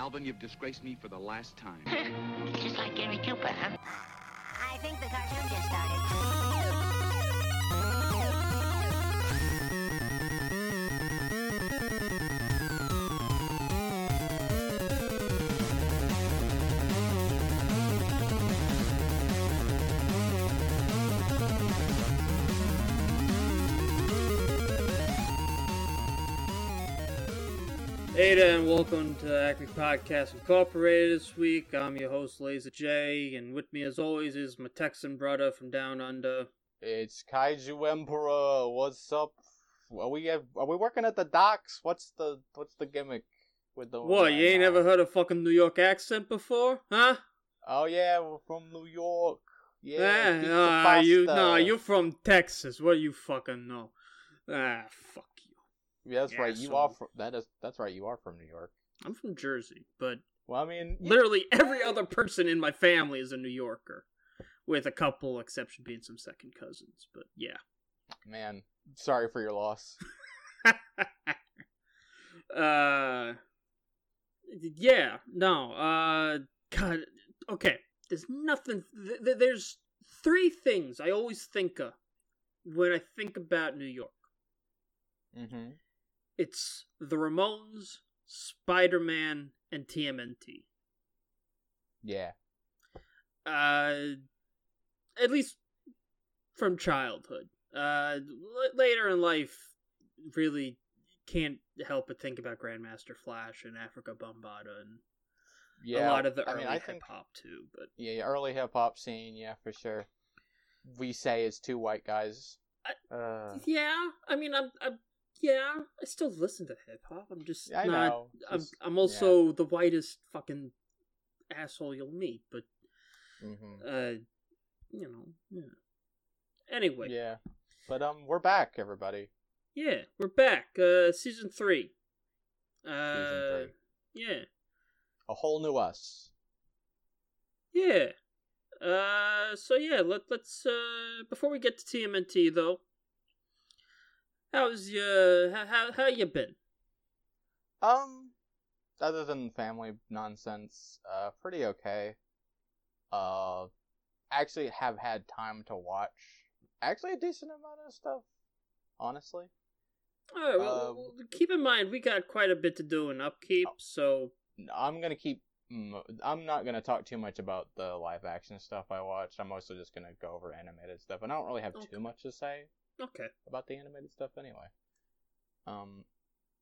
Alvin, you've disgraced me for the last time. Just like Gary Cooper, huh? I think the cartoon just started. Hey there, and welcome to Acme Podcast Incorporated this week. I'm your host, Laser J, and with me, as always, is my Texan brother from down under. It's Kaiju Emperor. What's up? Are we are we working at the docks? What's the what's the gimmick with the What, you ain't ever heard a fucking New York accent before? Huh? Oh yeah, we're from New York. Yeah, Ah, pizza nah, you nah, you're from Texas. What do you fucking know? Ah, fuck. Yeah, that's Yeah, right. You so- are from that is that's right. You are from New York. I'm from Jersey, but Well, I mean, literally every other person in my family is a New Yorker, with a couple exception being some second cousins. But yeah. man, sorry for your loss. uh yeah no uh god okay there's nothing th- th- there's three things i always think of when i think about new york Mm-hmm. It's the ramones spider-man and tmnt Yeah. uh at least from childhood uh l- later in life really can't help but think about grandmaster flash and Afrika Bambaataa and Yeah. a lot of the I early mean, I hip hop too but yeah, early hip hop scene. Yeah, for sure. We say it's two white guys. Uh, yeah i mean i'm, I'm yeah i still listen to hip hop i'm just I not know. I'm, I'm also the whitest fucking asshole you'll meet but mhm. uh you know yeah anyway Yeah. But um, we're back, everybody. Yeah, we're back. Uh season three. Uh Season three. yeah. A whole new us. Yeah. Uh so yeah, let let's uh before we get to TMNT though. How's your how how how you been? Um, other than family nonsense, uh, pretty okay. Uh, actually have had time to watch actually a decent amount of stuff, honestly. Alright, well, Um, well, keep in mind we got quite a bit to do in upkeep, Oh. so I'm gonna keep. I'm not gonna talk too much about the live action stuff I watched. I'm mostly just gonna go over animated stuff, and I don't really have Okay. too much to say okay. about the animated stuff anyway. Um,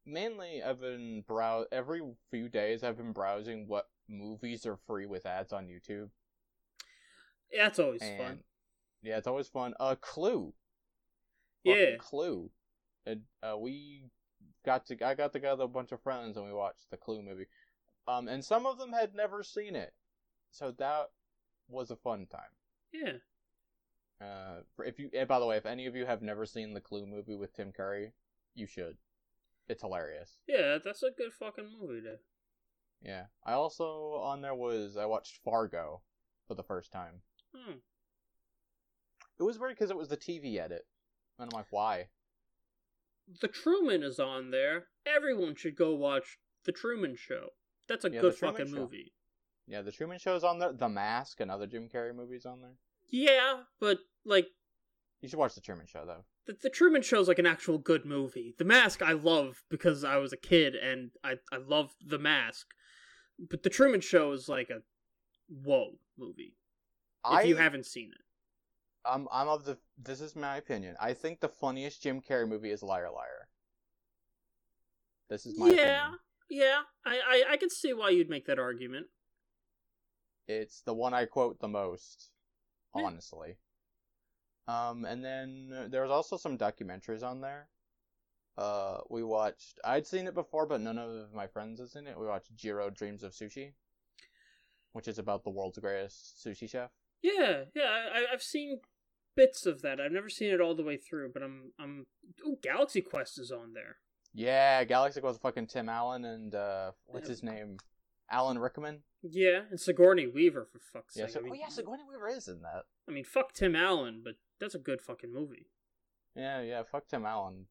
mainly I've been brow every few days. I've been browsing what movies are free with ads on YouTube. Yeah, it's always and fun. yeah, it's always fun. Uh, Clue. Yeah. Clue. And, uh, we got to I got together a bunch of friends and we watched the Clue movie. Um, and some of them had never seen it, so that was a fun time. Yeah. Uh, if you, and by the way, if any of you have never seen the Clue movie with Tim Curry, you should. It's hilarious. Yeah, that's a good fucking movie there. Yeah. I also on there was I watched Fargo for the first time. Hmm. It was weird because it was the TV edit, and I'm like, why? The Truman is on there. Everyone should go watch The Truman Show. That's a Yeah, good fucking Show. movie. Yeah, the Truman Show's on there. The Mask, another Jim Carrey movie's on there. Yeah, but like You should watch the Truman Show though. the, the Truman Show is like an actual good movie. The Mask I love because I was a kid and I I loved The Mask. But The Truman Show is like a whoa movie. If I, you haven't seen it. I'm, I'm of the. This is my opinion. I think the funniest Jim Carrey movie is Liar Liar. This is my yeah. opinion. Yeah. I, I I can see why you'd make that argument. It's the one I quote the most, Yeah. honestly. Um, and then there was also some documentaries on there. Uh, we watched. I'd seen it before, but none of my friends had seen it. We watched Jiro Dreams of Sushi, which is about the world's greatest sushi chef. Yeah, yeah, I, I've seen bits of that. I've never seen it all the way through, but I'm, I'm. Oh, Galaxy Quest is on there. Yeah, Galaxy was fucking Tim Allen and uh, what's his name? Alan Rickman. Yeah, and Sigourney Weaver for fuck's Yeah, sake. so, I mean, oh yeah, Sigourney Weaver is in that. I mean, fuck Tim Allen, but that's a good fucking movie. Yeah, yeah, fuck Tim Allen.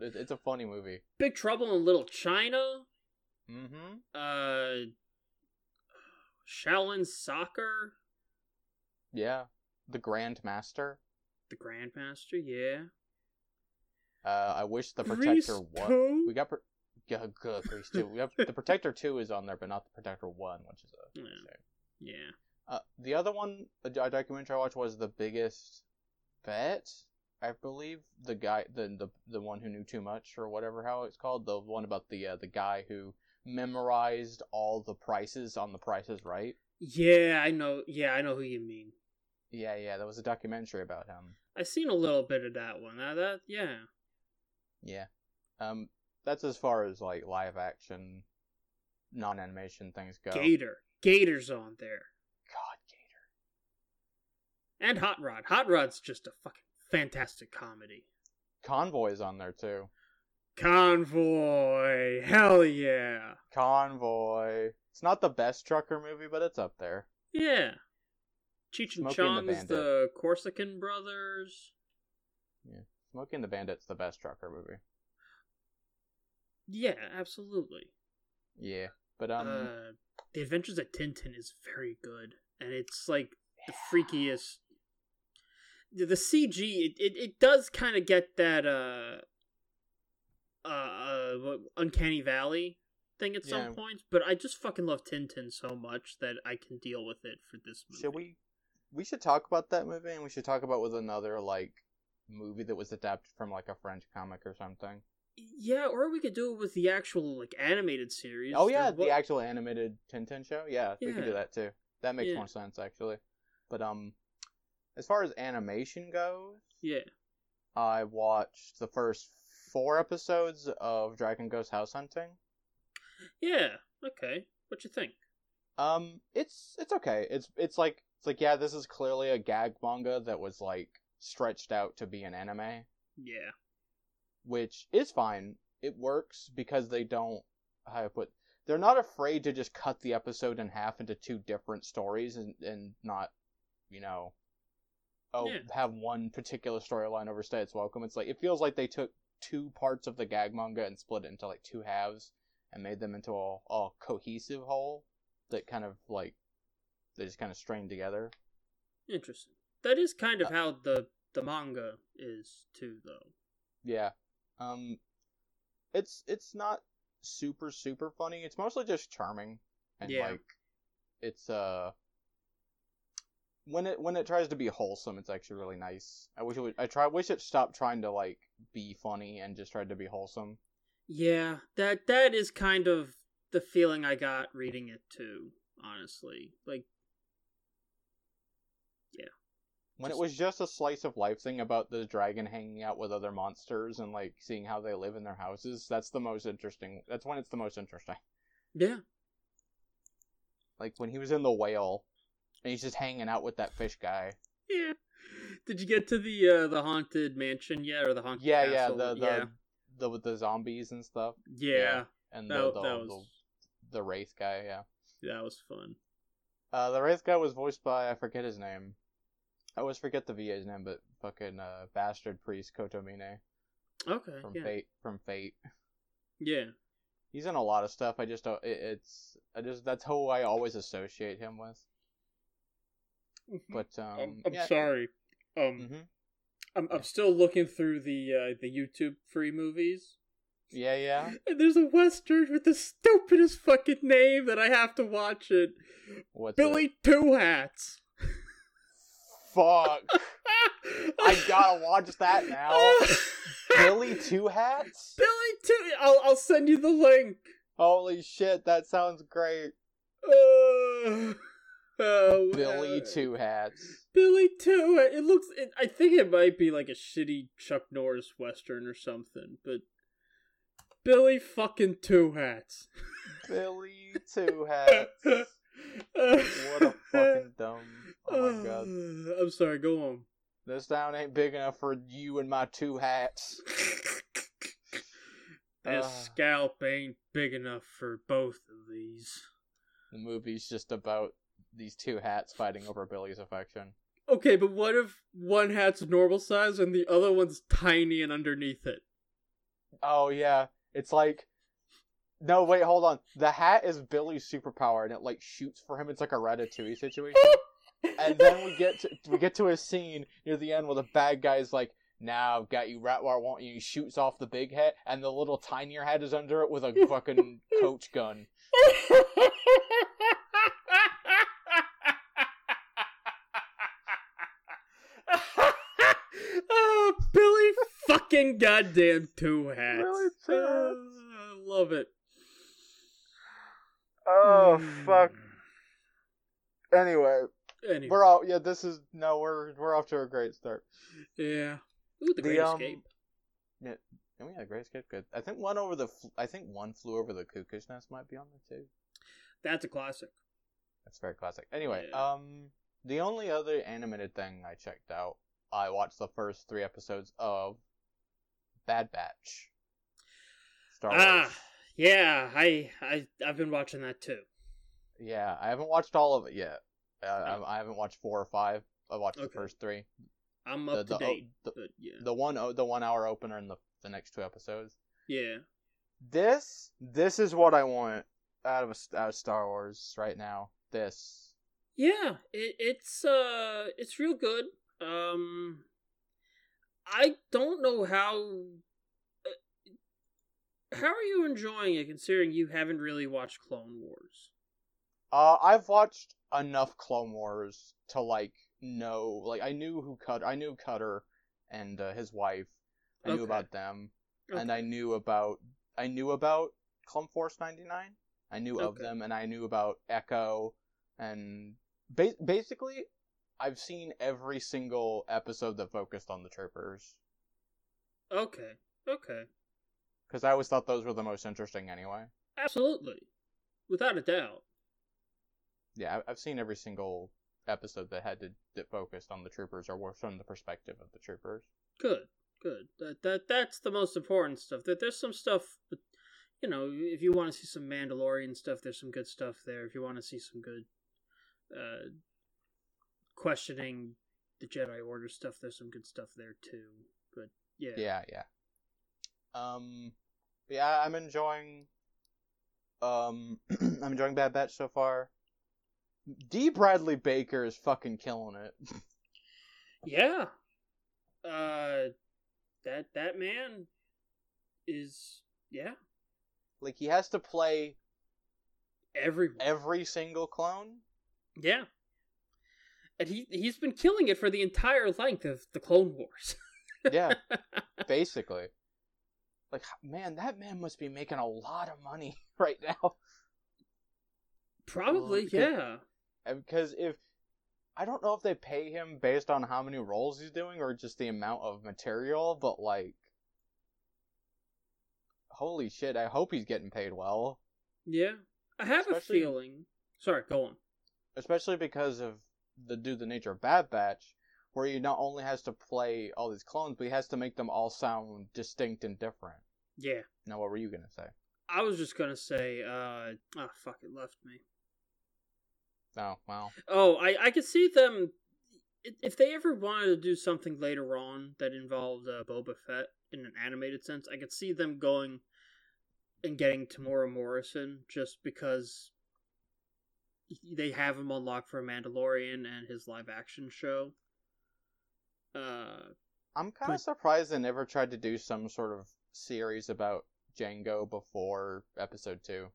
It, it's a funny movie. Big Trouble in Little China. Mm-hmm. Uh, Shaolin Soccer, Yeah. The Grandmaster. the Grandmaster, yeah. Uh, I wish the Protector one. two? We got per- yeah, good Grease two. We have the Protector two is on there, but not the Protector one, which is a Yeah. shame. Yeah. Uh, the other one, a documentary I watched was the biggest bet. I believe the guy, the the the one who knew too much, or whatever how it's called, the one about the uh, the guy who memorized all the prices on the Prices Right. Yeah, I know. Yeah, I know who you mean. Yeah, yeah, there was a documentary about him. I seen a little bit of that one. Uh, that yeah. Yeah, um, that's as far as like live action, non animation things go. Gator. Gator's on there. God, Gator. And Hot Rod. Hot Rod's just a fucking fantastic comedy. Convoy's on there too. Convoy. Hell yeah. Convoy. It's not the best trucker movie, but it's up there. Yeah. Cheech and and the Bandit. the Corsican brothers. Yeah. Smoking the Bandit's the best trucker movie. Yeah, absolutely. Yeah, but um, uh, the Adventures of Tintin is very good, and it's like the freakiest. The the CG, it, it, it does kind of get that uh, uh, uh, uncanny valley thing at Yeah. some points, but I just fucking love Tintin so much that I can deal with it for this movie. should we? We should talk about that movie, and we should talk about with another like movie that was adapted from like a French comic or something. Yeah, or we could do it with the actual like animated series. Oh yeah, the actual animated Tintin show. Yeah, we could do that too. That makes Yeah. more sense actually. But um, as far as animation goes, yeah. I watched the first four episodes of Dragon Goes House Hunting. Yeah. Okay. What you think? Um, it's it's okay. It's it's like it's like yeah, this is clearly a gag manga that was like stretched out to be an anime, Yeah. Which is fine. It works because they don't how I put they're not afraid to just cut the episode in half into two different stories and and not, you know, oh Yeah. have one particular storyline overstay its welcome. It's like it feels like they took two parts of the gag manga and split it into like two halves and made them into a, a cohesive whole that kind of like they just kind of strained together. Interesting. That is kind of Uh, how the the manga is too, though. Yeah. Um it's it's not super super funny. It's mostly just charming and Yeah. like it's uh when it when it tries to be wholesome, it's actually really nice. I wish it would I try wish it stopped trying to like be funny and just tried to be wholesome. Yeah, that that is kind of the feeling I got reading it too. Honestly, like When Just- it was just a slice of life thing about the dragon hanging out with other monsters and like seeing how they live in their houses, that's the most interesting. That's when it's the most interesting. yeah, Like when he was in the whale and he's just hanging out with that fish guy. yeah. Did you get to the uh the haunted mansion yet, or the haunted Yeah, yeah, the the, yeah, the with the zombies and stuff, yeah. and That, the the, that was the the wraith guy. Yeah, that was fun. uh, the wraith guy was voiced by I forget his name. I always forget the VA's name, but fucking uh, bastard priest Kotomine Okay, from yeah, Fate from Fate. yeah. He's in a lot of stuff. I just don't. It, it's I just that's who I always associate him with. But um, I'm, I'm yeah. sorry. Um, Mhm. I'm. I'm still looking through the uh, the YouTube free movies. Yeah, yeah. And there's a western with the stupidest fucking name that I have to watch it. What's Billy Two Hats. Fuck! I gotta watch that now. Billy Two Hats. Billy Two. I'll I'll send you the link. Holy shit, that sounds great. Uh, oh, Billy uh, Two Hats. Billy Two. It looks. It, I think it might be like a shitty Chuck Norris western or something, but Billy fucking Two Hats. Billy Two Hats. What a fucking dumb. Oh my god. I'm sorry. Go on. This town ain't big enough for you and my two hats. This Uh. scalp ain't big enough for both of these. The movie's just about these two hats fighting over Billy's affection. Okay, but what if one hat's normal size and the other one's tiny and underneath it? Oh yeah, it's like No, wait, hold on. The hat is Billy's superpower, and it like shoots for him. It's like a Ratatouille situation. and then we get to we get to a scene near the end where the bad guy's like, "Now I've got you right where I want you." He shoots off the big head, and the little tinier head is under it with a fucking coach gun. oh, Billy fucking goddamn two hats. Really two hats. I love it. Oh fuck. Hmm. Anyway, Anyway, we're all yeah. This is no, we're we're off to a great start. yeah. Ooh, the The, Great um, Escape. Yeah, oh, yeah, Great Escape, good. I think one over the, I think one flew over the cuckoo's nest might be on there too. That's a classic. That's very classic. Anyway, Yeah. um, the only other animated thing I checked out, I watched the first three episodes of Bad Batch. Star Ah, Wars. yeah. I I I've been watching that too. Yeah, I haven't watched all of it yet. I, I haven't watched four or five. I watched the first three. I'm up the, to date. the, but yeah, the one the one hour opener and the the next two episodes. yeah. This this is what I want out of a, out of Star Wars right now. This Yeah, it, it's uh it's real good. Um I don't know how uh, how are you enjoying it considering you haven't really watched Clone Wars? Uh, I've watched enough Clone Wars to like know, like I knew who Cut, I knew Cutter and uh, his wife. I knew about them, and I knew about, I knew about Clone Force ninety nine. I knew of them, and I knew about Echo, and ba- basically, I've seen every single episode that focused on the Troopers Okay. Okay. because I always thought those were the most interesting anyway. Absolutely. Without a doubt. Yeah, I've seen every single episode that had to that focused on the Troopers or were from the perspective of the Troopers. Good. Good. That that that's the most important stuff. That there's some stuff but you know, if you want to see some Mandalorian stuff, there's some good stuff there. If you want to see some good uh questioning the Jedi Order stuff, there's some good stuff there too. But yeah. Yeah, yeah. Um, yeah, I'm enjoying. Um, I'm enjoying Bad Batch so far. D. Bradley Baker is fucking killing it. Yeah. Uh that that man is yeah, like he has to play everyone. every single clone. Yeah. And he he's been killing it for the entire length of the Clone Wars. Yeah, basically. Like man, that man must be making a lot of money right now. Probably, because- yeah. Because if I don't know if they pay him based on how many roles he's doing or just the amount of material, but like, holy shit! I hope he's getting paid well, Yeah. I have Especially- a feeling. Sorry, go on. especially because of the due the nature of Bad Batch, where he not only has to play all these clones, but he has to make them all sound distinct and different. Yeah. Now, what were you gonna say? I was just gonna say, uh oh fuck it left me. Oh, well, Oh, I I could see them if they ever wanted to do something later on that involved uh, Boba Fett in an animated sense, I could see them going and getting Temuera Morrison just because they have him on lock for Mandalorian and his live action show. Uh, I'm kind But- of surprised they never tried to do some sort of series about Jango before Episode Two.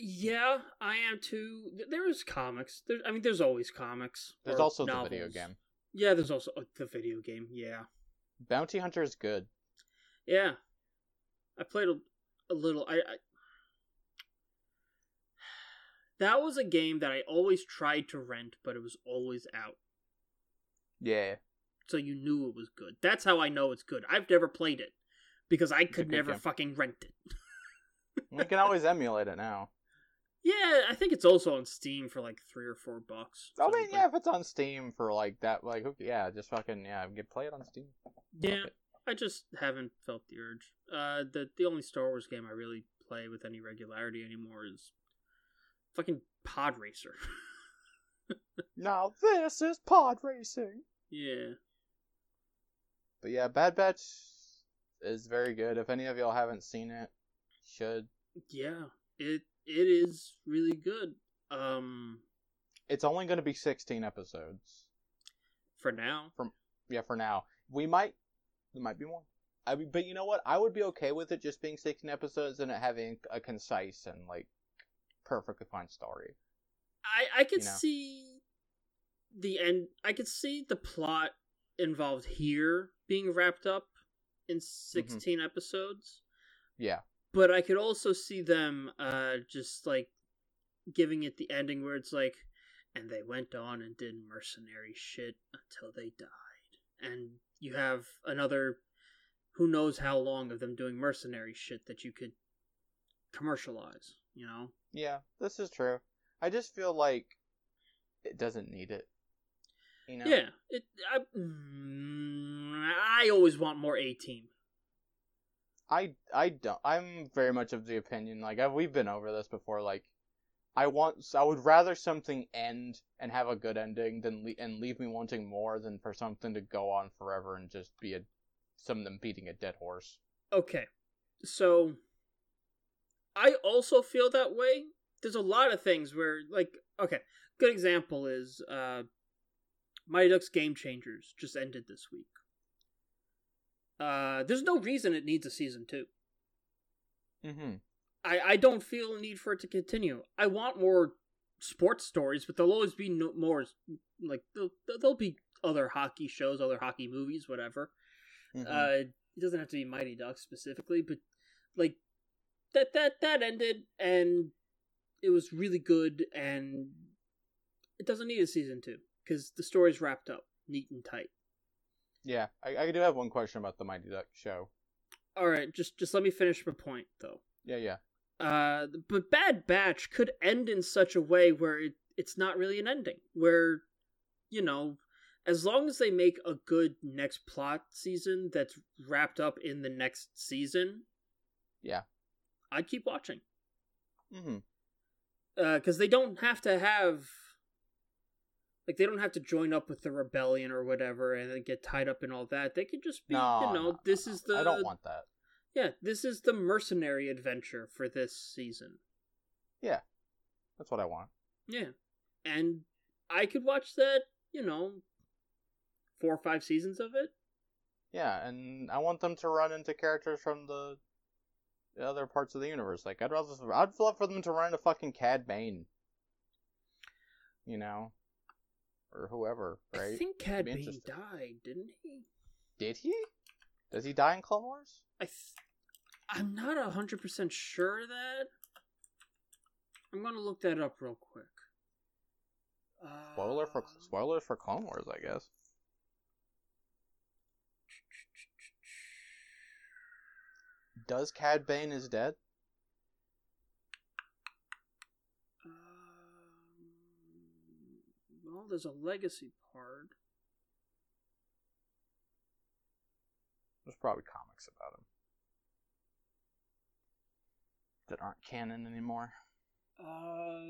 Yeah, I am too. There is comics. There, I mean, there's always comics. There's also the video game. Yeah, there's also uh, the video game. Yeah. Bounty Hunter is good. Yeah, I played a, a little. I, I that was a game that I always tried to rent, but it was always out. Yeah. So you knew it was good. That's how I know it's good. I've never played it because I could never game. fucking rent it. We can always emulate it now. Yeah, I think it's also on Steam for like three or four bucks. I mean, like, yeah, if it's on Steam for like that, like, yeah, just fucking, yeah, get play it on Steam. Yeah, I just haven't felt the urge. Uh, the the only Star Wars game I really play with any regularity anymore is fucking Pod Racer. Now this is pod racing. yeah. But yeah, Bad Batch. is very good. If any of y'all haven't seen it, should. Yeah, it it is really good. Um, It's only going to be 16 episodes. for now. From yeah, for now. We might. There might be more. I mean, but you know what? I would be okay with it just being 16 episodes and it having a concise and like perfectly fine story. I I could You know. see the end. I could see the plot involved here being wrapped up in 16 episodes, Yeah. But I could also see them uh just like giving it the ending where it's like, and they went on and did mercenary shit until they died, and you have another who knows how long of them doing mercenary shit that you could commercialize. You know. Yeah, this is true. I just feel like it doesn't need it. You know? Yeah, it. I, mm, I always want more A team. I I don't. I'm very much of the opinion like I, we've been over this before. Like, I want. I would rather something end and have a good ending than le- and leave me wanting more than for something to go on forever and just be a some of them beating a dead horse. Okay, so I also feel that way. There's a lot of things where, like, okay, good example is uh, Mighty Ducks Game Changers just ended this week. Uh, there's no reason it needs a season two. Mm-hmm. I, I don't feel a need for it to continue. I want more sports stories, but there'll always be no, more. Like there'll, there'll be other hockey shows, other hockey movies, whatever. Mm-hmm. Uh, it doesn't have to be Mighty Ducks specifically, but like that that that ended and it was really good, and it doesn't need a season two because the story's wrapped up neat and tight. Yeah, I, I do have one question about the Mighty Duck show. All right, just just let me finish my point though. Yeah, yeah. Uh, but Bad Batch could end in such a way where it, it's not really an ending. Where, you know, as long as they make a good next plot season that's wrapped up in the next season, Yeah. I'd keep watching. Mm-hmm. Because they don't have to have. Like, they don't have to join up with the rebellion or whatever and then get tied up in all that. They could just be, No, you know, no, this no, is the. I don't want that. Yeah, this is the mercenary adventure for this season. Yeah. That's what I want. Yeah. And I could watch that, you know, four or five seasons of it. Yeah, and I want them to run into characters from the the other parts of the universe. Like I'd rather I'd love for them to run into fucking Cad Bane. You know? Or whoever, right? I think Cad Bane died, didn't he? Did he? Does he die in Clone Wars? I th- I'm not a hundred percent sure of that. I'm gonna look that up real quick. Spoiler for Uh, spoilers for Clone Wars, I guess. Does Cad Bane is dead? Um, well, there's a legacy part. There's probably comics about him that aren't canon anymore. Uh,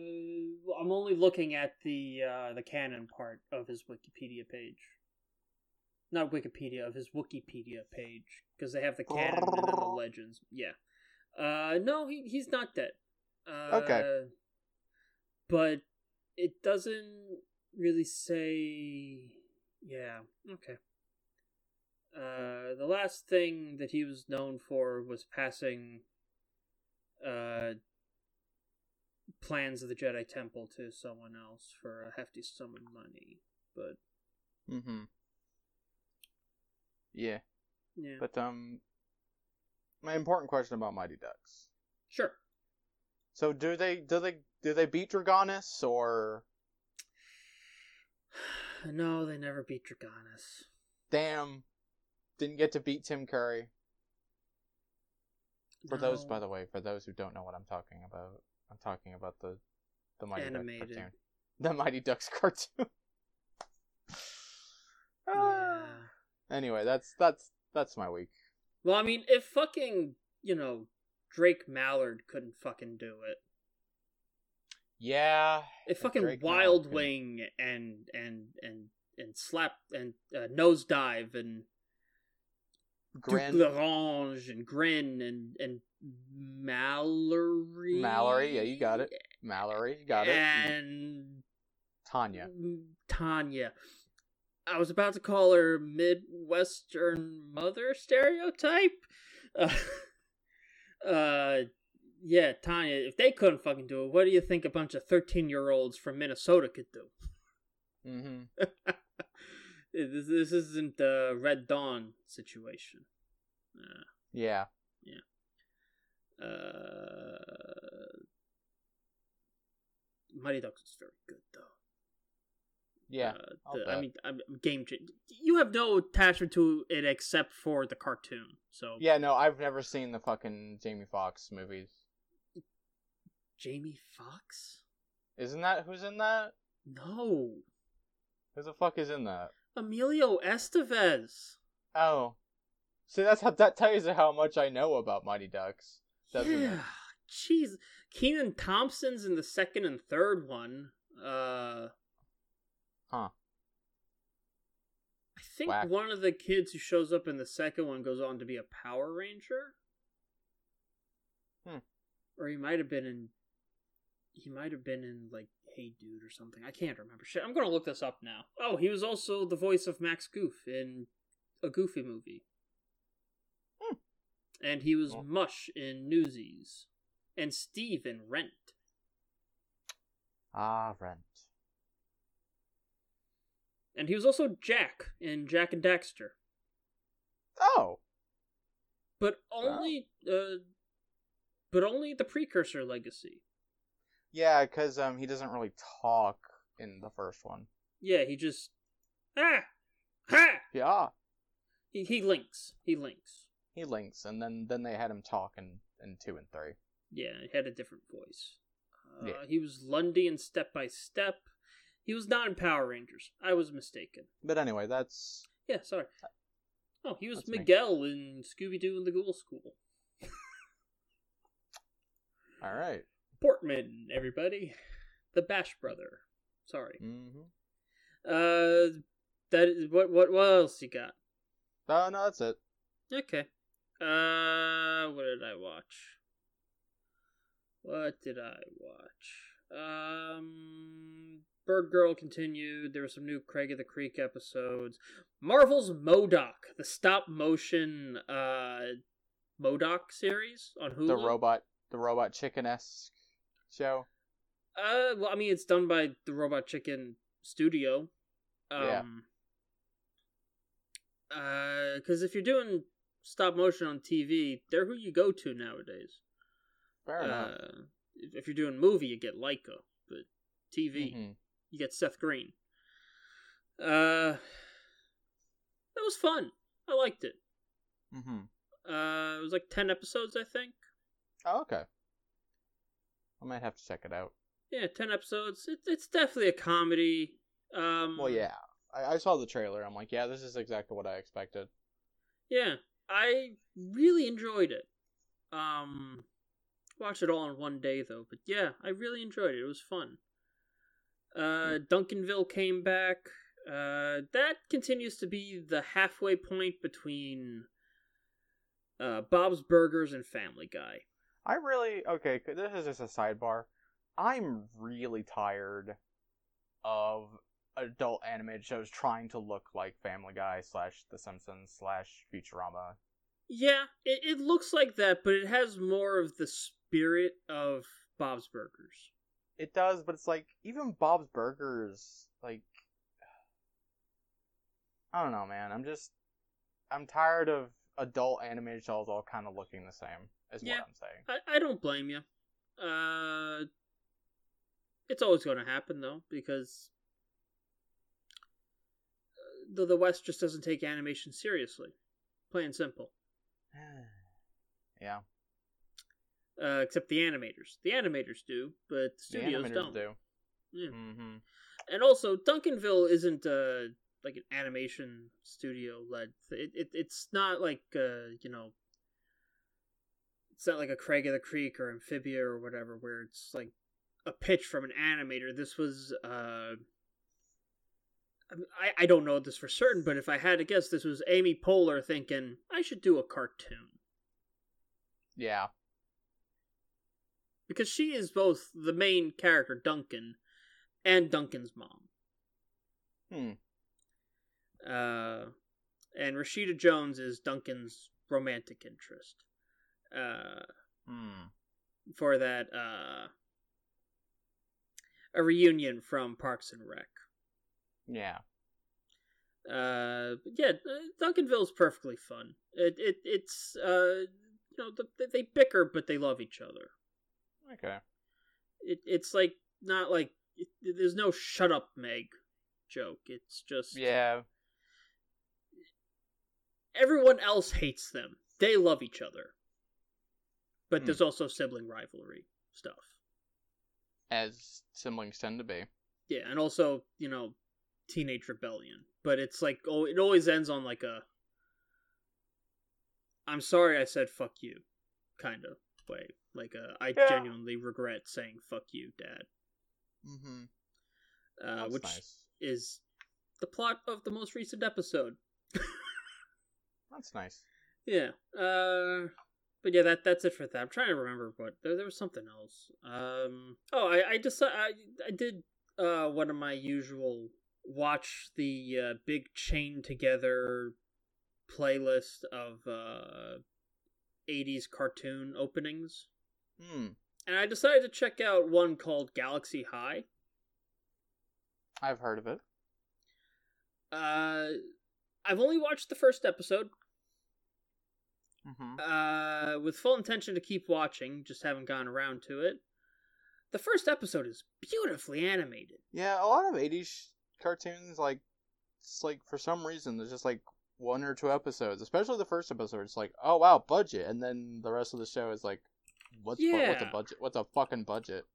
I'm only looking at the uh, the canon part of his Wikipedia page. Not Wikipedia of his Wikipedia page because they have the canon and then the legends. Yeah. Uh, no, he he's not dead. Uh, Okay. But it doesn't really say. Yeah. Okay. Uh, the last thing that he was known for was passing. Uh, plans of the Jedi Temple to someone else for a hefty sum of money. But Mm-hmm. Yeah, yeah, but um, my important question about Mighty Ducks. sure. So do they do they do they beat Dragaunus or No, they never beat Dragaunus. damn didn't get to beat Tim Curry? For those, by the way, for those who don't know what I'm talking about, I'm talking about the the Mighty Animated. Ducks cartoon, the Mighty Ducks cartoon. Yeah. Ah. Anyway, that's that's that's my week. Well, I mean, if fucking you know Drake Mallard couldn't fucking do it, Yeah. if fucking Drake Wild Wing and and and and slap and uh, nosedive and L'Orange and Grin and and Mallory. Mallory, yeah, you got it. Mallory, you got it. And Tanya. Tanya. I was about to call her Midwestern mother stereotype. Uh, uh, yeah, Tanya. If they couldn't fucking do it, what do you think a bunch of thirteen-year-olds from Minnesota could do? Mm-hmm. this, this isn't a Red Dawn situation. Uh, Yeah. uh, Mighty Ducks is very good though. Yeah. Uh, the- I mean, I'm, game change. You have no attachment to it except for the cartoon. So Yeah, no, I've never seen the fucking Jamie Foxx movies. Jamie Fox? Isn't that who's in that? No, Who the fuck is in that? Emilio Estevez. Oh. See, that's how that tells you how much I know about Mighty Ducks. Doesn't yeah, it? jeez. Kenan Thompson's in the second and third one. Uh, Huh. I think Whack. one of the kids who shows up in the second one goes on to be a Power Ranger. Hmm. Or he might have been in. He might have been in like Hey Dude or something. I can't remember. Shit, I'm gonna look this up now. Oh, he was also the voice of Max Goof in a Goofy movie. Hmm. And he was. Mush in Newsies, and Steve in Rent. Ah, Rent. And he was also Jak in Jak and Daxter. Oh. But only uh but only the precursor legacy. Yeah, because um, he doesn't really talk in the first one. Yeah, he just ah ha Yeah. he, he links. He links. He links, and then then they had him talk in, in two and three. Yeah, he had a different voice. Uh, Yeah. He was Lundy in Step by Step. He was not in Power Rangers. I was mistaken. But anyway, that's Yeah, sorry. Oh, he was That's me. Miguel in Scooby Doo and the Ghoul School. all right. Portman, everybody. The Bash Brother. Sorry. Mm-hmm. Uh, that is what. What? What else you got? Oh no, that's it. Okay. Uh, what did I watch? What did I watch? Um, Birdgirl continued. There were some new Craig of the Creek episodes. Marvel's M.O.D.O.K., the stop motion uh M.O.D.O.K. series on Hulu. The robot, the robot chicken esque show. Uh, well, I mean, it's done by the Robot Chicken Studio. Yeah. Um, uh, because if you're doing stop motion on TV, they're who you go to nowadays. Fair enough. Uh, if if you're doing movie, you get Laika, but TV, Mhm. you get Seth Green. Uh, that was fun. I liked it. Mhm. Uh, it was like ten episodes, I think. Oh, okay. I might have to check it out. Yeah, ten episodes. It, it's definitely a comedy. Um, Well, yeah. I, I saw the trailer. I'm like, yeah, this is exactly what I expected. Yeah, I really enjoyed it. Um, watched it all in one day though, but yeah, I really enjoyed it. It was fun. Uh, Duncanville came back. Uh, that continues to be the halfway point between uh, Bob's Burgers and Family Guy. I really okay. This is just a sidebar. I'm really tired of adult animated shows trying to look like Family Guy slash The Simpsons slash Futurama. Yeah, it, it looks like that, but it has more of the spirit of Bob's Burgers. It does, but it's like even Bob's Burgers, like I don't know, man. I'm just I'm tired of adult animated shows all kind of looking the same. Is Yeah. what I'm saying. I, I don't blame you. Uh, it's always going to happen though because uh, the the West just doesn't take animation seriously, plain and simple. yeah, Uh, except the animators. The animators do, but the the studios animators don't. do. Yeah. Mm-hmm. And also, Duncanville isn't uh like an animation studio led. It, it it's not like uh you know. It's not like a Craig of the Creek or Amphibia or whatever, where it's like a pitch from an animator. This was uh, I, I don't know this for certain, but if I had to guess, this was Amy Poehler thinking I should do a cartoon Yeah. because she is both the main character Duncan and Duncan's mom. Hmm. Uh, and Rashida Jones is Duncan's romantic interest. Uh, Hmm. for that uh, a reunion from Parks and Rec. Yeah. Uh, but yeah, uh, Duncanville's perfectly fun. It it it's uh you know the, they bicker but they love each other. Okay. It it's like not like it, there's no shut up Meg joke. It's just Yeah. everyone else hates them. They love each other. But Hmm. there's also sibling rivalry stuff. As siblings tend to be. Yeah, and also, you know, teenage rebellion. But it's like oh it always ends on like a I'm sorry I said fuck you kind of way. Like a I Yeah. genuinely regret saying fuck you, dad. Mm-hmm. Uh, That's which nice. is the plot of the most recent episode. That's nice. Yeah. Uh but yeah, that that's it for that. I'm trying to remember what there, there was something else. Um oh, I I just I I did uh one of my usual watch the uh, big chain together playlist of uh 80s cartoon openings. Hmm. And I decided to check out one called Galaxy High. I've heard of it. Uh I've only watched the first episode. Mm-hmm. uh, with full intention to keep watching, just haven't gone around to it. The first episode is beautifully animated. Yeah, a lot of '80s cartoons, like, it's like for some reason there's just like one or two episodes, especially the first episode. It's like, oh wow, budget, and then the rest of the show is like, what's bu- what's a Yeah. budget? What's a fucking budget?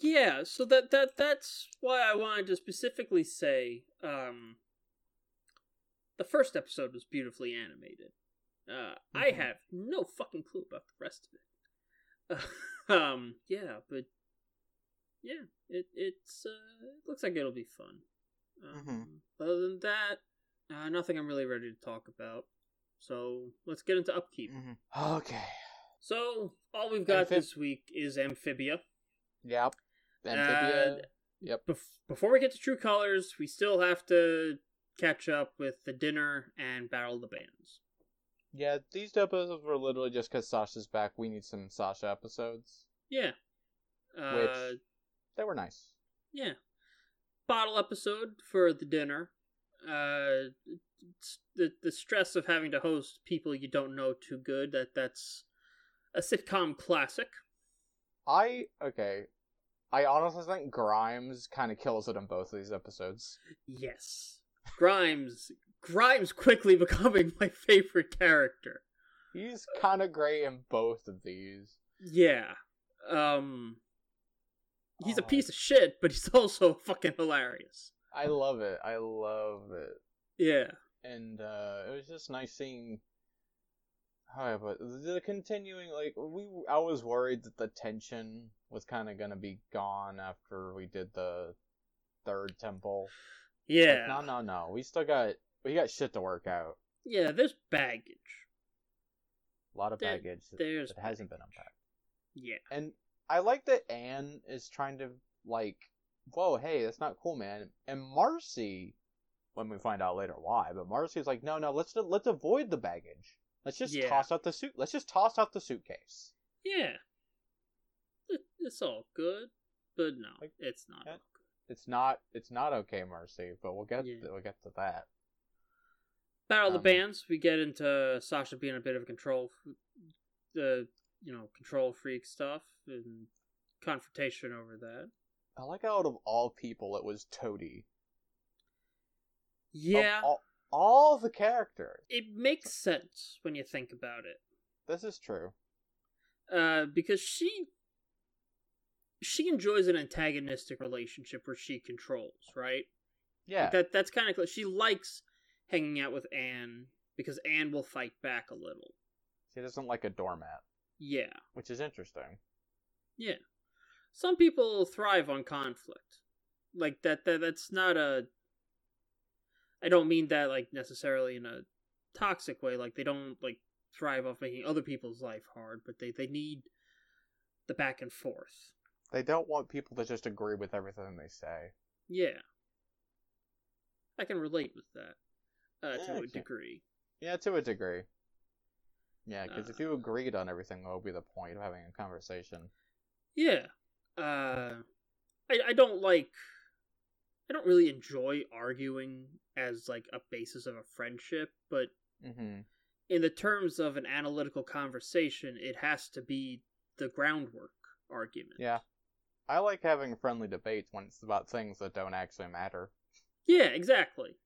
Yeah, so that that that's why I wanted to specifically say um the first episode was beautifully animated. Uh I Mhm. have no fucking clue about the rest of it. um yeah, but yeah, it it's uh it looks like it'll be fun. Um, Mhm. Other than that, uh, nothing I'm really ready to talk about. So let's get into upkeep. Mm-hmm. Okay. So all we've got Amphib- this week is Amphibia. Yep. Amphibia. Uh, yep. Bef- before we get to True Colors, we still have to catch up with the dinner and battle the bands. Yeah, these two episodes were literally just because Sasha's back. We need some Sasha episodes. Yeah. Uh, Which- They were nice. yeah. Bottle episode for the dinner. Uh, the the stress of having to host people you don't know too good. That that's a sitcom classic. I okay. I honestly think Grimes kind of kills it in both of these episodes. Yes. Grimes. Grime's quickly becoming my favorite character. He's kind of great in both of these. Yeah. Um he's a Oh, piece of shit, but he's also fucking hilarious. I love it. I love it. Yeah. And uh it was just nice seeing how but the continuing like we I was worried that the tension was kind of going to be gone after we did the third temple. Like, Yeah. no, no, no. We still got we got shit to work out. Yeah, there's baggage. A lot of There- baggage that, there's that hasn't been unpacked. Yeah. And I like that Anne is trying to like, whoa, hey, that's not cool, man. And Marcy, when we find out later why, but Marcy's like, no, no, let's let's avoid the baggage. Let's just Yeah. toss out the suit. Let's just toss out the suitcase. Yeah. It's all good, but no, Like, it's not. Eh, all good. It's not it's not okay, Marcy, but we'll get Yeah. to, we'll get to that. Battle of the Um, bands, we get into Sasha being a bit of a control, the you know control freak stuff and confrontation over that. I like how out of all people, it was Toadie. Yeah, all, all the characters. it makes sense when you think about it. This is true. uh, because she she enjoys an antagonistic relationship where she controls, right? Yeah. That that's kind of she likes hanging out with Anne because Anne will fight back a little. She doesn't like a doormat, Yeah, which is interesting. yeah. Some people thrive on conflict, like that. That that's not a I don't mean that like necessarily in a toxic way. Like they don't like thrive off making other people's life hard, but they they need the back and forth. They don't want people to just agree with everything they say. Yeah, I can relate with that uh, Yeah, to a degree. Yeah, to a degree. Yeah, because if Uh. you agreed on everything, what would be the point of having a conversation? Yeah. Uh I I don't like I don't really enjoy arguing as like a basis of a friendship, but Mm-hmm. in the terms of an analytical conversation, it has to be the groundwork argument. Yeah. I like having friendly debates when it's about things that don't actually matter. Yeah, exactly.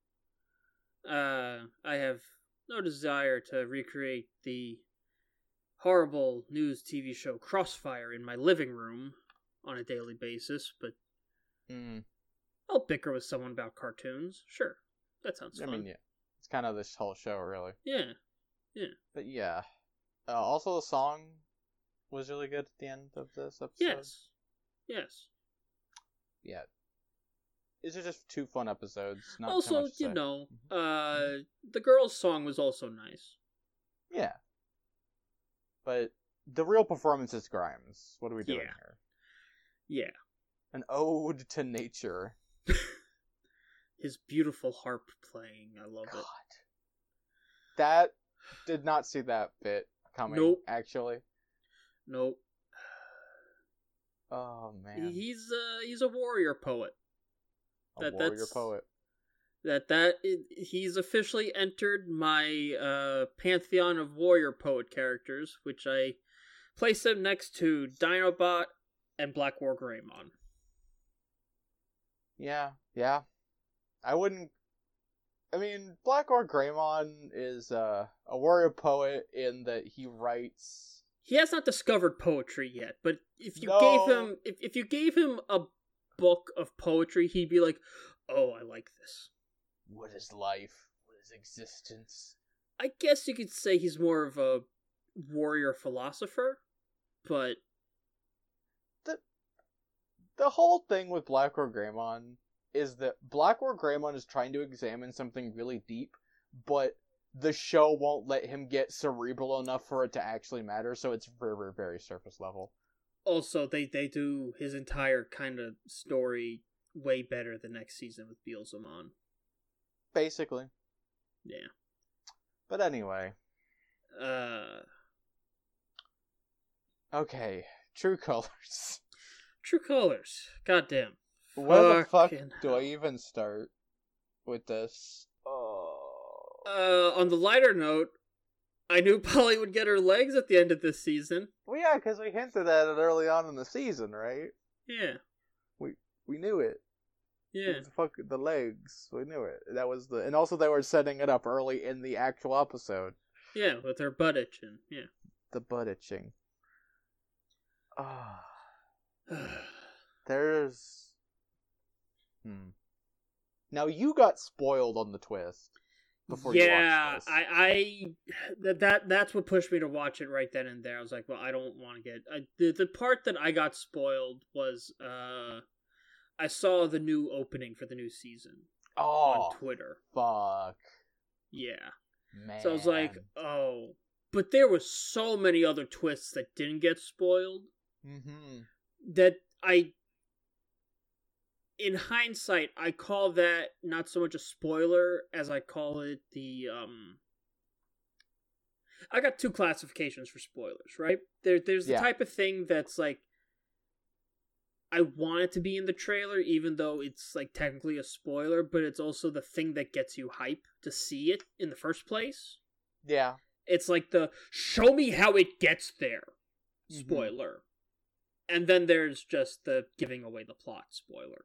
Uh I have no desire to recreate the horrible news TV show Crossfire in my living room on a daily basis, but Mm. I'll bicker with someone about cartoons. Sure. That sounds I fun. mean, yeah. It's kind of this whole show, really. yeah. Yeah. But yeah. Uh, also, the song was really good at the end of this episode. Yes. Yes. Yeah. These are just two fun episodes. Also, you say. know, Mhm. uh the girl's song was also nice. Yeah. But the real performance is Grime's. What are we doing Yeah. here? Yeah. An ode to nature. His beautiful harp playing. I love God. it. That did not see that bit coming. Nope. Actually. Nope. Oh man. He's uh he's a warrior poet. A that- warrior that's- poet. That that he's officially entered my uh pantheon of warrior poet characters, which I place him next to Dinobot and Black War Greymon. Yeah, yeah. I wouldn't. I mean, Black War Greymon is uh, a warrior poet in that he writes. He has not discovered poetry yet, but if you No. gave him if, if you gave him a book of poetry, he'd be like, "Oh, I like this." What is life? What is existence? I guess you could say he's more of a warrior philosopher, but The the whole thing with Black War Greymon is that Black War Greymon is trying to examine something really deep, but the show won't let him get cerebral enough for it to actually matter, so it's very, very, very surface level. Also they they do his entire kind of story way better the next season with Beelzemon. Basically. Yeah. But anyway, Uh, okay. True colors. True Colors. Goddamn. Where the fuck do I even start with this? Oh. Uh, on the lighter note, I knew Polly would get her legs at the end of this season. well, yeah, because we hinted at it early on in the season, right? Yeah. We we knew it. Yeah. The fuck the legs. We knew it. That was the, and also they were setting it up early in the actual episode. Yeah, with her butt itching. Yeah. The butt itching. Ah, there's. Hmm. Now you got spoiled on the twist before yeah, you watched this. I, I, that, that, that's what pushed me to watch it right then and there. I was like, well, I don't want to get I, the the part that I got spoiled was, uh, I saw the new opening for the new season oh on Twitter. fuck, Yeah, man. so I was like, oh, but there was so many other twists that didn't get spoiled mm-hmm. that I. In hindsight, I call that not so much a spoiler as I call it the um I got two classifications for spoilers, right? There there's the Yeah. type of thing that's like I want it to be in the trailer even though it's like technically a spoiler, but it's also the thing that gets you hype to see it in the first place. Yeah. It's like the show me how it gets there Mhm. spoiler. And then there's just the giving away the plot spoiler.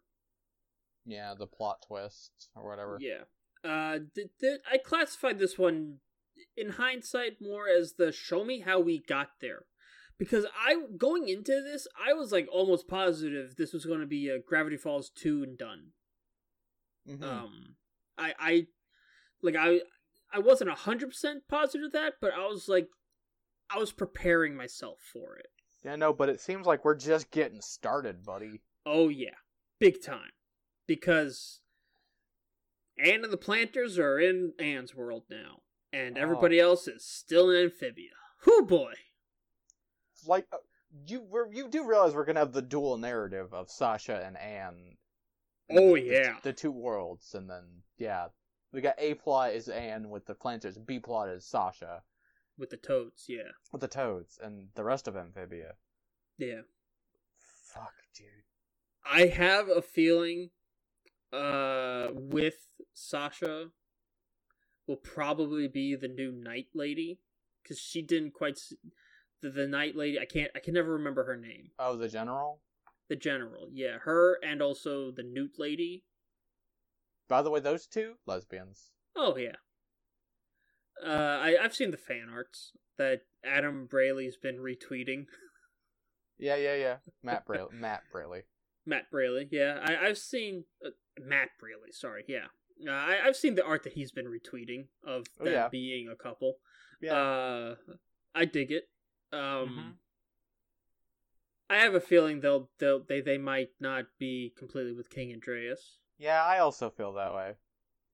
Yeah, the plot twist or whatever. Yeah. Uh, th- th- I classified this one in hindsight more as the show me how we got there. Because I going into this, I was like almost positive this was going to be a Gravity Falls 2 and done. Mhm. Um I I like I I wasn't 100% positive of that, but I was like I was preparing myself for it. yeah, no, but it seems like we're just getting started, buddy. Oh yeah, big time. Because Anne and the Plantars are in Anne's world now, and Oh. everybody else is still in Amphibia. Whoo boy! like uh, you we're, you do realize we're gonna have the dual narrative of Sasha and Anne. Oh, The- the- yeah. the, two worlds, and then yeah, we got A plot is Anne with the Plantars, B plot is Sasha With the toads, yeah. with the toads, and the rest of Amphibia. Yeah. Fuck, dude. I have a feeling uh with Sasha will probably be the new night lady cuz she didn't quite the, the night lady I can't I can never remember her name. Oh, the general. The general. Yeah, her and also the newt lady. By the way, those two lesbians. Oh yeah. Uh I I've seen the fan arts that Adam Braly's been retweeting. Yeah, yeah, yeah. Matt Braille, Matt Braly. Matt Braly, yeah, I, I've seen uh, Matt Braly. Sorry, yeah, uh, I, I've seen the art that he's been retweeting of Oh, them yeah. being a couple. Yeah. Uh, I dig it. Um, Mhm. I have a feeling they'll they'll they they might not be completely with King Andrias. Yeah, I also feel that way.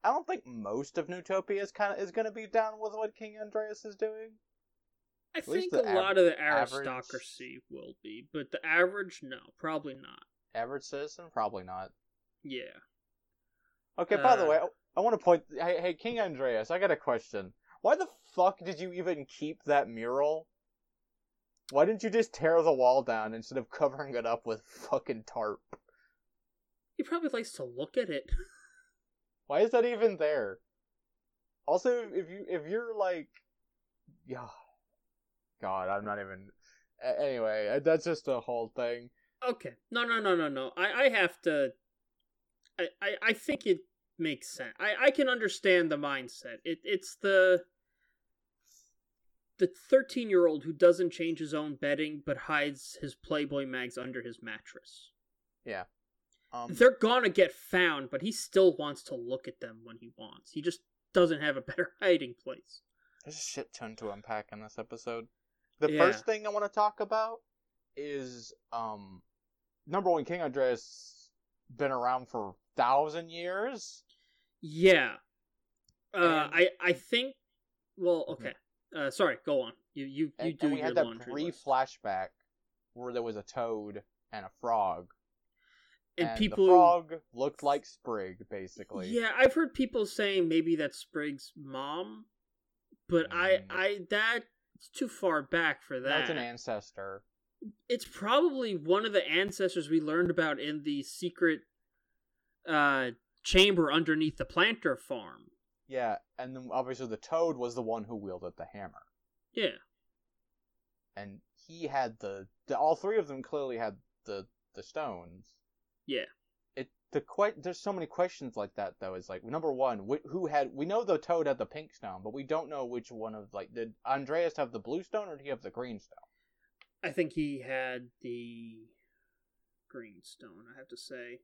I don't think most of Newtopia is kind of is gonna be down with what King Andrias is doing. I least think a av- lot of the average- aristocracy will be, but the average, no, probably not. Average citizen, probably not. Yeah. Okay, by the Uh, way, I, I want to point. Hey, hey, King Andrias, I got a question. Why the fuck did you even keep that mural? Why didn't you just tear the wall down instead of covering it up with fucking tarp? He probably likes to look at it. Why is that even there? Also, if you if you're like, yeah, God, I'm not even. Anyway, uh, that's just a whole thing. Okay. No, no, no, no, no. I, I have to. I, I, I think it makes sense. I, I can understand the mindset. It, it's the. The 13 year old who doesn't change his own bedding but hides his Playboy mags under his mattress. Yeah. Um, They're gonna get found, but he still wants to look at them when he wants. He just doesn't have a better hiding place. There's a shit ton to unpack in this episode. The Yeah. first thing I want to talk about is um number one, King Andrias been around for thousand years. Yeah. Uh, And- I I think. Well, okay. Uh, sorry. Go on. You you you And, do and we your had that brief list. flashback where there was a toad and a frog. and, And people. the frog looked like Sprig, basically. Yeah, I've heard people saying maybe that's Sprig's mom, but I Mm. I that's too far back for that. That's an ancestor. it's probably one of the ancestors we learned about in the secret uh chamber underneath the planter farm. Yeah, and then obviously the toad was the one who wielded the hammer. Yeah. And he had the, the all three of them clearly had the the stones. Yeah. it the que- there's so many questions like that though is like number one wh- who had we know the toad had the pink stone but we don't know which one of like did andrias have the blue stone or did he have the green stone I think he had the green stone, I have to say.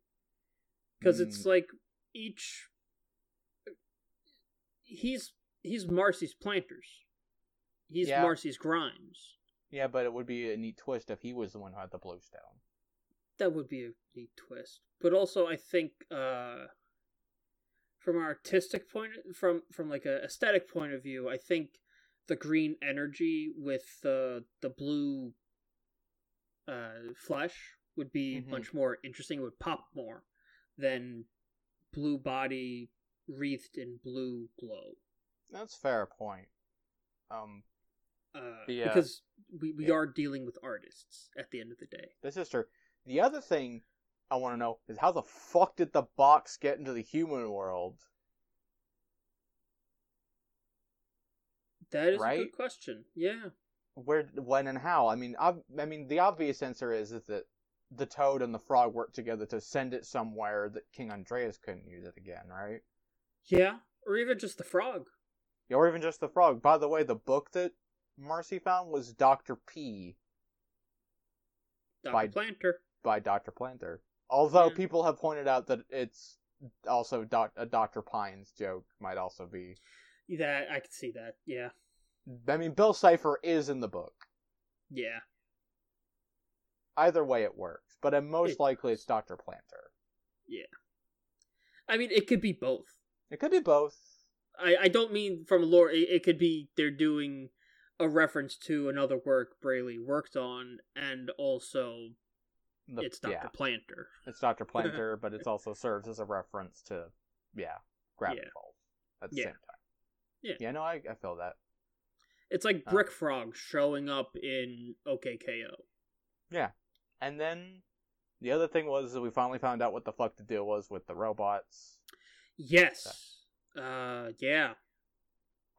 Cuz it's Mm. like each he's he's Marcy's planters. He's Yeah. Marcy's Grimes. yeah but it would be a neat twist if he was the one who had the blue stone that would be a neat twist. But also, I think uh, from an artistic point, from from like a aesthetic point of view, I think the green energy with the the blue uh, flesh would be Mhm. much more interesting. It would pop more than blue body wreathed in blue glow. that's a fair point um Uh, Yeah. Because we, we Yeah. are dealing with artists at the end of the day. this is true the other thing i want to know is how the fuck did the box get into the human world That is a good question. Yeah. where when and how i mean ob- i mean the obvious answer is is that the toad and the frog worked together to send it somewhere that king andrias couldn't use it again right Yeah. Or even just the frog. Yeah, or even just the frog. By the way, the book that Marcy found was Dr. P Dr. By- Planter. by Dr. Planter. Although Yeah. people have pointed out that it's also doc- a Dr. Pines joke might also be. That I could see that. Yeah. I mean, Bill Cipher is in the book. Yeah. Either way, it works. But uh, most It likely, it's Dr. Planter. Yeah. I mean, it could be both. It could be both. I, I don't mean from lore. It, it could be they're doing a reference to another work Braly worked on, and also The- it's Doctor yeah, Planter. it's Dr. Planter, but it also serves as a reference to yeah, Gravity Yeah. Falls at the Yeah. same time. Yeah. Yeah, no, I, I feel that. It's like Oh. Brick Frog showing up in OKKO. Yeah. And then the other thing was that we finally found out what the fuck the deal was with the robots. Yes. Uh, yeah.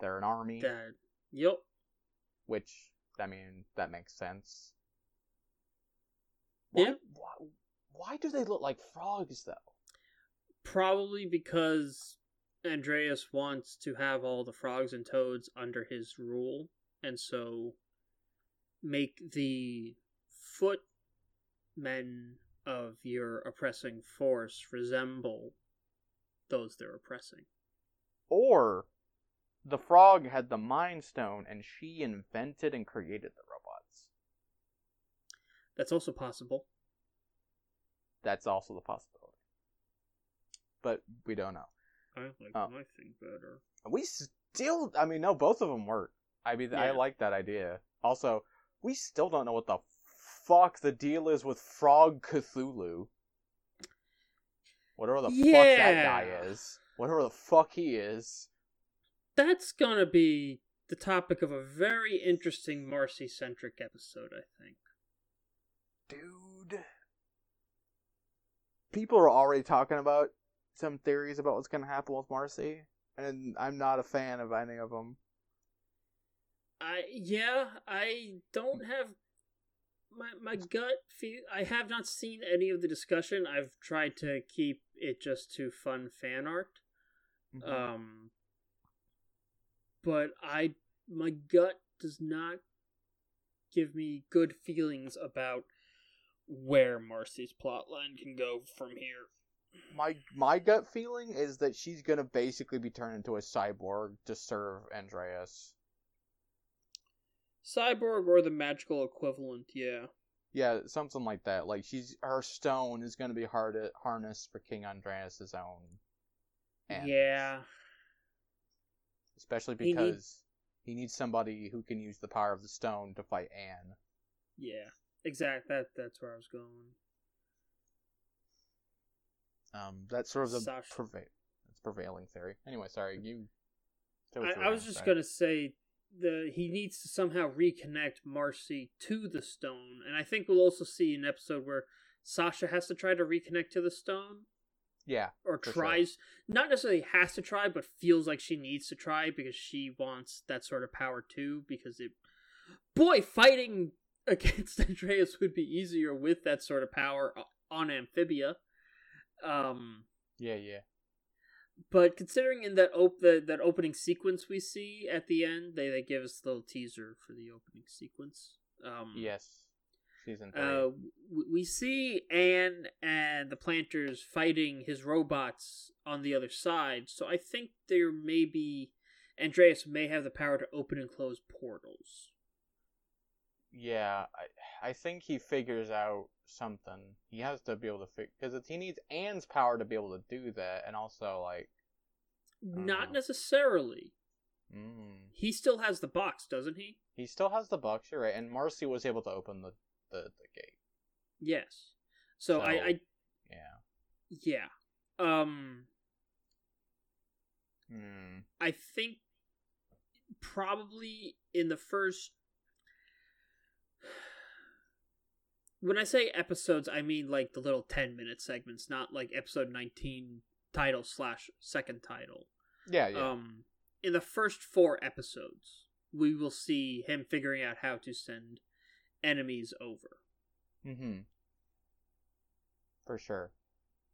They're an army, That. Yep. which I mean that makes sense. Why, Yeah. Why, why do they look like frogs though? Probably because Andrias wants to have all the frogs and toads under his rule, and so make the footmen of your oppressing force resemble those they're oppressing. Or the frog had the Mind Stone and she invented and created the robots. That's also possible. That's also the possibility. But we don't know. I like Oh. my thing better. We still, I mean, no, both of them work. I mean, I like that idea. Also, we still don't know what the fuck the deal is with Frog Cthulhu. Whatever the fuck that guy is. Whatever the fuck he is. That's gonna be the topic of a very interesting Marcy centric episode, I think. Dude. People are already talking about some theories about what's to happen with Marcy, and I'm not a fan of any of them. I yeah, I don't have my my gut feel. I have not seen any of the discussion. I've tried to keep it just to fun fan art. Mm-hmm. Um, but I my gut does not give me good feelings about where Marcy's plotline can go from here. my my gut feeling is that she's gonna basically be turned into a cyborg to serve Andrias. Cyborg or the magical equivalent, yeah. Yeah, something like that. Like she's her stone is gonna be hard harnessed for King Andrias's own. Yeah. especially He need- because he needs somebody who can use the power of the stone to fight Anne. Yeah. Exact that that's where I was going. Um, that's sort of the Sasha. preva- that's prevailing theory. Anyway, sorry, you. I, I was just gonna say the he needs to somehow reconnect Marcy to the stone, and I think we'll also see an episode where Sasha has to try to reconnect to the stone, Yeah, or For sure. tries not necessarily has to try, but feels like she needs to try because she wants that sort of power too. Because it, boy, fighting against Andrias would be easier with that sort of power on Amphibia. Um, yeah, yeah. But considering in that op- the, that opening sequence we see at the end, they, they give us a little teaser for the opening sequence. Um, Yes, season three. Uh, w- we see Anne and the Plantars fighting his robots on the other side, so I think there may be Andrias may have the power to open and close portals. Yeah, I I think he figures out something. He has to be able to fig because he needs Anne's power to be able to do that, and also like, Not Uh. necessarily. mm, He still has the box, doesn't he? he still has the box. You're right, and Marcy was able to open the the, the gate. Yes. So, I, So- I Yeah. yeah. Um Hmm. I think probably in the first when I say episodes, I mean like the little ten minute segments, not like episode nineteen title slash second title. Yeah, yeah. Um in the first four episodes, we will see him figuring out how to send enemies over. Mm-hmm. For sure.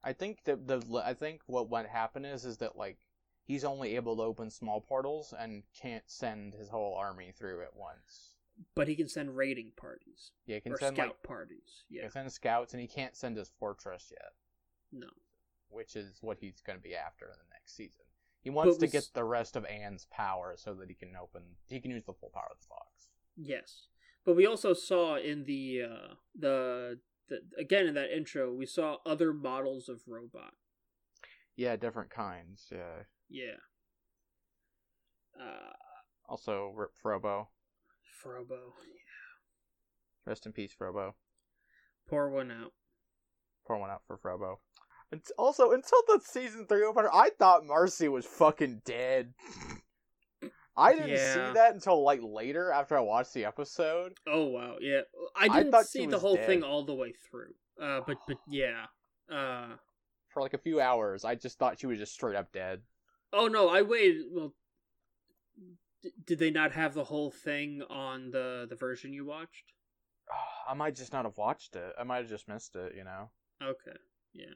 I think that the I think what what happened is is that like he's only able to open small portals and can't send his whole army through at once. But he can send raiding parties. Yeah, he can send scout like parties. he can send scouts and he can't send his fortress yet, No. which is what he's going to be after in the next season. He wants But to we get the rest of Anne's power so that he can open he can use the full power of the box. Yes, but we also saw in the uh, the the again in that intro we saw other models of robot. Yeah, different kinds. Yeah. Yeah. Uh, Also, Rip Frobo. Frobo. Yeah. Rest in peace, Frobo. Pour one out. Pour one out for Frobo. And also, until the season three opener, I thought Marcy was fucking dead. I didn't Yeah. see that until like later after I watched the episode. Oh wow, yeah. I I didn't she see the whole dead. thing all the way through. Uh, but but yeah. Uh, For like a few hours, I just thought she was just straight up dead. oh no, I waited. Well, d- did they not have the whole thing on the the version you watched? I might just not have watched it. I might have just missed it, you know? Okay, yeah.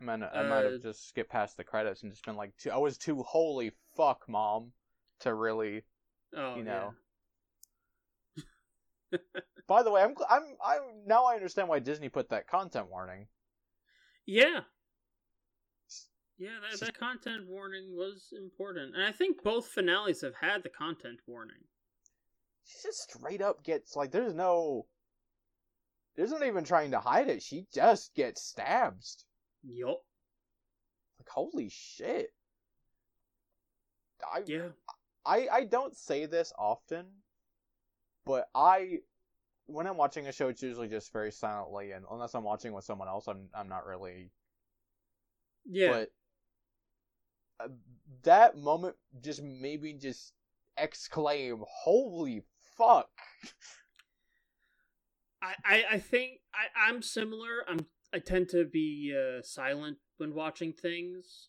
I might, I might Uh, have just skipped past the credits and just been like, too, I was too holy fuck, mom, to really. Oh, You yeah. know. By the way, I'm, I'm, I'm now I understand why Disney put that content warning. Yeah. Yeah, that, that content warning was important. And I think both finales have had the content warning. She just straight up gets like, there's no, there's not even trying to hide it. She just gets stabbed. Yup. Like, holy shit. I, Yeah. I I don't say this often, but I when I'm watching a show, it's usually just very silently, and unless I'm watching with someone else, I'm I'm not really. Yeah. But that moment just made me just exclaim, "Holy fuck!" I, I, I think I, I'm similar. I'm I tend to be uh, silent when watching things,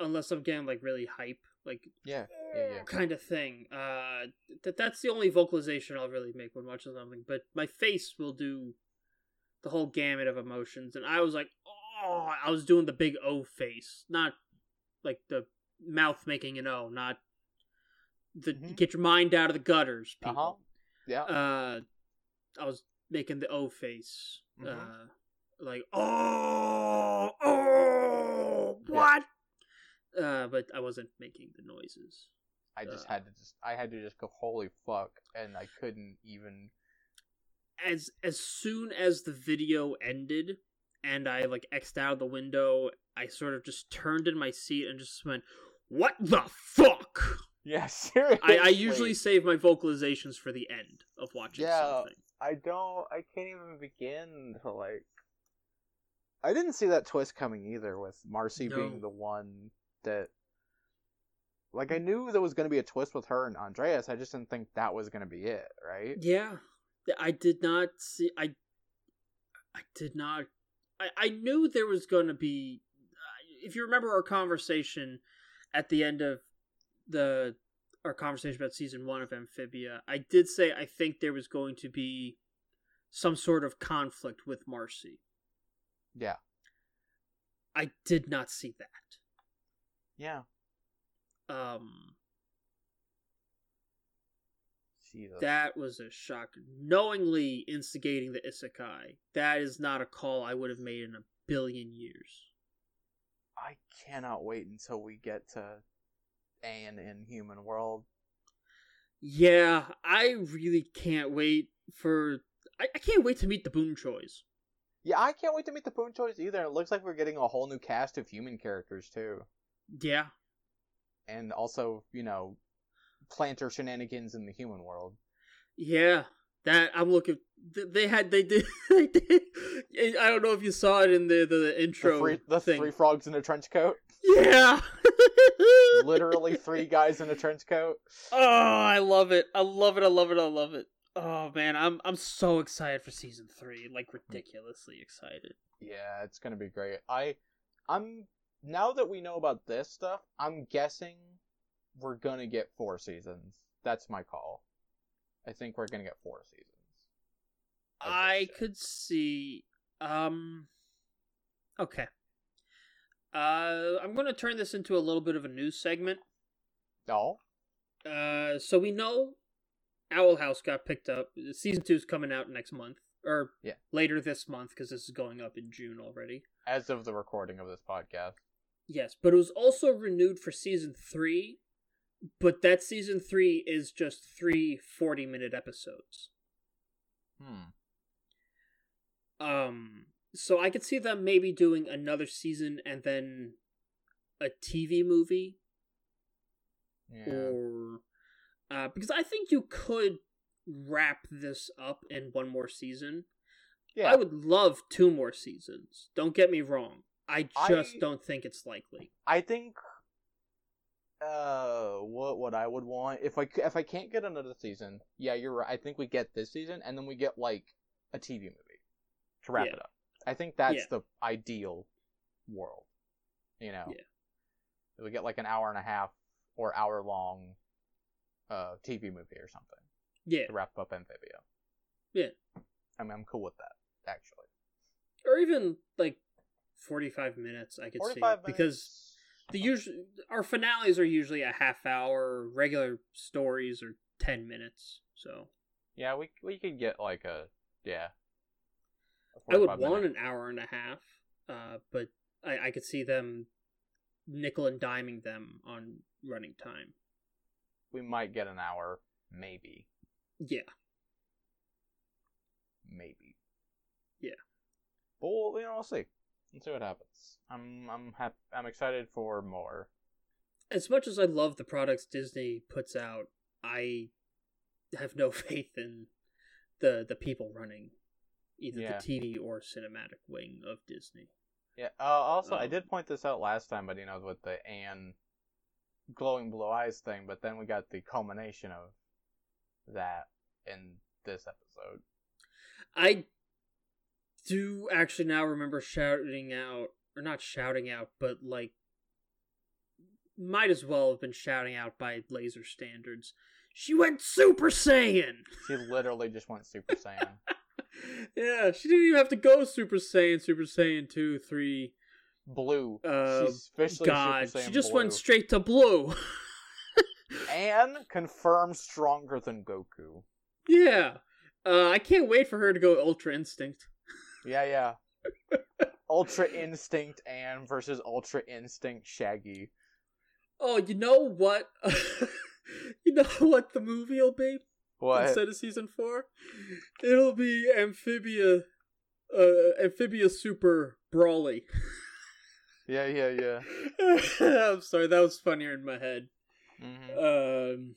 unless I'm getting like really hype, like Yeah, yeah, yeah. kind of thing. Uh, that that's the only vocalization I'll really make when watching something. But my face will do the whole gamut of emotions, and I was like, oh, I was doing the big O face, not like the mouth making an O, not the Mhm. get your mind out of the gutters, Uh huh. people. Yeah. Uh, I was making the O face, Mhm. uh, like oh, oh, Yeah. what? Uh, but I wasn't making the noises. I just uh, had to just I had to just go, "Holy fuck!" and I couldn't even. As as soon as the video ended, and I like xed out of the window, I sort of just turned in my seat and just went, "What the fuck?" Yeah, seriously. I, I usually save my vocalizations for the end of watching Yeah. something. I don't. I can't even begin to like. I didn't see that twist coming either, with Marcy No. being the one that. Like I knew there was going to be a twist with her and Andrias. I just didn't think that was going to be it, right? Yeah, I did not see. I, I did not. I I knew there was going to be. If you remember our conversation at the end of the our conversation about season one of Amphibia, I did say I think there was going to be some sort of conflict with Marcy. Yeah. I did not see that. Yeah. Um, Jesus. that was a shock. Knowingly instigating the isekai, that is not a call I would have made in a billion years. I cannot wait until we get to Anne in Human World. Yeah, I really can't wait for. I, I can't wait to meet the Boonchuys. Yeah, I can't wait to meet the Boonchuys either. It looks like we're getting a whole new cast of human characters too. Yeah, and also, you know, planter shenanigans in the human world. yeah. That I'm looking. They had. They did. They did. I don't know if you saw it in the the, The, intro three, the thing. three frogs in a trench coat. Yeah. Literally three guys in a trench coat. Oh, I love it. I love it. I love it. I love it. Oh man, I'm I'm so excited for season three. Like ridiculously excited. Yeah, it's gonna be great. I, I'm now that we know about this stuff, I'm guessing we're gonna get four seasons. That's my call. I think we're gonna get four seasons. I could see. Um. Okay. Uh, I'm going to turn this into a little bit of a news segment. No. Uh, so we know Owl House got picked up. Season two is coming out next month, or Yeah. later this month because this is going up in June already. As of the recording of this podcast. Yes, but it was also renewed for season three, but that season three is just three 40 minute episodes. Hmm. Um, so I could see them maybe doing another season and then a TV movie Yeah. or uh, because I think you could wrap this up in one more season. Yeah. I would love two more seasons. Don't get me wrong. I just I- don't think it's likely. I think uh what what I would want if I if I can't get another season, yeah, you're right. I think we get this season and then we get like a TV movie to wrap Yeah. it up. I think that's Yeah. the ideal world. You know. Yeah. We get like an hour and a half or hour long uh TV movie or something Yeah, to wrap up Amphibia. Yeah. I mean, I'm cool with that actually. or even like forty-five minutes. I could see 45 because minutes. The usual our finales are usually a half hour. Regular stories are ten minutes. So Yeah, we we could get like a yeah. a I would want minute- an hour and a half, uh, but I, I could see them nickel and diming them on running time. we might get an hour, maybe, Yeah, maybe. Yeah. But we'll, you know, we'll see. We'll see what happens. I'm I'm hap- I'm excited for more. as much as I love the products Disney puts out, I have no faith in the the people running either Yeah. the TV or cinematic wing of Disney. Yeah. Uh, also, I Um, did point this out last time, but you know, with the Anne glowing blue eyes thing. But then we got the culmination of that in this episode. I do actually now remember shouting out, or not shouting out, but like, might as well have been shouting out by laser standards. She went Super Saiyan! She literally just went Super Saiyan. yeah, she didn't even have to go Super Saiyan, Super Saiyan 2, 3. Blue. Uh, She's officially God, Super Saiyan she just blue. went straight to blue. and confirmed stronger than Goku. yeah. Uh, I can't wait for her to go Ultra Instinct. Yeah, yeah. Ultra Instinct Anne versus Ultra Instinct Shaggy. Oh, you know what? you know what the movie will be? What? instead of season four. It'll be Amphibia, uh, Amphibia Super Broly. Yeah, yeah, yeah. I'm sorry, that was funnier in my head. hmm Um,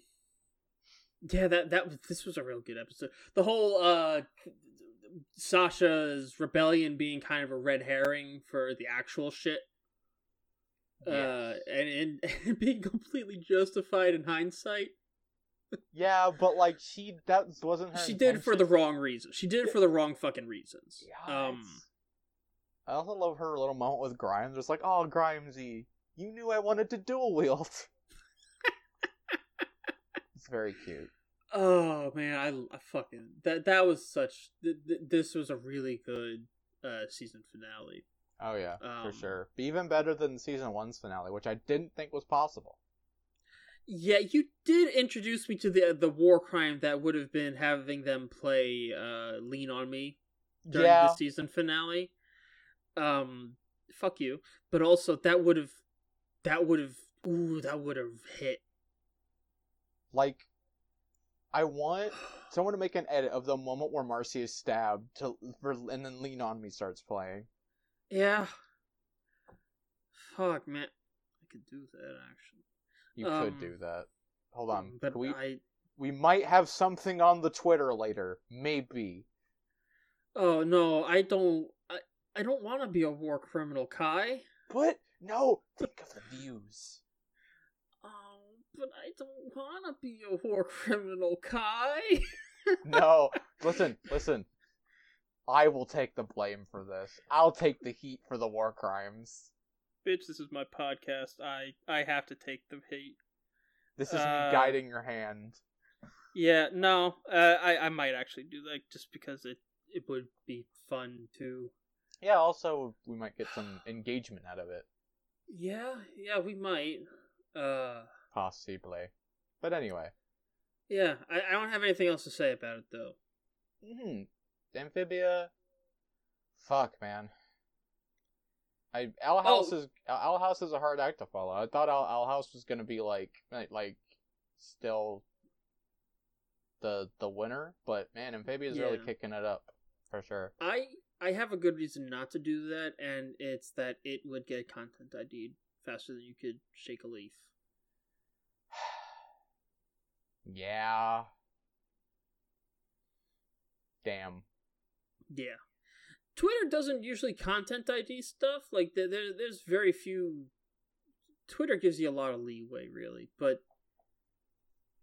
yeah, that that was- this was a real good episode. The whole uh, Sasha's rebellion being kind of a red herring for the actual shit. Uh, and, and being completely justified in hindsight. Yeah, but like she that wasn't her. She did it for the wrong reasons. She did it for the wrong fucking reasons. Yeah, Um, I also love her little moment with Grimes. It's like, oh, Grimesy, you knew I wanted to dual wield. it's very cute. Oh man, I, I fucking that that was such. Th- th- this was a really good uh season finale. Oh yeah, Um, for sure. But even better than season one's finale, which I didn't think was possible. Yeah, you did introduce me to the the war crime that would have been having them play uh "Lean on Me" during yeah, the season finale. Um, fuck you. But also that would have that would have ooh that would have hit. like I want someone to make an edit of the moment where Marcy is stabbed to, for, and then Lean on Me starts playing. Yeah. Fuck man, I could do that actually. You Um, could do that. Hold on, but we I we might have something on the Twitter later, maybe. Oh no, I don't. I I don't want to be a war criminal, Kai. But no, think of the views. But I don't want to be a war criminal, Kai. No, listen, listen. I will take the blame for this. I'll take the heat for the war crimes. Bitch, this is my podcast. I I have to take the heat. This is Uh, me guiding your hand. Yeah, no, uh, I I might actually do that just because it it would be fun to. Yeah, also we might get some engagement out of it, Yeah, yeah, we might. Uh, possibly. But anyway, yeah, I I don't have anything else to say about it though. hmm, amphibia. Fuck, man. I Owl House Oh. is Owl House is a hard act to follow. I thought Owl, Owl House was gonna be like like, like still the the winner, but man, Amphibia's really kicking it up for sure. I I have a good reason not to do that, and it's that it would get content ID'd faster than you could shake a leaf. Yeah. Damn. Yeah. Twitter doesn't usually content ID stuff. Like there, there there's very few. Twitter gives you a lot of leeway, really, but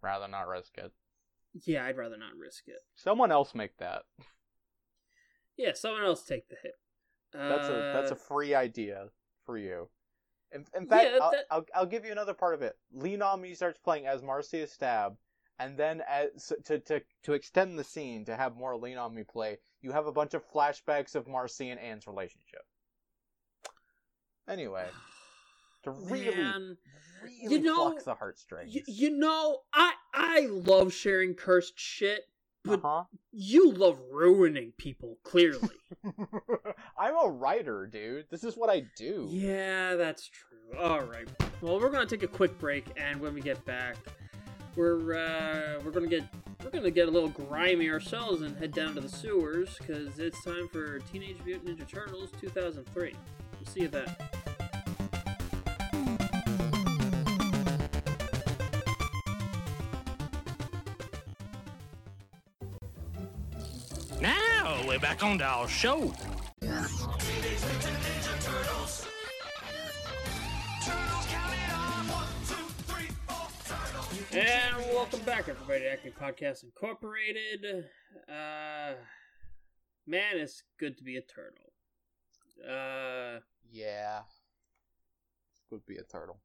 Rather not risk it. yeah, I'd rather not risk it. Someone else make that. Yeah, someone else take the hit. That's a that's a Uh, free idea for you. In, in fact, Yeah, I'll, I'll I'll give you another part of it. Lean on Me starts playing as Marcia Stab, and then as to to to extend the scene to have more Lean on Me play, you have a bunch of flashbacks of Marcy and Anne's relationship. Anyway, to really man. really You know, the heartstrings. Y- you know, I I love sharing cursed shit, but uh you love ruining people. Clearly. I'm a writer, dude. This is what I do. Yeah, that's true. All right. Well, we're gonna take a quick break, and when we get back, we're uh, we're gonna get we're gonna get a little grimy ourselves and head down to the sewers because it's time for Teenage Mutant Ninja Turtles 2003. We'll see you then. Now we're back on to our show. And welcome back, everybody, to Acting Podcast Incorporated. Uh, man, it's good to be a turtle. Uh, Yeah. Would be a turtle.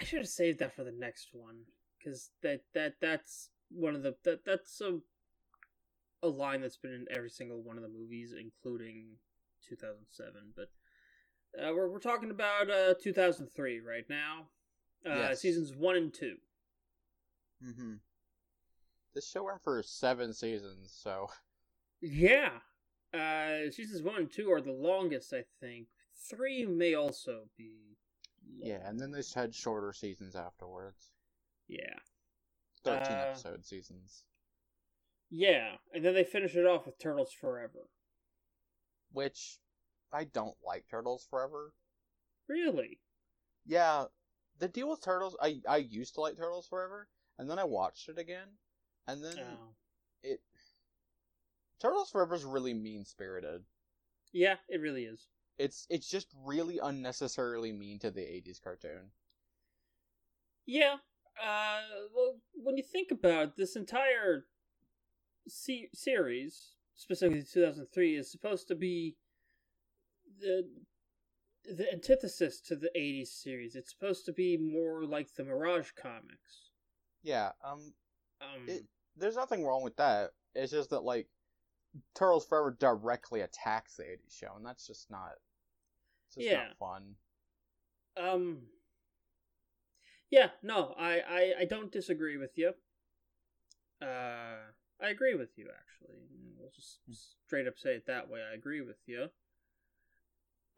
I should have saved that for the next one because that that that's one of the that that's a a line that's been in every single one of the movies, including 2007. But uh, we're we're talking about uh 2003 right now. Uh, Yes. seasons one and two. Mm-hmm. This show went for seven seasons, so Yeah. Uh, seasons one and two are the longest, I think. Three may also be. long. yeah. And then they had shorter seasons afterwards, Yeah. thirteen Uh, episode seasons, Yeah, and then they finish it off with Turtles Forever. which I don't like Turtles Forever. Really? Yeah, the deal with Turtles, I I used to like Turtles Forever, and then I watched it again, and then Oh. it Turtles Forever is really mean spirited. Yeah, it really is. It's it's just really unnecessarily mean to the '80s cartoon. Yeah. Uh, well, when you think about it, this entire se- series, specifically 2003, is supposed to be the the antithesis to the 80s series. It's supposed to be more like the Mirage comics. Yeah, um, Um, It- there's nothing wrong with that. It's just that like Turtles Forever directly attacks the '80s show, and that's just not. It's just Yeah. not fun. Um. Yeah, no, I, I, I don't disagree with you. Uh, I agree with you actually. We'll just straight up say it that way. I agree with you.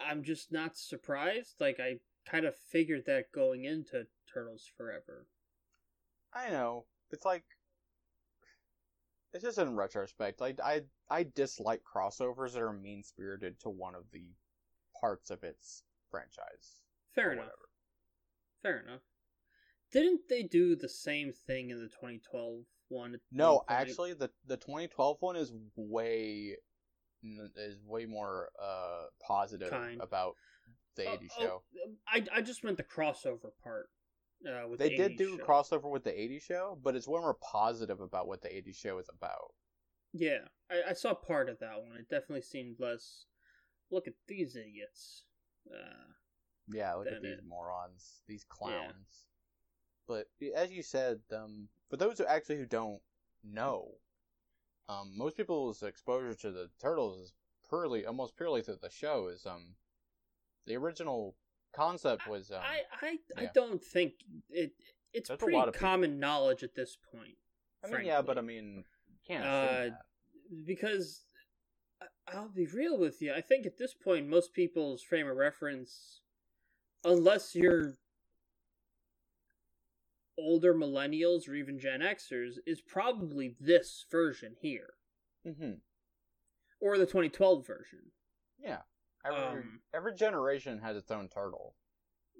I'm just not surprised. Like I kind of figured that going into Turtles Forever. I know. It's like it's just in retrospect. Like I I dislike crossovers that are mean spirited to one of the parts of its franchise. Fair enough. whatever. Fair enough. Didn't they do the same thing in the 2012 one? No, actually, the the 2012 one is way is way more uh positive Kind. about the Oh, 80s oh, show. I I just meant the crossover part. Uh, They the did 80s do show. crossover with the 80s show, but it's way more positive about what the 80s show is about. Yeah, I, I saw part of that one. It definitely seemed less. Look at these idiots. Uh, Yeah, look at these it- morons, these clowns. But as you said, um, for those who actually who don't know, um, most people's exposure to the turtles is purely, almost purely through the show. Is um, the original concept was um, I I, I yeah. don't think it. It's There's pretty of people- common knowledge at this point. I mean, yeah, but I mean, can't Uh, because I- I'll be real with you. I think at this point, most people's frame of reference, unless you're older millennials or even Gen Xers, is probably this version here Mm-hmm. or the 2012 version. Yeah, every Um, every generation has its own turtle.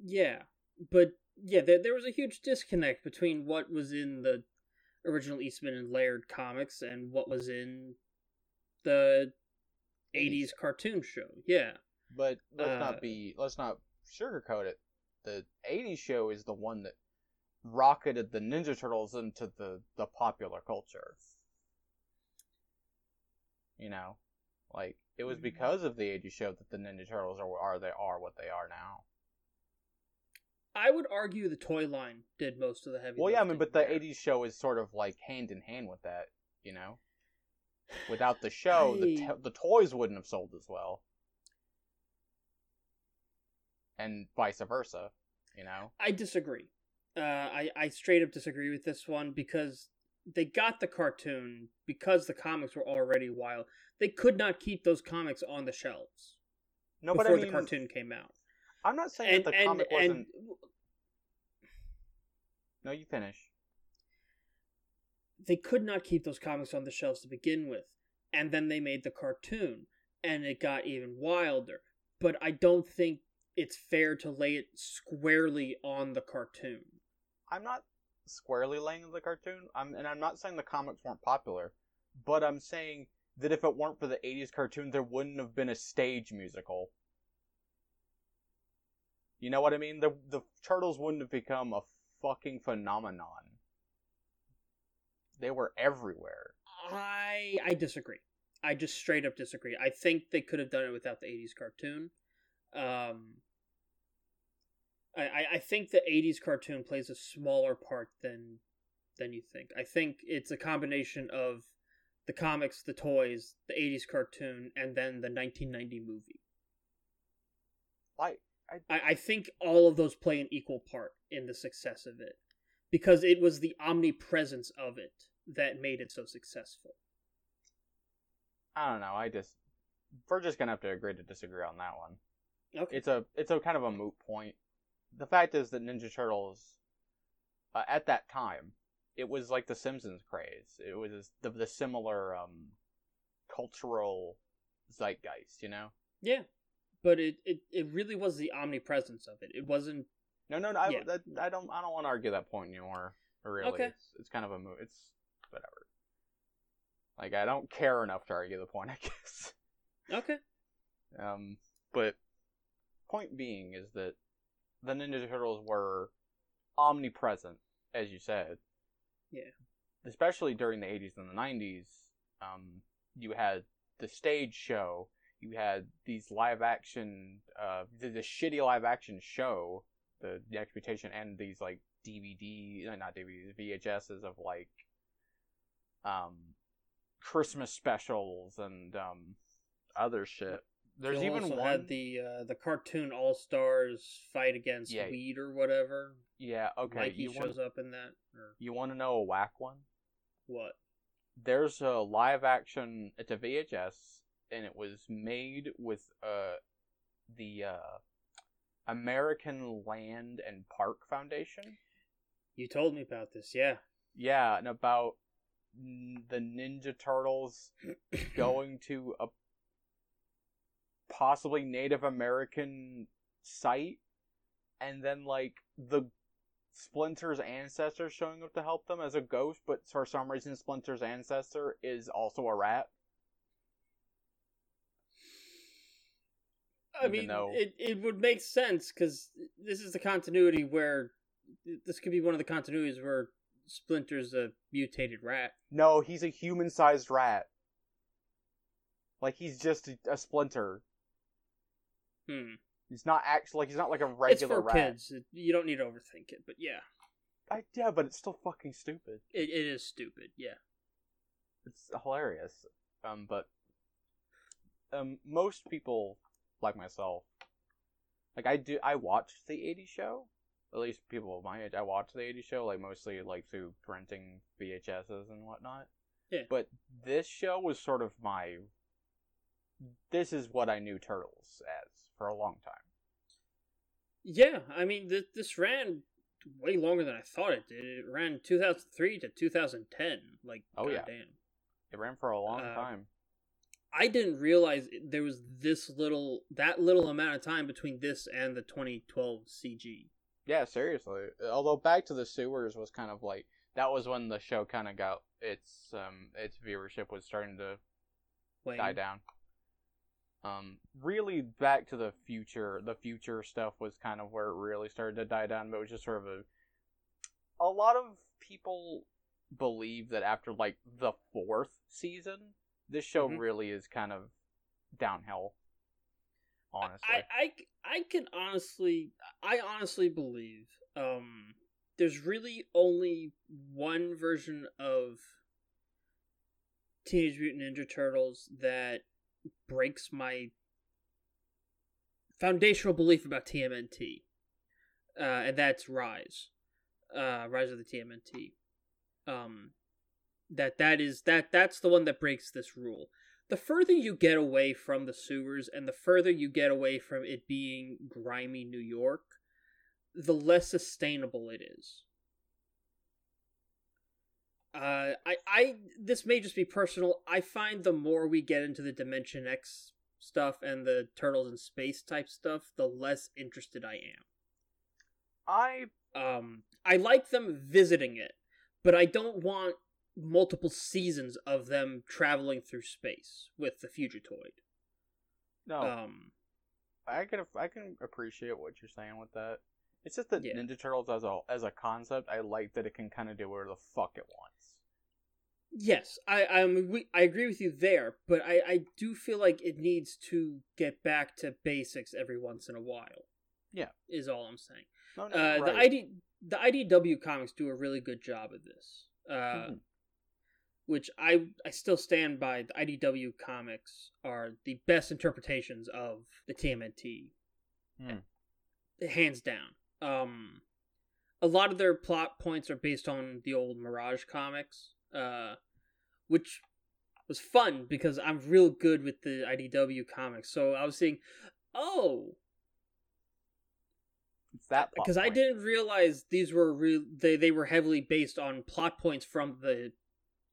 Yeah, but yeah, there, there was a huge disconnect between what was in the original Eastman and Laird comics and what was in the 80s cartoon show. Yeah. But let's Uh, not be let's not sugarcoat it. The '80s show is the one that rocketed the Ninja Turtles into the the popular culture. You know, like it was Mhm. because of the '80s show that the Ninja Turtles are are they are what they are now. I would argue the toy line did most of the heavy Well, yeah, I mean, but the there. '80s show is sort of like hand in hand with that. You know, without the show, the I- to- the toys wouldn't have sold as well, and vice versa. You know. I disagree. Uh, I I straight up disagree with this one because they got the cartoon because the comics were already wild. They could not keep those comics on the shelves No, before I mean, the cartoon came out. I'm not saying And that the and comic and wasn't. No, you finish. they could not keep those comics on the shelves to begin with, and then they made the cartoon, and it got even wilder. But I don't think it's fair to lay it squarely on the cartoon. I'm not squarely laying the cartoon. I'm and I'm not saying the comics weren't popular, but I'm saying that if it weren't for the '80s cartoon, there wouldn't have been a stage musical. You know what I mean? The the turtles wouldn't have become a fucking phenomenon. They were everywhere. I I disagree. I just straight up disagree. I think they could have done it without the '80s cartoon. Um, I I- I think the '80s cartoon plays a smaller part than than you think. I think it's a combination of the comics, the toys, the '80s cartoon, and then the 1990 movie. Like I, I think all of those play an equal part in the success of it because it was the omnipresence of it that made it so successful. I don't know. I just we're just gonna have to agree to disagree on that one. Okay. it's a it's a kind of a moot point. The fact is that Ninja Turtles, uh, at that time, it was like the Simpsons craze. It was the the similar um, cultural zeitgeist, you know. Yeah, but it, it, it really was the omnipresence of it. It wasn't. No, no, no. I, Yeah. that, I don't. I don't want to argue that point anymore. Really, Okay. it's, it's kind of a move. It's whatever. Like I don't care enough to argue the point. I guess. Okay. Um, but point being is that the Ninja Turtles were omnipresent, as you said. Yeah. Especially during the 80s and the 90s, um, you had the stage show, you had these live action, uh, the, the shitty live action show, the, the exploitation, and these like DVD, uh, not DVD, VHSs of like, um, Christmas specials and um, other shit. There's You even also one. had the uh, the cartoon All Stars fight against Yeah. weed or whatever. Yeah, okay. Mikey you shows want, up in that or you want to know a whack one? what? There's a live action. It's a VHS, and it was made with uh the uh American Land and Park Foundation. You told me about this. Yeah. Yeah, and about the Ninja Turtles going to a possibly Native American site, and then like the Splinter's ancestor showing up to help them as a ghost, but for some reason Splinter's ancestor is also a rat. I Even mean, though- it, it would make sense because this is the continuity where this could be one of the continuities where Splinter's a mutated rat. No, he's a human-sized rat. Like he's just a, a splinter. Hmm. He's not actually like he's not like a regular It's for rat. kids. You don't need to overthink it, but yeah, I, yeah, but it's still fucking stupid. it, it is stupid. Yeah. It's hilarious. Um, but um, most people like myself, like I do, I watched the '80s show. At least people of my age, I watched the '80s show, like mostly like through renting VHSs and whatnot. Yeah. But this show was sort of my. This is what I knew Turtles as for a long time. Yeah, I mean, th- this ran way longer than I thought it did. It ran 2003 to 2010. Like, Oh, yeah. goddamn. It ran for a long Uh, time. I didn't realize there was this little, that little amount of time between this and the 2012 CG. Yeah, seriously. Although Back to the Sewers was kind of like that was when the show kind of got its um its viewership was starting to die down. Um, really, Back to the Future, the future stuff was kind of where it really started to die down. But it was just sort of a. A lot of people believe that after like the fourth season, this show Mhm. really is kind of downhill. Honestly, I, I, I can honestly, I honestly believe um, there's really only one version of Teenage Mutant Ninja Turtles that breaks my foundational belief about TMNT, uh, and that's Rise, uh, Rise of the TMNT. Um, that that is that that's the one that breaks this rule the further you get away from the sewers and the further you get away from it being grimy New York, the less sustainable it is. Uh, I, I, this may just be personal. I find the more we get into the Dimension X stuff and the Turtles in Space type stuff, the less interested I am. I. Um, I like them visiting it, but I don't want multiple seasons of them traveling through space with the Fugitoid. no, Um, I can I can appreciate what you're saying with that. It's just that Yeah. Ninja Turtles as a as a concept, I like that it can kind of do whatever the fuck it wants. Yes, I I'm, we, I agree with you there, but I I do feel like it needs to get back to basics every once in a while. Yeah. is all I'm saying. No, no, Uh, the. ID the IDW comics do a really good job of this. Uh, Mhm. which I I still stand by. The IDW comics are the best interpretations of the TMNT, Hmm. hands down. Um, a lot of their plot points are based on the old Mirage comics, uh, which was fun because I'm real good with the IDW comics. So I was seeing, oh, It's that because I didn't realize these were real. They they were heavily based on plot points from the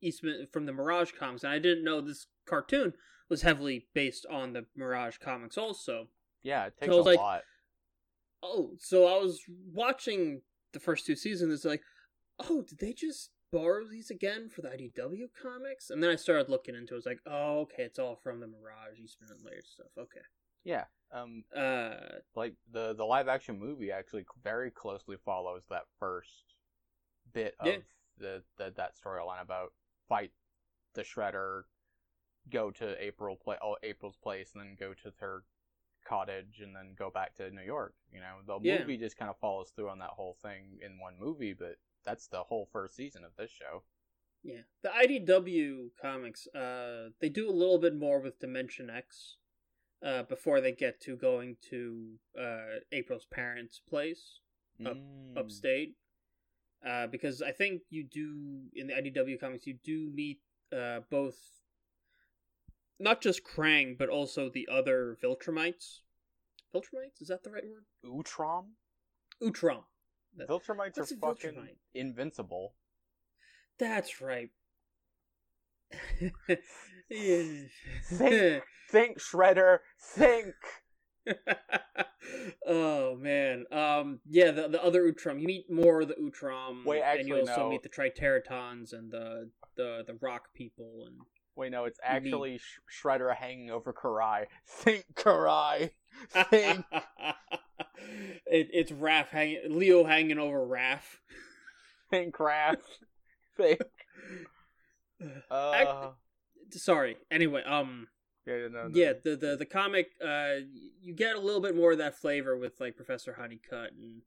Eastman from the Mirage comics, and I didn't know this cartoon was heavily based on the Mirage comics also. Yeah, it So takes was a like- lot. Oh, so I was watching the first two seasons. It's like, oh, did they just borrow these again for the IDW comics? And then I started looking into it. was like, oh, okay, it's all from the Mirage Eastman and Laird stuff. Okay. Yeah. Um, Uh, like the the live action movie actually very closely follows that first bit of Yeah. the, the that storyline about fight the shredder go to april play oh april's place and then go to her cottage and then go back to new york you know the Yeah. movie just kind of follows through on that whole thing in one movie but that's the whole first season of this show Yeah, the IDW comics, uh, they do a little bit more with Dimension X, uh, before they get to going to uh April's parents' place Up- Mm. upstate, uh, because I think you do in the IDW comics you do meet uh both, not just Krang but also the other Viltrumites. Viltrumites is that the right word? Utrom? Utrom. That- Viltrumites are What's a fucking Viltrumite? invincible. That's right. Think. Think, Shredder, think! oh man. Um yeah, the the other Utrom. You meet more of the Utrom. Wait, actually, and you also no. meet the Triceratons and the the the rock people and Wait, no, it's actually Sh- Shredder hanging over Karai. Think, Karai! Think! it, it's Raph hanging Leo hanging over Raph. think, Raph! Think. Uh, Sorry. Anyway, um yeah, no, no. yeah the, the the comic uh you get a little bit more of that flavor with like professor honeycutt and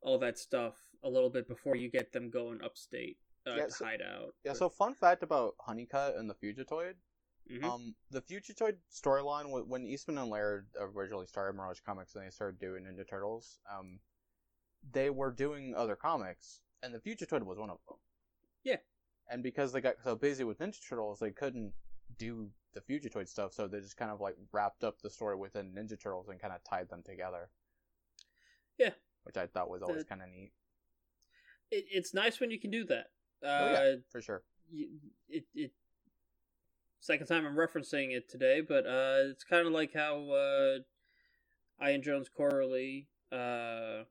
all that stuff a little bit before you get them going upstate uh, Yeah, so- hide out Yeah, so fun fact about Honeycutt and the Fugitoid. Mhm. Um, the Fugitoid storyline, wh- when Eastman and Laird originally started Mirage Comics and they started doing Ninja Turtles, um, they were doing other comics, and the Fugitoid was one of them. Yeah. And because they got so busy with Ninja Turtles, they couldn't do the Fugitoid stuff, so they just kind of like wrapped up the story within Ninja Turtles and kind of tied them together. Yeah. Which I thought was always kind of neat. it, it's nice when you can do that uh Oh, yeah. For sure. it it second time I'm referencing it today, but uh, it's kind of like how uh, Ian Jones-Quartey uh,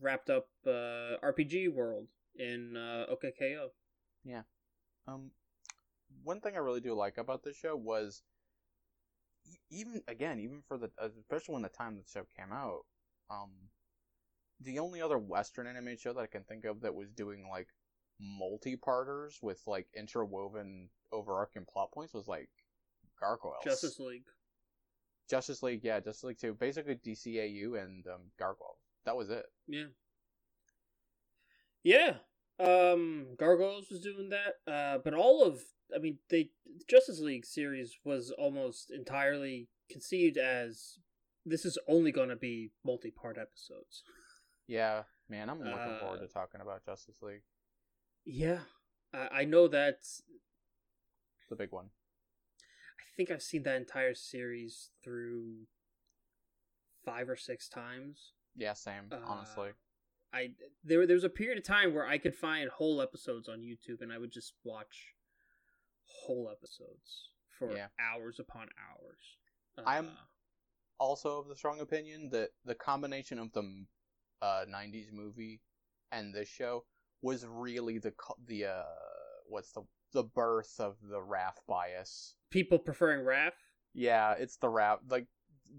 wrapped up uh, RPG World in uh, OKKO. Yeah. Um, one thing I really do like about this show was, even again, even for the especially when the time the show came out, um, the only other Western animated show that I can think of that was doing like multi-parters with like interwoven overarching plot points was like Gargoyles. Justice League. Justice League, yeah, Justice League Two, basically DCAU and um, Gargoyles. That was it. Yeah. Yeah. Um Gargoyles was doing that. Uh but all of I mean they Justice League series was almost entirely conceived as this is only going to be multi-part episodes. Yeah, man, I'm looking Uh, forward to talking about Justice League, Yeah. I, I know that's the big one. I think I've seen that entire series through five or six times. Yeah, same. Uh, honestly, I there there was a period of time where I could find whole episodes on YouTube and I would just watch whole episodes for Yeah. hours upon hours. I'm- Uh, also of the strong opinion that the combination of the uh, 90s movie and this show was really the the uh, what's the the birth of the Raph bias. people preferring Raph. Yeah, it's the Raph like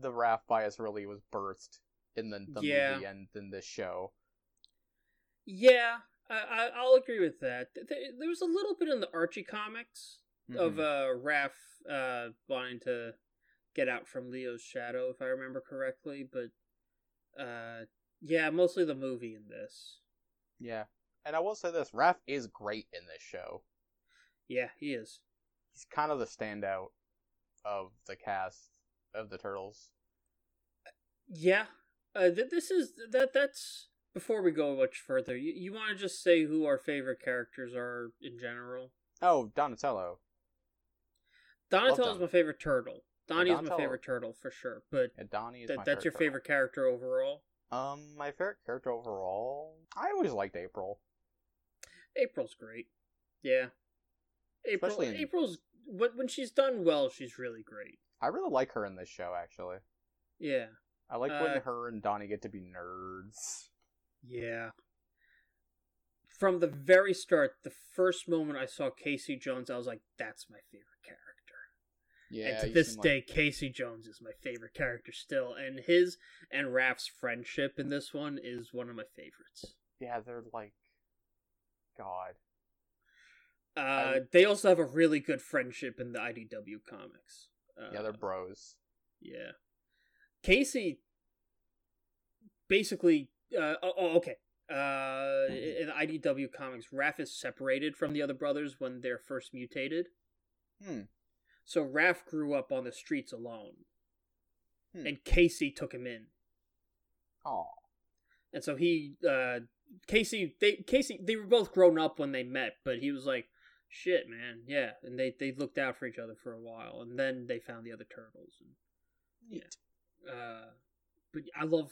the Raph bias really was birthed in the, the Yeah. movie and in this show. Yeah, I, I I'll agree with that. There, was a little bit in the Archie comics of Mhm. uh Raph uh wanting to get out from Leo's shadow, if I remember correctly. But uh yeah, mostly the movie in this. yeah, and I will say this: Raph is great in this show. Yeah, he is. He's kind of the standout of the cast of the Turtles. Yeah, uh, th- this is that. That's before we go much further. You, you want to just say who our favorite characters are in general? Oh, Donatello. Donatello's Don- my favorite turtle. Donnie's my favorite turtle for sure. But Yeah, Donnie is th- my that's your turtle. favorite character overall. Um, my favorite character overall. I always liked April. April's great. Yeah, April. Especially in- April's when when she's done well, she's really great. I really like her in this show. Actually, Yeah, I like Uh, when her and Donnie get to be nerds. yeah. From the very start, the first moment I saw Casey Jones, I was like, "That's my favorite character." Yeah, and to this seem like- day, Casey Jones is my favorite character still, and his and Raph's friendship in this one is one of my favorites. yeah, they're like, God, Uh, I- they also have a really good friendship in the IDW comics. Uh, yeah, they're bros. yeah. Casey basically, uh, oh, oh, okay. Uh, in the IDW comics, Raph is separated from the other brothers when they're first mutated. Hmm. So Raph grew up on the streets alone, Hmm. and Casey took him in. Aw, And so he, uh, Casey, they, Casey, they were both grown up when they met, but he was like, "Shit, man, yeah." And they they looked out for each other for a while, and then they found the other turtles. And, neat. uh, but I love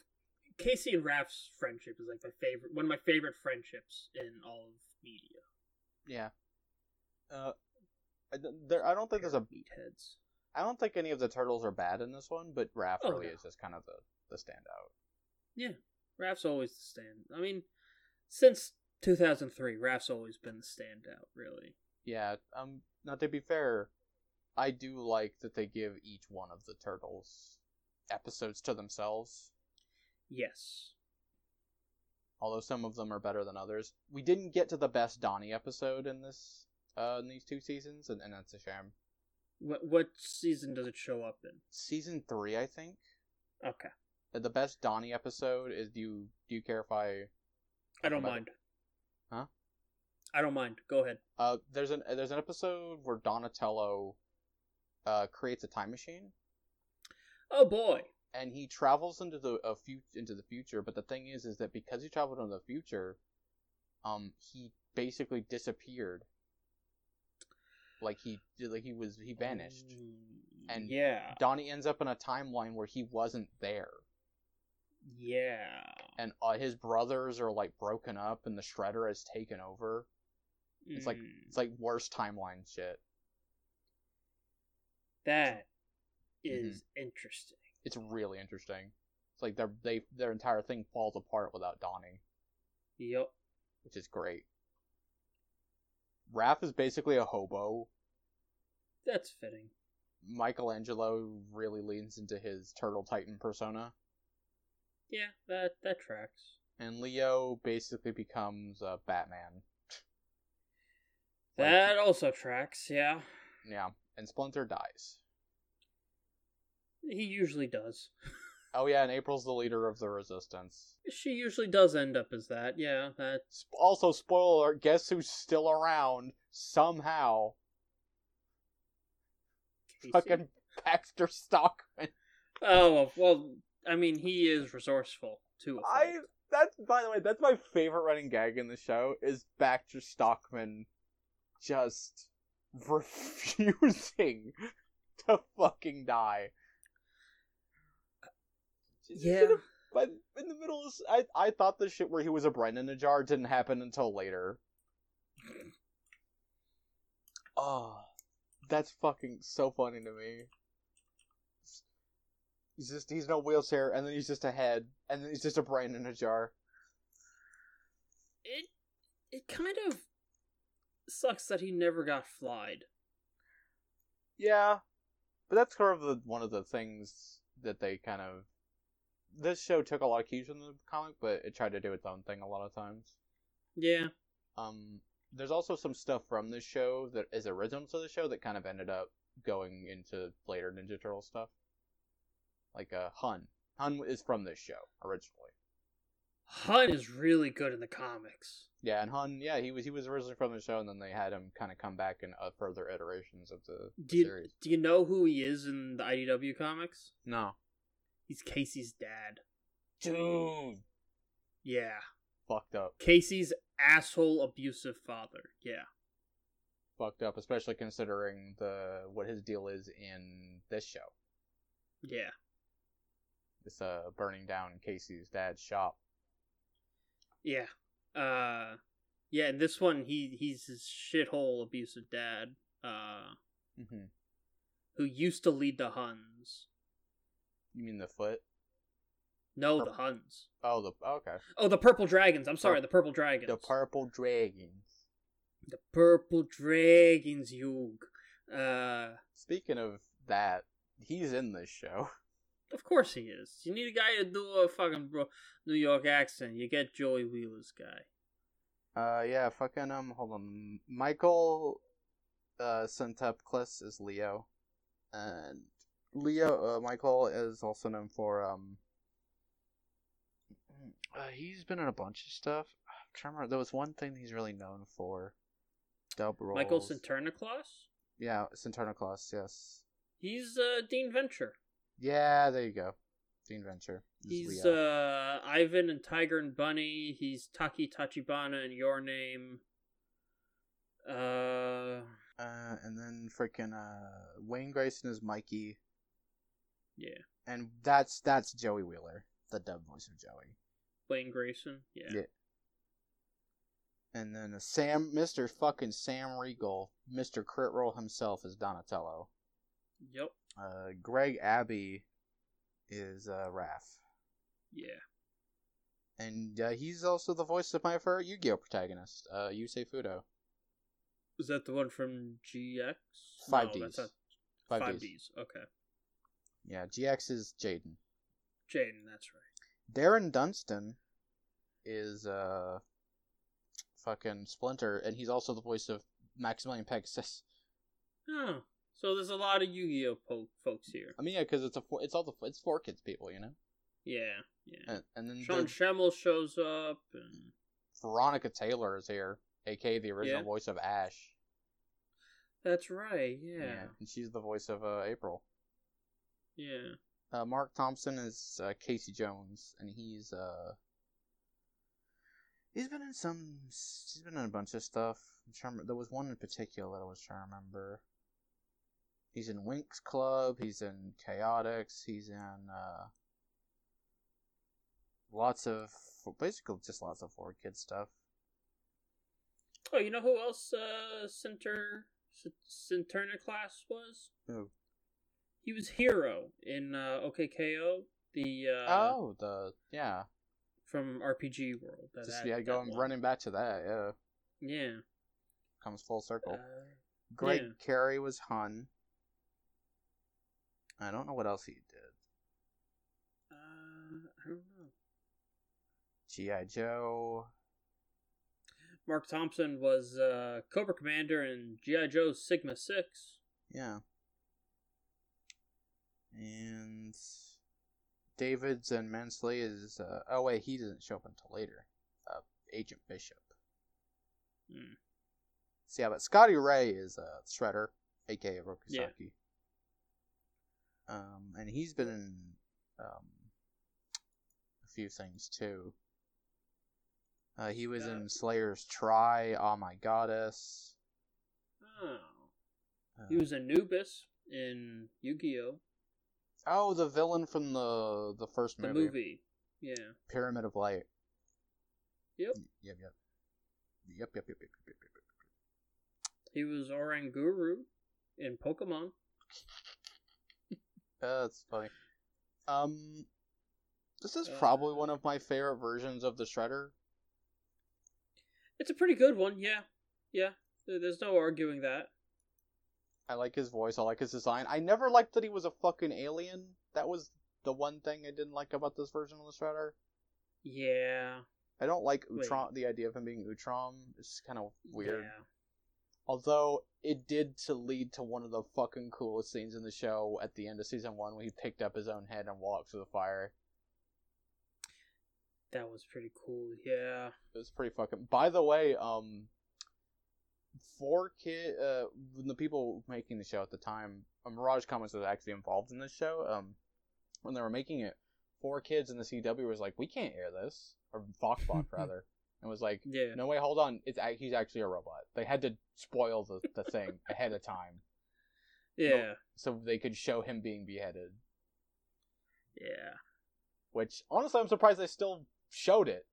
Casey and Raph's friendship is like my favorite, one of my favorite friendships in all of media. Yeah. Uh, I, there, I don't think there's a. meatheads. I don't think any of the turtles are bad in this one, but Raph Oh, really no. is just kind of the the standout. Yeah, Raph's always the stand. I mean, since 2003, Raph's always been the standout. Really. Yeah. Um. Now to be fair, I do like that they give each one of the turtles episodes to themselves. Yes. although some of them are better than others. We didn't get to the best Donnie episode in this uh in these two seasons, and, and that's a shame. What what season does it show up in? Season three, I think. Okay, Uh, The best Donnie episode is do you do you care if I I don't mind. Huh? I don't mind. Go ahead. uh there's an there's an episode where Donatello uh creates a time machine Oh boy. and he travels into the a few into the future, but the thing is is that because he traveled into the future, um he basically disappeared. Like he like he was he vanished. Mm, And yeah, Donnie ends up in a timeline where he wasn't there, yeah. and uh, his brothers are like broken up, and the Shredder has taken over. It's like Mm, it's like worst timeline shit. That is Mm-hmm. interesting. It's really interesting. It's like their they their entire thing falls apart without Donnie, Yep. which is great. Raph is basically a hobo. That's fitting. Michelangelo really leans into his Turtle Titan persona. Yeah, that that tracks. And Leo basically becomes uh, Batman. Like, That also tracks. Yeah, yeah, and Splinter dies. he usually does. Oh yeah, and April's the leader of the Resistance. She usually does end up as that. Yeah, that. Also, spoiler: guess who's still around somehow? Casey. Fucking Baxter Stockman. Oh well, I mean, he is resourceful too. I that's by the way, that's my favorite running gag in the show is Baxter Stockman just refusing to fucking die. Yeah. in a- But in the middle, of, I I thought the shit where he was a brain in a jar didn't happen until later. Oh, that's fucking so funny to me. He's just he's no wheelchair, and then he's just a head, and then he's just a brain in a jar. It it kind of sucks that he never got flied. Yeah, but that's kind of the, one of the things that they kind of. This show took a lot of cues from the comic, but it tried to do its own thing a lot of times. Yeah. Um, there's also some stuff from this show that is original to the show that kind of ended up going into later Ninja Turtle stuff. Like uh, Hun. Hun is from this show originally. Hun is really good in the comics. Yeah, and Hun, yeah, he was he was originally from the show, and then they had him kind of come back in uh, further iterations of the Do you, series. do you know who he is in the IDW comics? No, He's Casey's dad. dude, Yeah. fucked up, Casey's asshole abusive father. Yeah. fucked up, especially considering the what his deal is in this show. Yeah. This uh burning down Casey's dad's shop. Yeah. Uh yeah, in this one he he's his shithole abusive dad, uh Mm-hmm. who used to lead the Huns. You mean the foot? No, the Huns. Oh, the okay. Oh, the purple dragons. I'm sorry, the purple dragons. The purple dragons. The purple dragons, Yug. Uh Speaking of that, he's in this show. of course he is. You need a guy to do a fucking bro- New York accent. You get Joey Wheeler's guy. Uh, yeah, fucking um, hold on, Michael, uh, Sinterniklaas is Leo, and Leo, uh, Michael is also known for um. Uh, he's been in a bunch of stuff. I'm trying to remember. There was one thing he's really known for. Dub roles. Michael Sinterniklaas? Yeah, Sinterniklaas. Yes. He's uh, Dean Venture. Yeah, there you go. Dean Venture. He's uh Ivan and Tiger and Bunny. He's Taki Tachibana and Your Name. Uh Uh, and then freaking uh, Wayne Grayson is Mikey, yeah. and that's that's Joey Wheeler, the dub voice of Joey. Wayne Grayson. Yeah. Yeah. And then uh, Sam, Mister fucking Sam Riegel, Mister Crit Role himself is Donatello. Yep. Uh, Greg Abbey is uh, Raph, Yeah. and uh, he's also the voice of my favorite Yu-Gi-Oh protagonist, uh, Yusei Fudo. Is that the one from GX? Five No, Ds. Five, Five Ds. Ds. Okay. Yeah, GX is Jaden. Jaden, that's right. Darren Dunstan is uh fucking Splinter, and he's also the voice of Maximilian Pegasus. Oh, so there's a lot of Yu-Gi-Oh po- folks here. I mean, yeah, because it's a four, it's all the it's four kids people, you know. Yeah, yeah. And, and then Sean Schemmel shows up, and Veronica Taylor is here, aka the original Yeah. voice of Ash. that's right. Yeah, and she's the voice of uh, April. yeah. Uh, Marc Thompson is uh, Casey Jones, and he's uh he's been in some he's been in a bunch of stuff. I'm trying there was one in particular that I was trying to remember. He's in Winx Club. He's in Chaotix. He's in uh lots of basically just lots of four kid stuff. Oh, you know who else uh Center Sinterniklaas was? Who? He was Hero in uh OKKO, the uh oh, the yeah, from RPG World. That, just yeah, going running back to that. Yeah, Yeah. comes full circle. Uh, Greg yeah. Carey was Hun. I don't know what else he did. uh, I don't know. G.I. Joe. Marc Thompson was uh, Cobra Commander in GI Joe Sigma Six. Yeah. And David Zen Mansley is. Uh, oh, wait, he doesn't show up until later. Uh, Agent Bishop. Hmm. So, yeah, but Scottie Ray is uh, Shredder, aka Oroku Saki. Um, and he's been in um, a few things too. Uh, he was in uh, Slayers Try, Oh My Goddess. Oh. Uh, he was Anubis in Yu-Gi-Oh. Oh, the villain from the the first movie. The movie, yeah. Pyramid of Light. Yep. Yep. Yep. Yep. Yep. Yep. Yep. yep, yep. He was Oranguru in Pokemon. Uh, that's funny. Um, this is Uh, probably one of my favorite versions of the Shredder. It's a pretty good one. Yeah. Yeah. There's no arguing that. I like his voice. I like his design. I never liked that he was a fucking alien. That was the one thing I didn't like about this version of the Shredder. Yeah. I don't like. Utrom. The idea of him being Utrom is kind of weird. Yeah. Although it did to lead to one of the fucking coolest scenes in the show at the end of season one, when he picked up his own head and walked through the fire. That was pretty cool. Yeah. It was pretty fucking. By the way, um, four kid, uh, the people making the show at the time, uh, Mirage Comics was actually involved in this show. Um, when they were making it, four kids in the CW was like, "We can't air this," or Foxbox rather, and was like, Yeah. "No way, hold on, it's he's actually a robot." They had to spoil the the thing ahead of time Yeah. so they could show him being beheaded. Yeah. Which honestly, I'm surprised they still showed it.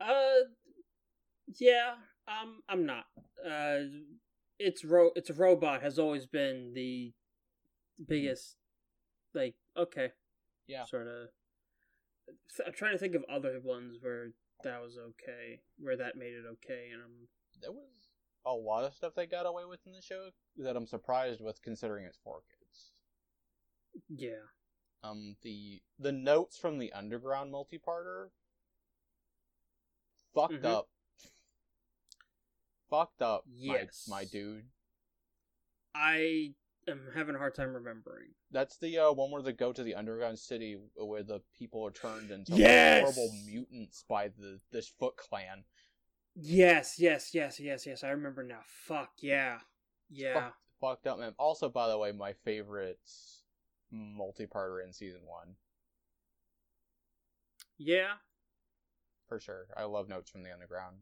Uh, yeah. Um, I'm not. Uh, it's ro. It's a robot has always been the biggest. Like, okay. Yeah. Sort of. I'm trying to think of other ones where that was okay, where that made it okay, and I'm there was a lot of stuff they got away with in the show that I'm surprised with considering it's four kids. yeah. Um, the the notes from the underground multi-parter fucked Mhm. up. fucked up, Yes. my, my dude. I am having a hard time remembering. That's the uh, one where they go to the underground city where the people are turned into Yes! horrible mutants by the this Foot Clan. Yes, yes, yes, yes, yes. I remember now. Fuck yeah, yeah. Fucked, fucked up, man. Also, by the way, my favorite multi-parter in season one. Yeah, for sure. I love Notes from the Underground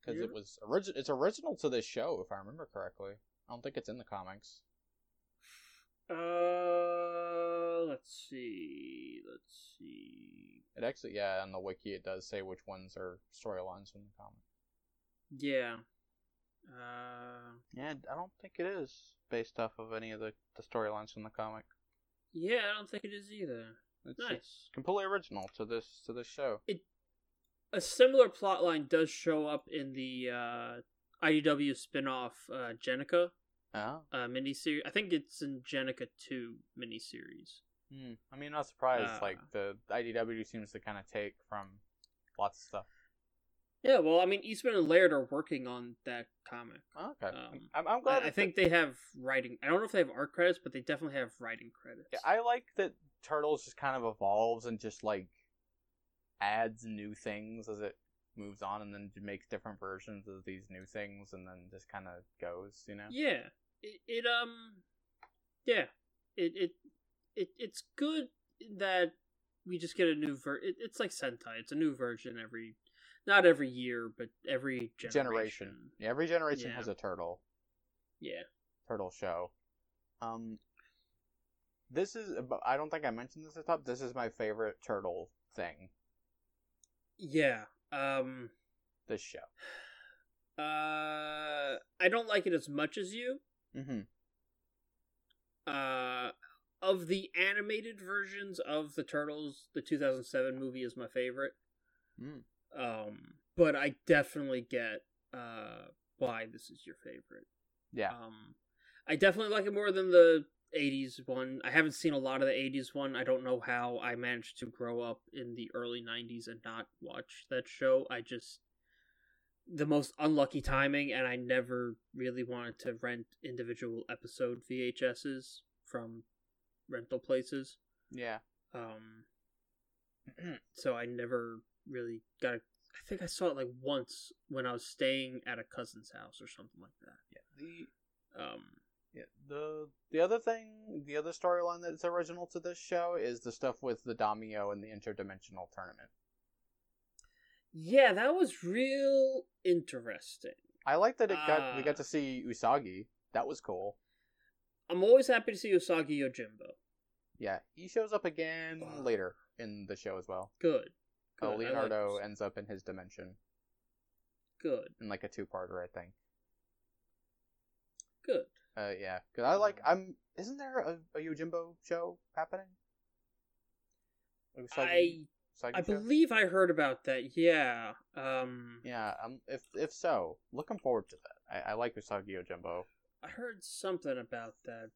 because Yeah. it was origi- It's original to this show, if I remember correctly. I don't think it's in the comics. Uh, let's see. Let's see. It actually, yeah, on the wiki it does say which ones are storylines from the comic. Yeah. Uh, Yeah, I don't think it is based off of any of the, the storylines from the comic. yeah. I don't think it is either. It's, Nice. it's completely original to this to this show. It a similar plotline does show up in the uh, IDW spin-off uh, Jennika Oh, uh, miniseries. I think it's in Jennika Two miniseries. hmm. I mean, not surprised. Uh. like the IDW seems to kind of take from lots of stuff. Yeah, well, I mean, Eastman and Laird are working on that comic. Oh, okay, Um, I'm, I'm glad. I, I think they have writing. I don't know if they have art credits, but they definitely have writing credits. Yeah, I like that Turtles just kind of evolves and just like adds new things as it moves on, and then makes different versions of these new things, and then just kind of goes, you know. Yeah. It, it um yeah. It it it it's good that we just get a new ver it, it's like Sentai. It's a new version every not every year, but every generation. Generation. Yeah, every generation Yeah. has a turtle Yeah. turtle show. Um, this is. I don't think I mentioned this at the top. This is my favorite turtle thing. Yeah. Um This show. uh I don't like it as much as you. Mm-hmm. Uh of the animated versions of the Turtles, the 2007 movie is my favorite. Mm. Um but I definitely get uh why this is your favorite. Yeah. Um, I definitely like it more than the '80s one. I haven't seen a lot of the '80s one. I don't know how I managed to grow up in the early '90s and not watch that show. I just the most unlucky timing, and I never really wanted to rent individual episode VHSs from rental places. Yeah. Um, so I never really got. A, I think I saw it like once when I was staying at a cousin's house or something like that. Yeah. The Um, yeah, the the other thing, the other storyline that's original to this show is the stuff with the Daimyo and the interdimensional tournament. yeah, that was real interesting. I like that it got we Ah. got to see Usagi. That was cool. I'm always happy to see Usagi Yojimbo. Yeah, he shows up again Ah. later in the show as well. Good. Oh, Good. Like Leonardo this. ends up in his dimension Good. in like a two-parter, I think. Good. Uh, yeah, because I like. I'm. Isn't there a, a Yojimbo show happening? Usagi, I I show? believe I heard about that. Yeah. Um, Yeah. Um. If if so, looking forward to that. I, I like Usagi Yojimbo. I heard something about that.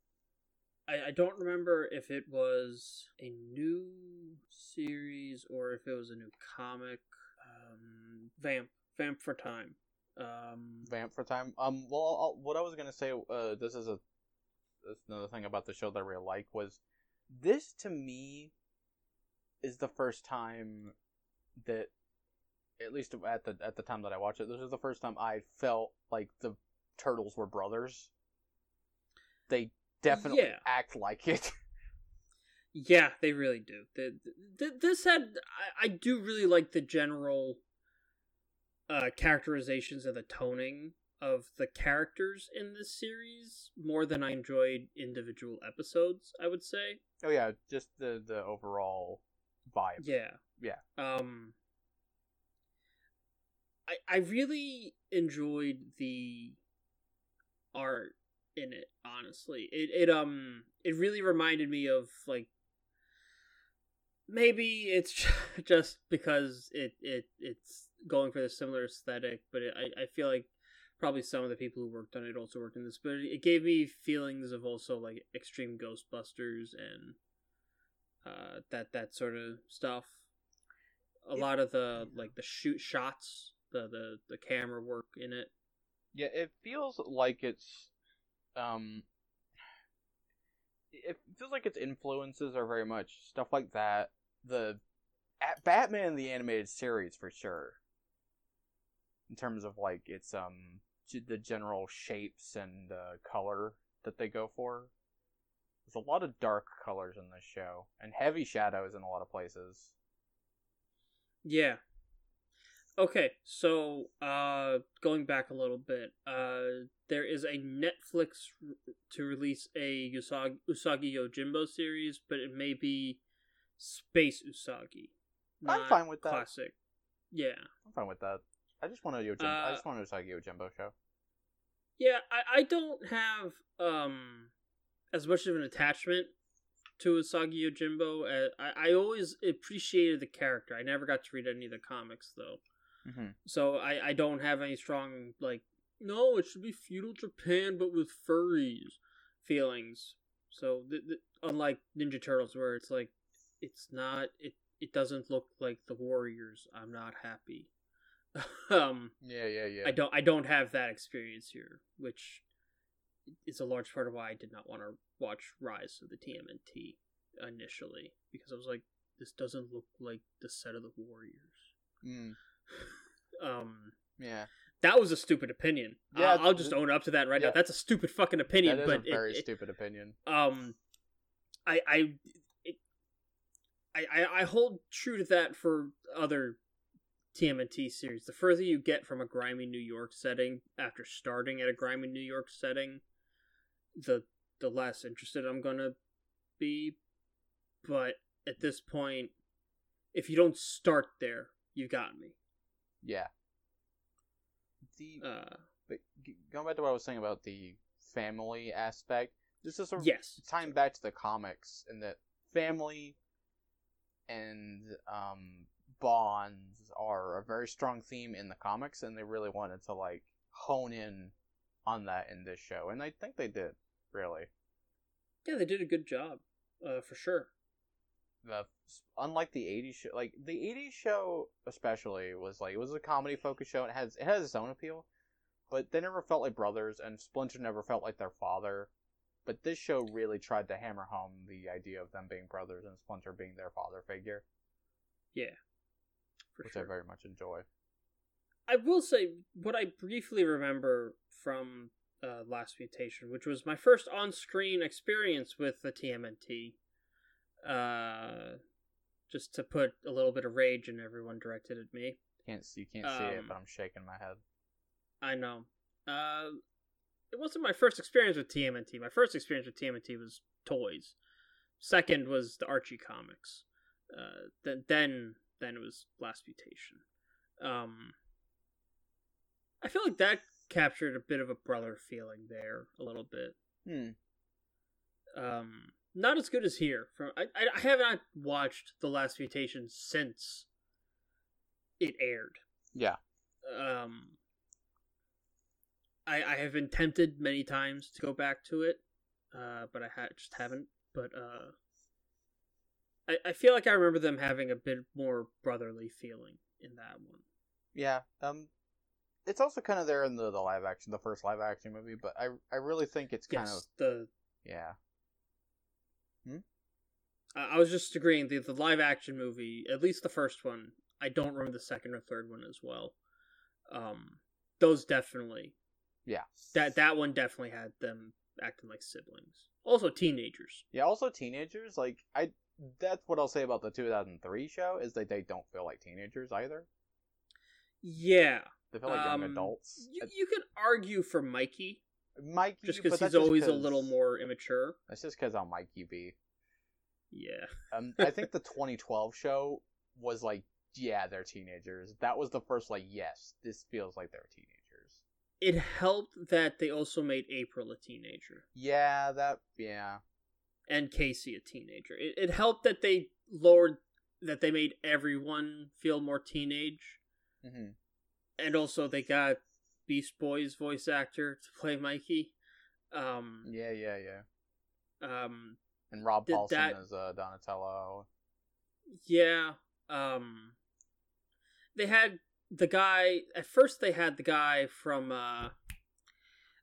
I, I don't remember if it was a new series or if it was a new comic. Um, Vamp, Vamp for Time. Um, Vamp for time. Um. Well, I'll, what I was gonna say. Uh. This is a. This is another thing about the show that I really like was, this to me, is the first time that, at least at the at the time that I watched it, this is the first time I felt like the turtles were brothers. They definitely Yeah. act like it. yeah, they really do. The, the, this had I, I do really like the general uh, characterizations and the toning of the characters in this series more than I enjoyed individual episodes. I would say. oh yeah, just the the overall vibe. Yeah. Yeah. Um I I really enjoyed the art in it, honestly. It it um it really reminded me of like maybe it's just because it it it's going for the similar aesthetic, but it, I I feel like probably some of the people who worked on it also worked in this, but it, it gave me feelings of also like extreme Ghostbusters and uh, that that sort of stuff. A It- lot of the like the shoot shots, the the the camera work in it. Yeah, it feels like it's um it feels like its influences are very much stuff like that. The at Batman the animated series for sure. In terms of like its um the general shapes and uh, color that they go for. There's a lot of dark colors in this show and heavy shadows in a lot of places. Yeah. Okay, so uh going back a little bit, uh there is a Netflix r- to release a Usagi, Usagi Yojimbo series, but it may be Space Usagi. I'm fine with that. Classic. Yeah. I'm fine with that. I just want a Yojimbo. I Uh, just want a Usagi Yojimbo show. Yeah, I, I don't have um as much of an attachment to Usagi Yojimbo. Uh, I, I always appreciated the character. I never got to read any of the comics though. Mm-hmm. So I, I don't have any strong like no, it should be feudal Japan but with furries feelings. So th- th- unlike Ninja Turtles where it's like it's not it it doesn't look like the Warriors. I'm not happy. um Yeah, yeah, yeah. I don't I don't have that experience here, which is a large part of why I did not want to watch Rise of the TMNT initially because I was like this doesn't look like the set of the Warriors. Mm, Um yeah. that was a stupid opinion. Yeah, I'll, I'll just own up to that right yeah. now. That's a stupid fucking opinion, that is but a very it, it- stupid opinion. um I I it, I I I hold true to that for other TMNT series. The further you get from a grimy New York setting after starting at a grimy New York setting, the the less interested I'm gonna be. But at this point, if you don't start there, you got me. Yeah. The Uh, but going back to what I was saying about the family aspect, this is sort of yes, tying back to the comics and that family and um bonds are a very strong theme in the comics, and they really wanted to like hone in on that in this show, and I think they did. Really, Yeah, they did a good job, uh, for sure. the unlike the '80s show, like the '80s show especially was like it was a comedy focused show, and it has it has its own appeal, but they never felt like brothers, and Splinter never felt like their father. But this show really tried to hammer home the idea of them being brothers and Splinter being their father figure, For which sure. I very much enjoy. I will say what I briefly remember from uh, Last Mutation, which was my first on-screen experience with the TMNT. Uh, just to put a little bit of rage in everyone directed at me. Can't you can't see it, Um, but I'm shaking my head. I know. Uh, it wasn't my first experience with TMNT. My first experience with TMNT was toys. Second was the Archie comics. Uh, then then then it was Last Mutation. Um, I feel like that captured a bit of a brother feeling there a little bit. Hmm. Um, not as good as here. From I I, have not watched the Last Mutation since it aired. Yeah. Um, I I have been tempted many times to go back to it, uh, but I ha- just haven't. But uh, I I feel like I remember them having a bit more brotherly feeling in that one. Yeah. Um. It's also kind of there in the, the live action, the first live action movie, but I I really think it's kind Yes, of the yeah. I I was just agreeing the the live action movie, at least the first one. I don't remember the second or third one as well. Um, those definitely Yeah. that that one definitely had them acting like siblings. Also teenagers. Yeah. Also, teenagers like I. That's what I'll say about the 2003 show is that they don't feel like teenagers either. Yeah, They feel like young Um, adults. you you could argue for Mikey Mikey, just because he's always a little more immature. That's just because I'm Mikey B. Yeah, Um, I think the 2012 show was like, yeah, they're teenagers. That was the first like, yes, this feels like they're teenagers. it helped that they also made April a teenager Yeah, that yeah. And Casey a teenager. It, it helped that they lowered that they made everyone feel more teenage. hmm and also they got Beast Boy's voice actor to play Mikey. Um, Yeah, yeah, yeah. um, And Rob Did Paulsen that- as uh, Donatello. yeah. Um, they had the guy at first. They had the guy from uh,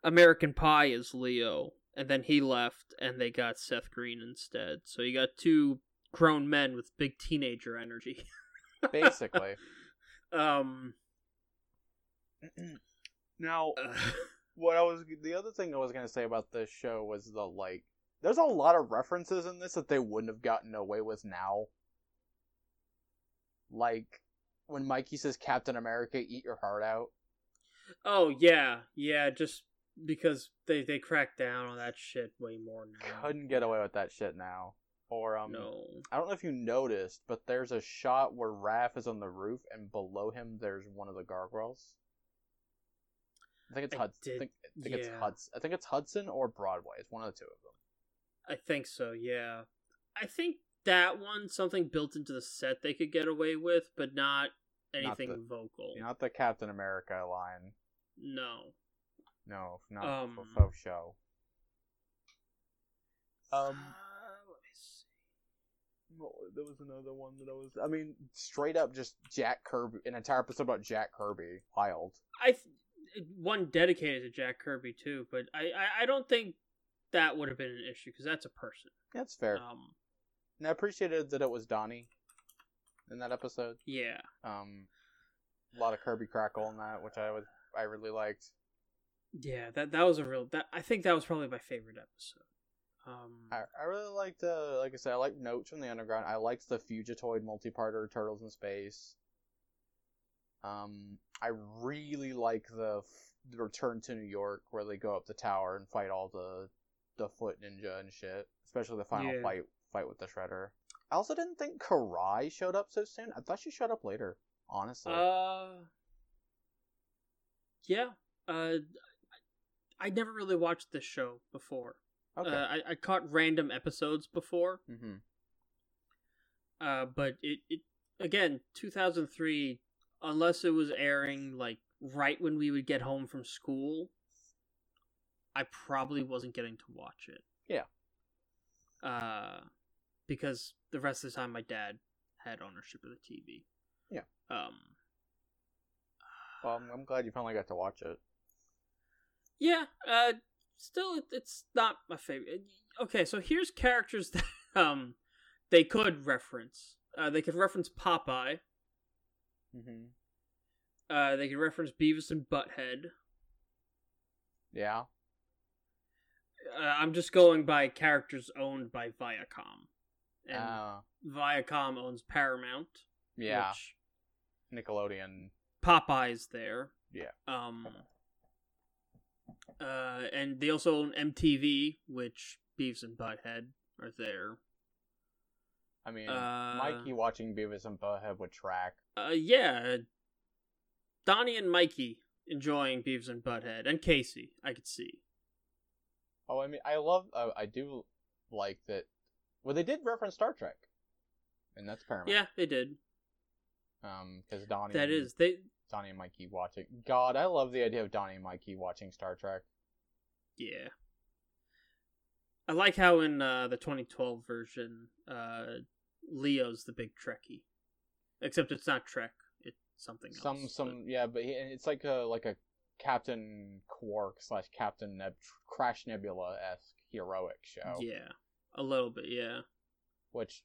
American Pie as Leo, and then he left, and they got Seth Green instead. So you got two grown men with big teenager energy. Basically. um, now, uh, what I was the other thing I was gonna say about this show was the like there's a lot of references in this that they wouldn't have gotten away with now. Like when Mikey says Captain America, eat your heart out. oh yeah, yeah. Just because they they crack down on that shit way more now. Couldn't get away with that shit now. Or um No. I don't know if you noticed, but there's a shot where Raph is on the roof and below him there's one of the gargoyles. I think it's I Hudson. I think, I think it's yeah. Hudson. I think it's Hudson or Broadway. It's one of the two of them. I think so, yeah. I think that one something built into the set they could get away with, but not anything the- vocal. Not the Captain America line. No. No, not Um, for faux show. Um, Uh, let me see. no, there was another one that I was. I mean, straight up, just Jack Kirby. An entire episode about Jack Kirby. Wild. I th- one dedicated to Jack Kirby too, but I I, I don't think that would have been an issue because that's a person. That's fair. Um, and I appreciated that it was Donnie in that episode. yeah. Um, a lot of Kirby crackle in that, which I was I really liked. Yeah, that that was a real. That I think that was probably my favorite episode. Um, I, I really liked, uh, like I said, I like Notes from the Underground. I liked the Fugitoid multi-parter Turtles in Space. Um, I really like the, f- the Return to New York where they go up the tower and fight all the the Foot Ninja and shit, especially the final Yeah. fight fight with the Shredder. I also didn't think Karai showed up so soon. I thought she showed up later. Honestly, Uh, yeah. Uh, I never really watched this show before. okay. Uh, I, I caught random episodes before, hmm uh, but it, it again, 2003, unless it was airing like right when we would get home from school, I probably wasn't getting to watch it. Yeah. Uh, because the rest of the time my dad had ownership of the TV. Yeah. Um. Well, I'm, I'm glad you finally got to watch it. Yeah. Uh. Still, it's not my favorite. Okay, so here's characters that um they could reference. Uh, they could reference Popeye. Mm-hmm. Uh, they could reference Beavis and Butthead. Yeah. Uh, I'm just going by characters owned by Viacom, and Uh, Viacom owns Paramount. yeah. Which Nickelodeon. Popeye's there. Yeah. Um. Uh, and they also own MTV, which Beavis and Butthead are there. I mean, Uh, Mikey watching Beavis and Butthead would track. Uh, yeah. Donnie and Mikey enjoying Beavis and Butthead, and Casey, I could see. Oh, I mean, I love. Uh, I do like that. Well, they did reference Star Trek, and that's Paramount. Yeah, they did. Um, because Donnie. That is they. Donnie and Mikey watching. God, I love the idea of Donnie and Mikey watching Star Trek. Yeah. I like how in uh, the 2012 version, uh, Leo's the big Trekkie. Except it's not Trek; it's something else. Some, some, yeah, but he, it's like a like a Captain Qwark slash Captain Neb- Crash Nebula esque heroic show. Yeah, a little bit. Yeah. Which,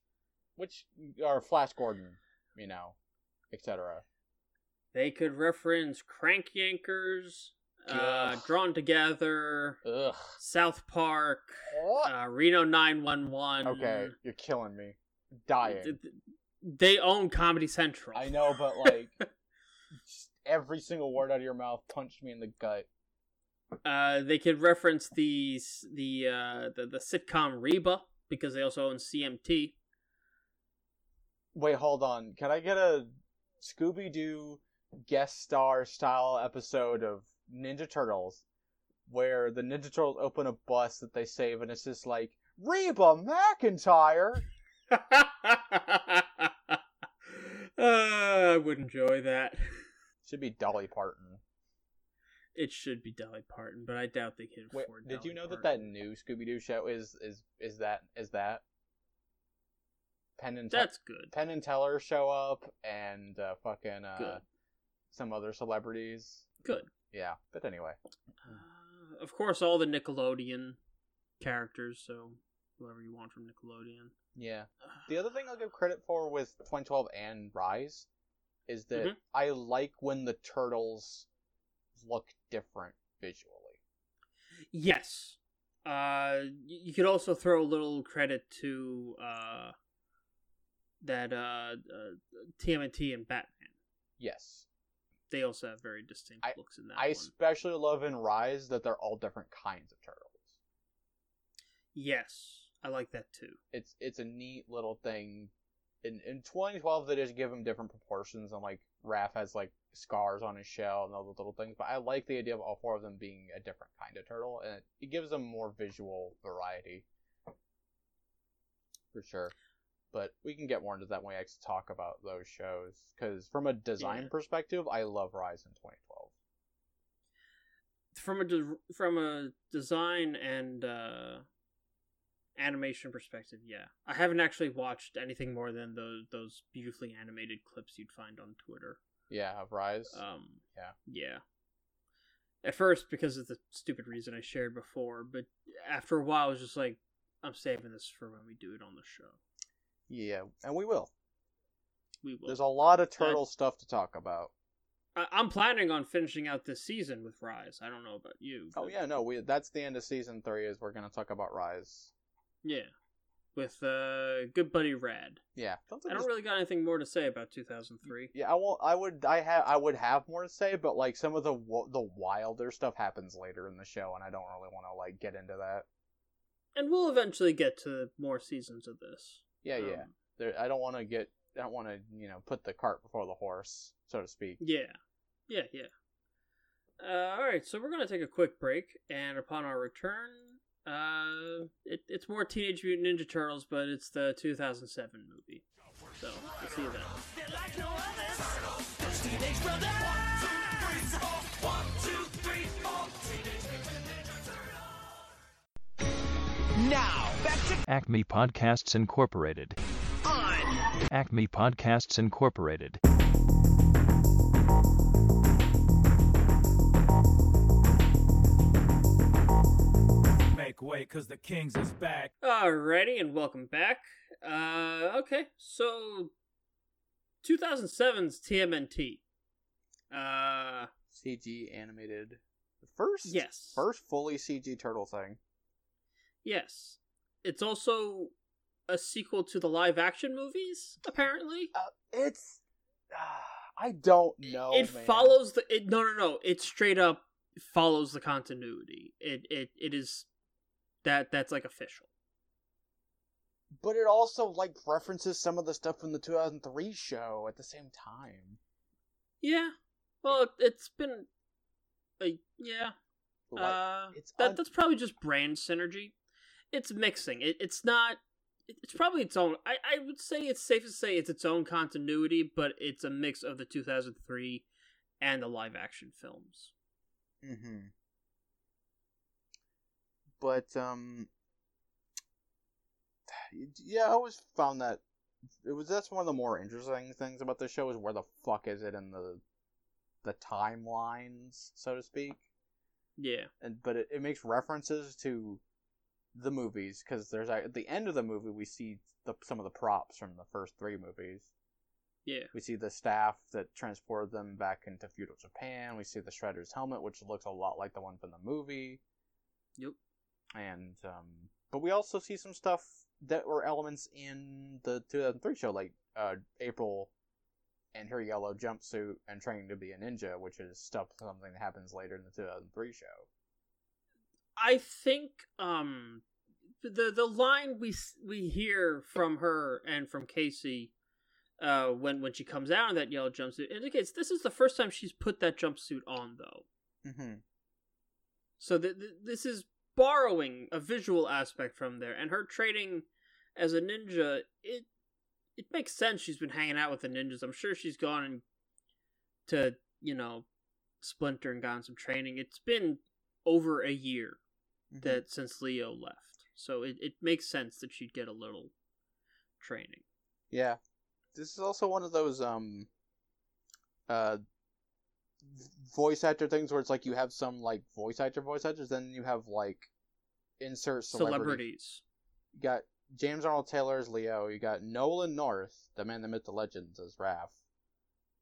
which are Flash Gordon, you know, etc. They could reference Crank Yankers, uh, Drawn Together, Ugh. South Park, uh, Reno 911. Okay, you're killing me. Dying. Th- th- They own Comedy Central. I know, but like, every single word out of your mouth punched me in the gut. Uh, they could reference the s- the uh, the, the sitcom Reba because they also own CMT. Wait, hold on. Can I get a Scooby Doo guest star style episode of Ninja Turtles where the Ninja Turtles open a bus that they save and it's just like, Reba McEntire? uh, I would enjoy that. Should be Dolly Parton. It should be Dolly Parton, but I doubt they can Wait, afford. did Dolly you know that Parton. that new Scooby Doo show is is is that is that Penn and Te- That's good. Penn and Teller show up and uh, fucking uh. Some other celebrities. Good. Yeah, but anyway, Uh, of course, all the Nickelodeon characters. So whoever you want from Nickelodeon. yeah. The other thing I'll give credit for with 2012 and Rise is that Mhm. I like when the turtles look different visually. Yes. Uh, you could also throw a little credit to uh, that uh, uh, TMNT and Batman. Yes. They also have very distinct I- looks in that I one. especially love in Rise that they're all different kinds of turtles. Yes, I like that too. It's it's a neat little thing. In in 2012 they just give them different proportions and like Raph has like scars on his shell and all those little things. But I like the idea of all four of them being a different kind of turtle and it, it gives them more visual variety. For sure. But we can get more into that when we actually talk about those shows. Because from a design Yeah. perspective, I love Rise in 2012. From a de- from a design and uh, animation perspective, yeah, I haven't actually watched anything more than those those beautifully animated clips you'd find on Twitter. Yeah, of Rise. Um, Yeah. Yeah. At first, because of the stupid reason I shared before, but after a while, I was just like, I'm saving this for when we do it on the show. Yeah, and we will. We will. There's a lot of turtle stuff to talk about. I- I'm planning on finishing out this season with Rise. I don't know about you. Oh yeah, no, we that's the end of season three. Is we're gonna talk about Rise. Yeah. With uh, good buddy Rad. Yeah, I don't really got anything more to say about 2003. Yeah, I won't. I would. I have. I would have more to say, but like some of the the wilder stuff happens later in the show, and I don't really want to like get into that. And we'll eventually get to more seasons of this. Yeah, yeah. Um, There, I don't want to get. I don't want to, you know, put the cart before the horse, so to speak. Yeah. Yeah, yeah. Uh, alright, so we're going to take a quick break, and upon our return, uh, it, it's more Teenage Mutant Ninja Turtles, but it's the 2007 movie. So we'll see you then. Now, back to Acme Podcasts Incorporated. on. Acme Podcasts Incorporated. Make way, cause the Kings is back. Alrighty, and welcome back. Uh, okay, so 2007's TMNT. Uh, CG animated. The first, Yes. first fully CG turtle thing. Yes, it's also a sequel to the live action movies. Apparently, Uh, it's. I don't know. it man. follows the. It, no, no, no. It straight up follows the continuity. It, it, it is that that's like official. but it also like references some of the stuff from the 2003 show at the same time. Yeah. Well, it, it's been. A, yeah. Like, Uh, it's that un- that's probably just brand synergy. It's mixing. It, it's not. It's probably its own. I, I would say it's safe to say it's its own continuity, but it's a mix of the 2003 and the live action films. Mm-hmm. But um, yeah, I always found that it was that's one of the more interesting things about the show is where the fuck is it in the the timelines, so to speak. Yeah. And but it, it makes references to the movies because there's at the end of the movie we see the, some of the props from the first three movies. Yeah. We see the staff that transported them back into feudal Japan. We see the Shredder's helmet, which looks a lot like the one from the movie. Yep. And um, but we also see some stuff that were elements in the 2003 show, like uh, April and her yellow jumpsuit and training to be a ninja, which is stuff something that happens later in the 2003 show. I think um the the line we we hear from her and from Casey uh when when she comes out in that yellow jumpsuit indicates this is the first time she's put that jumpsuit on though. Mm-hmm. So th- th- this is borrowing a visual aspect from there, and her training as a ninja. It it makes sense. She's been hanging out with the ninjas. I'm sure she's gone and to you know Splinter and gotten some training. It's been over a year. That since Leo left, so it it makes sense that she'd get a little training. Yeah. This is also one of those um uh voice actor things where it's like you have some like voice actor voice actors, then you have like insert celebrity. Celebrities. You got James Arnold Taylor as Leo, you got Nolan North, the man, that myth, the legends as Raph.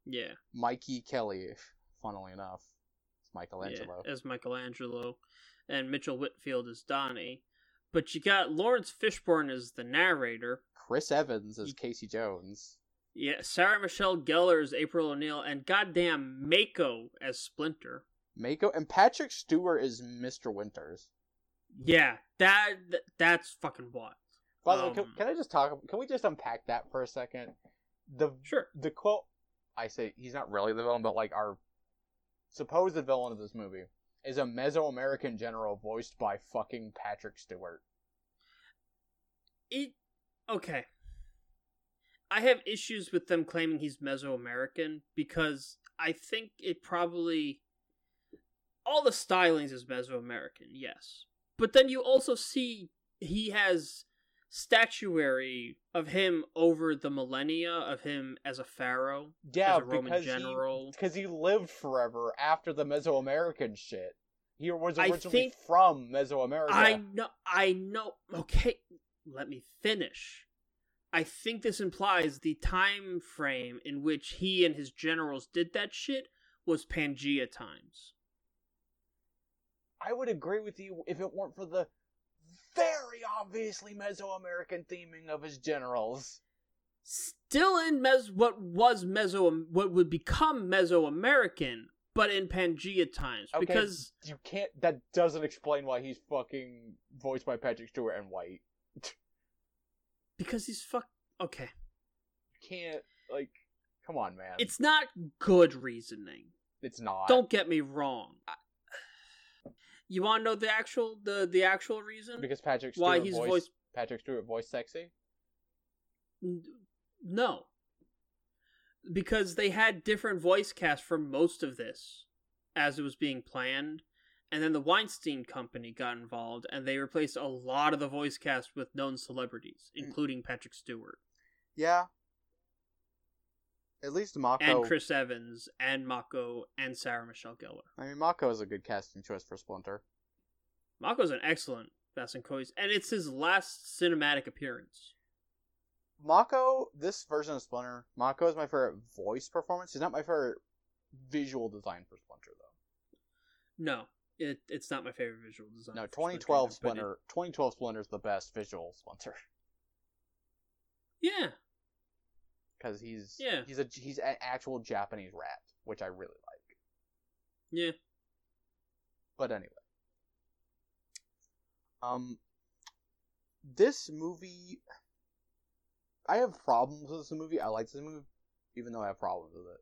Yeah. Mikey Kelley, funnily enough. It's Michelangelo. Yeah, as Michelangelo, and Mitchell Whitfield as Donnie. But you got Laurence Fishburne as the narrator. Chris Evans as Casey Jones. Yeah, Sarah Michelle Gellar as April O'Neil, and goddamn Mako as Splinter. Mako and Patrick Stewart is Mr. Winters. Yeah, that, that that's fucking what. By the way, can, Um, can I just talk? Can we just unpack that for a second? The Sure. the quote I say he's not really the villain, but like our supposed villain of this movie is a Mesoamerican general voiced by fucking Patrick Stewart. It okay. I have issues with them claiming he's Mesoamerican because I think it probably all the stylings is Mesoamerican, yes. But then you also see he has statuary of him over the millennia of him as a pharaoh, Yeah, as a Roman because general. because he, lived forever after the Mesoamerican shit. He was originally think- from Mesoamerica. I know, I know. Okay, let me finish. I think this implies the time frame in which he and his generals did that shit was Pangea times. I would agree with you if it weren't for the very obviously Mesoamerican theming of his generals. Still in Mes, what was Meso, what would become Mesoamerican, but in Pangea times, Okay, because you can't. That doesn't explain why he's fucking voiced by Patrick Stewart and white. because he's fuck. Okay, You can't like. Come on, man. it's not good reasoning. it's not. Don't get me wrong. I- You want to know the actual the the actual reason because Patrick Stewart why he's voiced voiced Patrick Stewart voiced sexy. N- No, because they had different voice casts for most of this as it was being planned. And then the Weinstein Company got involved, and they replaced a lot of the voice cast with known celebrities, Mm. including Patrick Stewart Yeah. At least Mako. and Chris Evans and Mako and Sarah Michelle Gellar. I mean, Mako is a good casting choice for Splinter. Mako's an excellent Fast and Coys, and it's his last cinematic appearance. Mako, this version of Splinter, Mako is my favorite voice performance. He's not my favorite visual design for Splinter, though. No, it it's not my favorite visual design. No, for Splinter 2012 it- Splinter. 2012 Splinter is the best visual Splinter yeah, because he's Yeah. he's a he's an actual Japanese rat, which I really like. yeah. But anyway, um, this movie, I have problems with this movie. I like this movie, even though I have problems with it.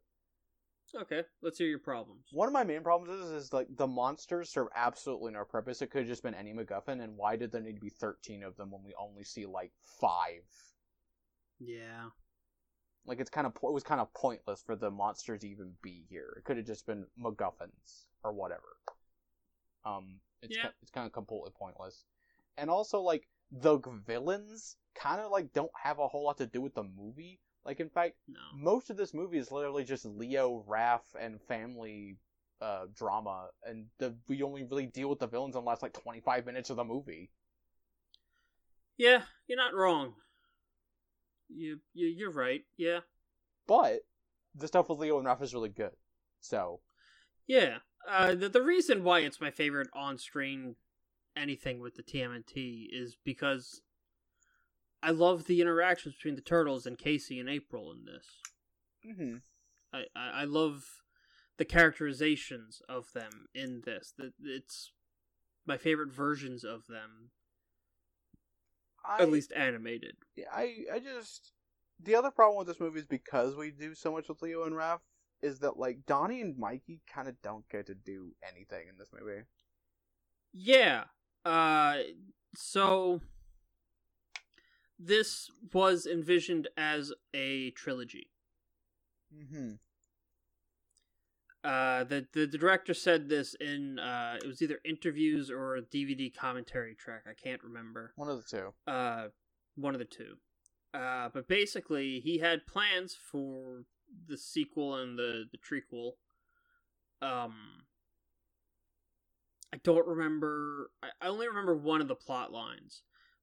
Okay, let's hear your problems. One of my main problems is, is like the monsters serve absolutely no purpose. It could have just been any MacGuffin, and why did there need to be thirteen of them when we only see like five? Yeah, Like it's kind of it was kind of pointless for the monsters to even be here. It could have just been MacGuffins or whatever. Um, it's Yeah. ki- it's kind of completely pointless, and also like the villains kind of like don't have a whole lot to do with the movie. Like in fact, no. most of this movie is literally just Leo, Raph, and family uh, drama, and the we only really deal with the villains in the last like twenty five minutes of the movie. Yeah, you're not wrong. You, you you're right. Yeah, But the stuff with Leo and Raph is really good. So yeah. Uh, the the reason why it's my favorite on screen anything with the TMNT is because I love the interactions between the turtles and Casey and April in this. mm-hmm. I, I, I love the characterizations of them in this. That it's my favorite versions of them, I, at least animated. I I just the other problem with this movie is because we do so much with Leo and Raph is that like Donnie and Mikey kind of don't get to do anything in this movie. Yeah. Uh so this was envisioned as a trilogy. Mm-hmm. Uh the the director said this in uh it was either interviews or a DVD commentary track, I can't remember. One of the two. Uh one of the two. Uh but basically he had plans for the sequel and the the trequel. Um I don't remember. I I only remember one of the plot lines,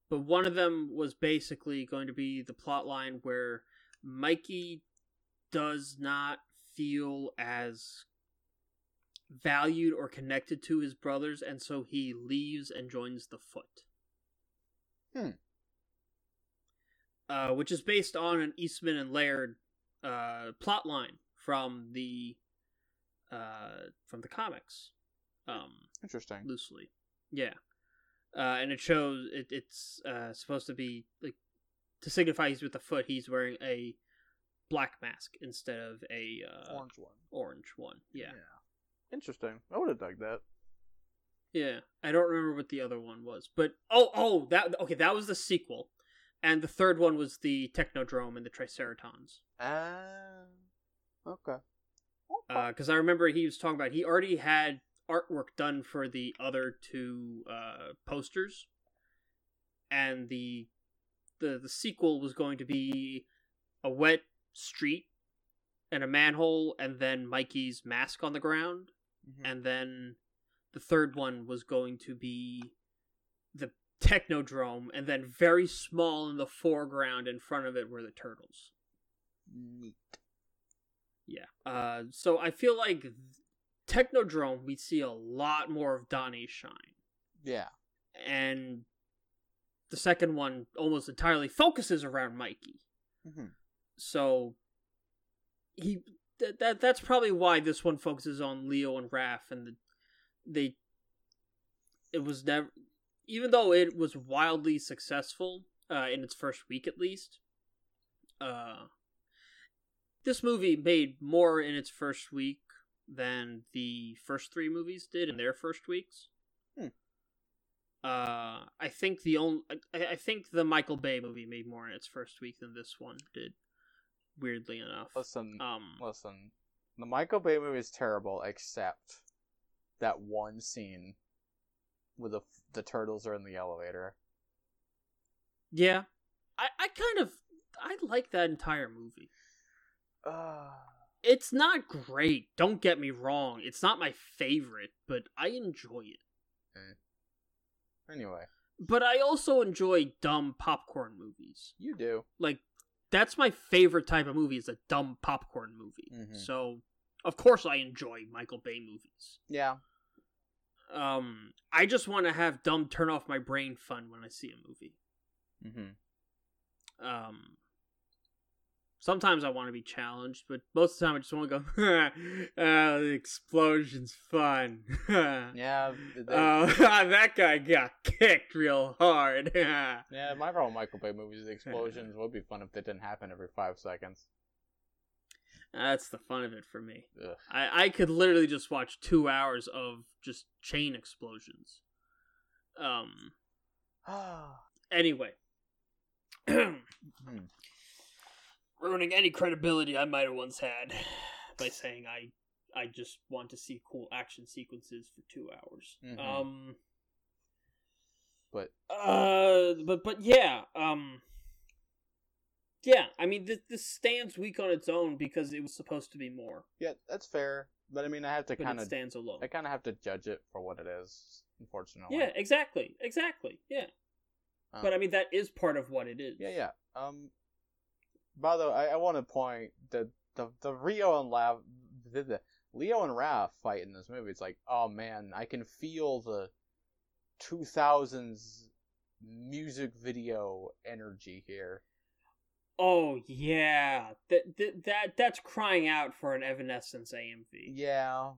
but one of them was basically going to be the plot line where Mikey does not feel as valued or connected to his brothers, and so he leaves and joins the Foot. Hmm. Uh, which is based on an Eastman and Laird uh, plot line from the uh, from the comics. Um, Interesting. loosely. Yeah. Uh, and it shows it, it's uh, supposed to be like to signify he's with the foot. He's wearing a black mask instead of a uh, Orange one. orange one. Yeah. Interesting. I would have dug that. yeah, I don't remember what the other one was, but oh, oh, that okay. That was the sequel, and the third one was the Technodrome and the Triceratons. Ah. okay. because Uh, I remember he was talking about he already had artwork done for the other two uh, posters, and the the the sequel was going to be a wet street and a manhole, and then Mikey's mask on the ground, Mhm. and then the third one was going to be the Technodrome, and then very small in the foreground in front of it were the turtles. Neat. Yeah. Uh, so I feel like Technodrome, we see a lot more of Donnie's shine. Yeah. And the second one almost entirely focuses around Mikey. Mm-hmm. So he that, that that's probably why this one focuses on Leo and Raph and the they it was never even though it was wildly successful uh, in its first week at least uh this movie made more in its first week than the first three movies did in their first weeks. Hmm. Uh, I think the only I, I think the Michael Bay movie made more in its first week than this one did. Weirdly enough. Listen, Um. listen. The Michael Bay movie is terrible, except that one scene where the the turtles are in the elevator. Yeah. I I kind of I like that entire movie. Uh, It's not great. Don't get me wrong. It's not my favorite, but I enjoy it. anyway, But I also enjoy dumb popcorn movies. you do. Like that's my favorite type of movie is a dumb popcorn movie. Mhm. So, of course I enjoy Michael Bay movies. Yeah. Um I just want to have dumb turn off my brain fun when I see a movie. Mm-hmm. Um Sometimes I want to be challenged, but most of the time I just want to go, uh, the explosion's fun. Yeah. They, Oh, that guy got kicked real hard. yeah. My problem with Michael Bay movies, the explosions would be fun if they didn't happen every five seconds. That's the fun of it for me. Ugh. I, I could literally just watch two hours of just chain explosions. Um. Anyway. Ruining any credibility I might have once had by saying I I just want to see cool action sequences for two hours. Mhm. Um. But Uh, but but yeah, um, yeah. I mean, this this stands weak on its own because it was supposed to be more, yeah, that's fair. But I mean, I have to kind of, stands alone. I kind of have to judge it for what it is. Unfortunately. Yeah, exactly, exactly. Yeah, Um, but I mean that is part of what it is. Yeah, yeah. Um, by the way, I, I want to point that the the Rio and Lav, the, the Leo and Raph fight in this movie. It's like, oh man, I can feel the 2000s music video energy here. Oh yeah, that that, that that's crying out for an Evanescence AMV Yeah,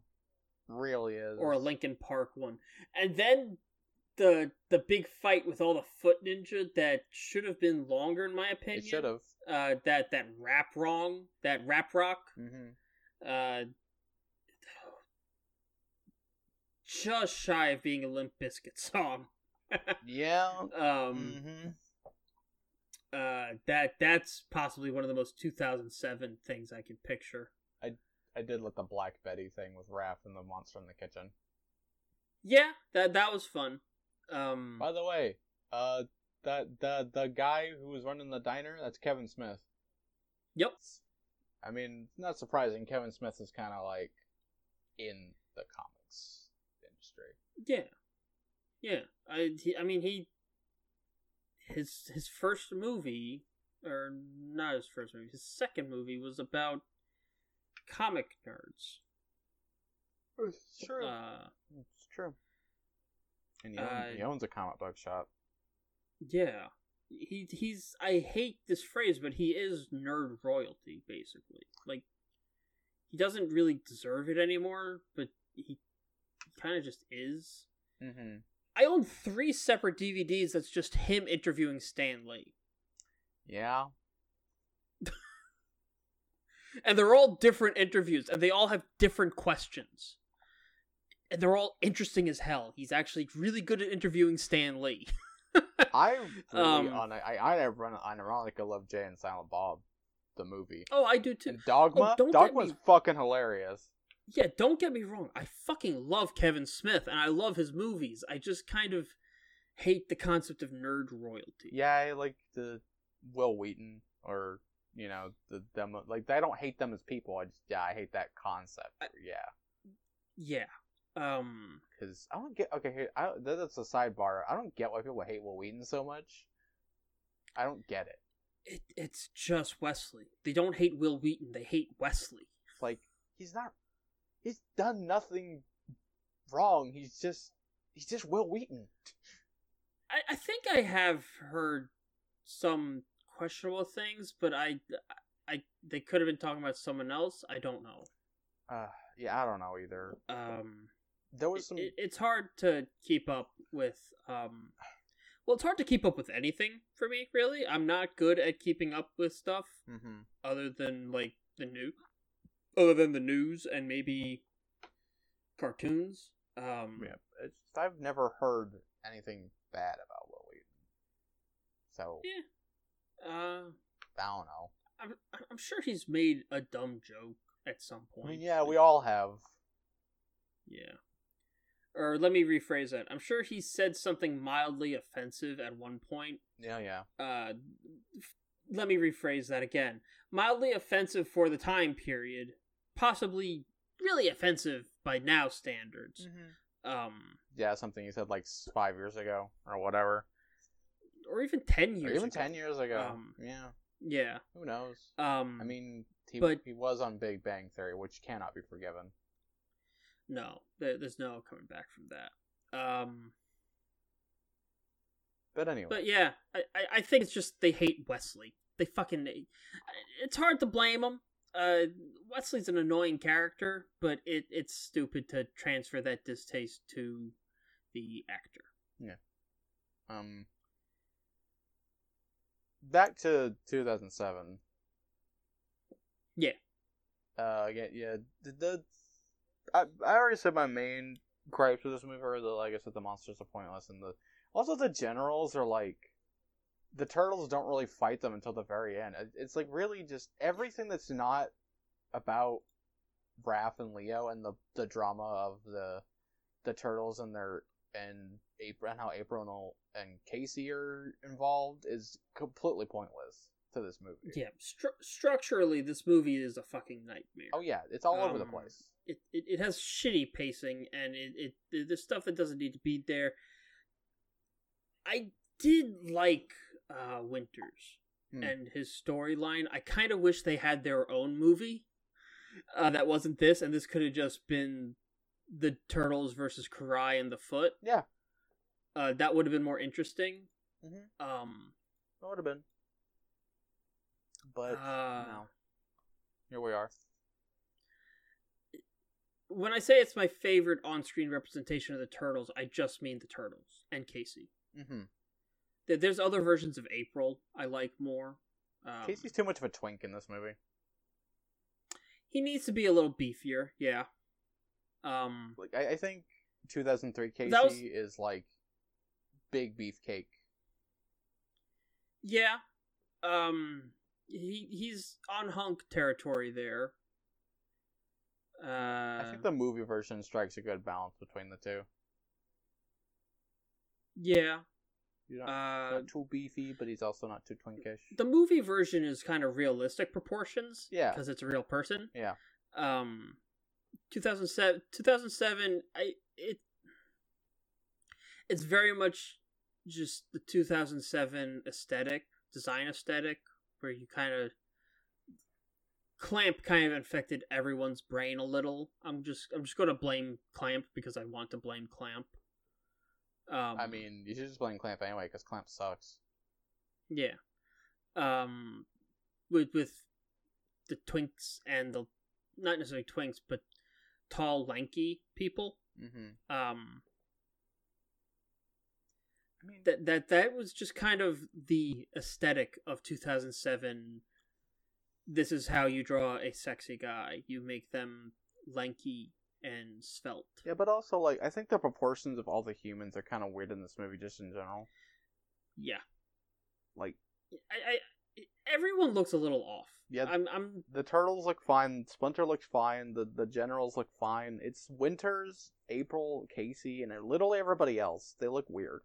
really is. or a Linkin Park one, and then the the big fight with all the foot ninja that should have been longer in my opinion. It should have. Uh that that rap wrong that rap rock hmm uh just shy of being a Limp Bizkit song. Yeah. um hmm uh that that's possibly one of the most 2007 things i can picture. I did like the Black Betty thing with Raph and the monster in the kitchen. yeah that that was fun. Um By the way, uh, the the the guy who was running the diner, that's Kevin Smith. yep I mean, not surprising. Kevin Smith is kind of like in the comics industry. yeah yeah i he, i mean he his his first movie or not his first movie his second movie was about comic nerds It's true. uh it's true. And he, own, uh, he owns a comic book shop. Yeah. He he's I hate this phrase, but he is nerd royalty, basically. Like he doesn't really deserve it anymore, but he, he kinda just is. Mm-hmm. I own three separate DVDs that's just him interviewing Stan Lee. Yeah. And they're all different interviews, and they all have different questions. And they're all interesting as hell. He's actually really good at interviewing Stan Lee. I really Um, on I I run unironically love Jay and Silent Bob, the movie. oh, I do too. And Dogma. Oh, don't Dogma's me- fucking hilarious. Yeah, don't get me wrong. I fucking love Kevin Smith and I love his movies. I just kind of hate the concept of nerd royalty. Yeah, I like the Wil Wheaton or you know the them like I don't hate them as people. I just yeah I hate that concept. yeah, Yeah. Um because I don't get okay. Here, I, that- that's a sidebar. I don't get why people hate Wil Wheaton so much. I don't get it. it, it's just Wesley. They don't hate Wil Wheaton, they hate Wesley. Like he's not. He's done nothing wrong. He's just he's just Wil Wheaton. I, I think I have heard some questionable things, but I I they could have been talking about someone else. I don't know. Uh, yeah, I don't know either. Um There was some. it, it's hard to keep up with um well it's hard to keep up with anything for me really i'm not good at keeping up with stuff hmm other than like the new other than the news and maybe cartoons um Yeah, it's, I've never heard anything bad about Wil Wheaton. So Yeah. uh I don't know. I'm, I'm sure he's made a dumb joke at some point. I mean, yeah, we all have. Yeah. Or let me rephrase that. I'm sure he said something mildly offensive at one point. Yeah, yeah. Uh, f- let me rephrase that again. Mildly offensive for the time period, possibly really offensive by now standards. Um, Yeah, something he said like five years ago or whatever, or even ten or years. even ago. ten years ago. Um, yeah, Yeah. who knows? Um, I mean, he but- he was on Big Bang Theory, which cannot be forgiven. No, there's no coming back from that. Um, But anyway, But yeah, I, I, think it's just they hate Wesley. They fucking. It's hard to blame them. Uh, Wesley's an annoying character, but it it's stupid to transfer that distaste to the actor. Yeah. Um, back to 2007. Yeah. Uh, yeah, yeah. The, the I I already said my main gripes with this movie are the like I said the monsters are pointless and the also the generals are like the turtles don't really fight them until the very end. It's like really just everything that's not about Raph and Leo and the the drama of the the turtles and their and April and how April and Casey are involved is completely pointless to this movie. Yeah, stru- structurally, this movie is a fucking nightmare. Oh yeah, it's all over the Um, place. it, it, it has shitty pacing and it, it there's stuff that doesn't need to be there. I did like uh Winters Hmm. and his storyline. I kind of wish they had their own movie uh, that wasn't this, and this could have just been the turtles versus Karai and the Foot. Yeah. Uh, that would have been more interesting. Mhm. Um, That would have been. But uh, no. Here we are. when I say it's my favorite on-screen representation of the turtles, I just mean the turtles and Casey. Mm-hmm. There's other versions of April I like more. Um, Casey's too much of a twink in this movie. he needs to be a little beefier, yeah. Um, Like I, I think 2003 Casey was- is like big beefcake. yeah. Um, he he's on hunk territory there. Uh, I think the movie version strikes a good balance between the two. yeah. Not, Uh, not too beefy, but he's also not too twinkish. the movie version is kind of realistic proportions. Yeah. because it's a real person. Yeah. Um, 2007, 2007 I it it's very much just the 2007 aesthetic, design aesthetic, where you kind of Clamp kind of infected everyone's brain a little. I'm just I'm just going to blame Clamp because I want to blame Clamp. Um, I mean, you should just blame Clamp anyway, because Clamp sucks. Yeah. Um with with the twinks and the not necessarily twinks, but tall, lanky people. Mm-hmm. Um I mean, that that that was just kind of the aesthetic of 2007. This is how you draw a sexy guy. You make them lanky and svelte. yeah, but also like I think the proportions of all the humans are kind of weird in this movie, just in general. Yeah. Like I, I everyone looks a little off. Yeah. I'm I'm the turtles look fine, Splinter looks fine, the the generals look fine. It's Winters, April, Casey, and literally everybody else. They look weird.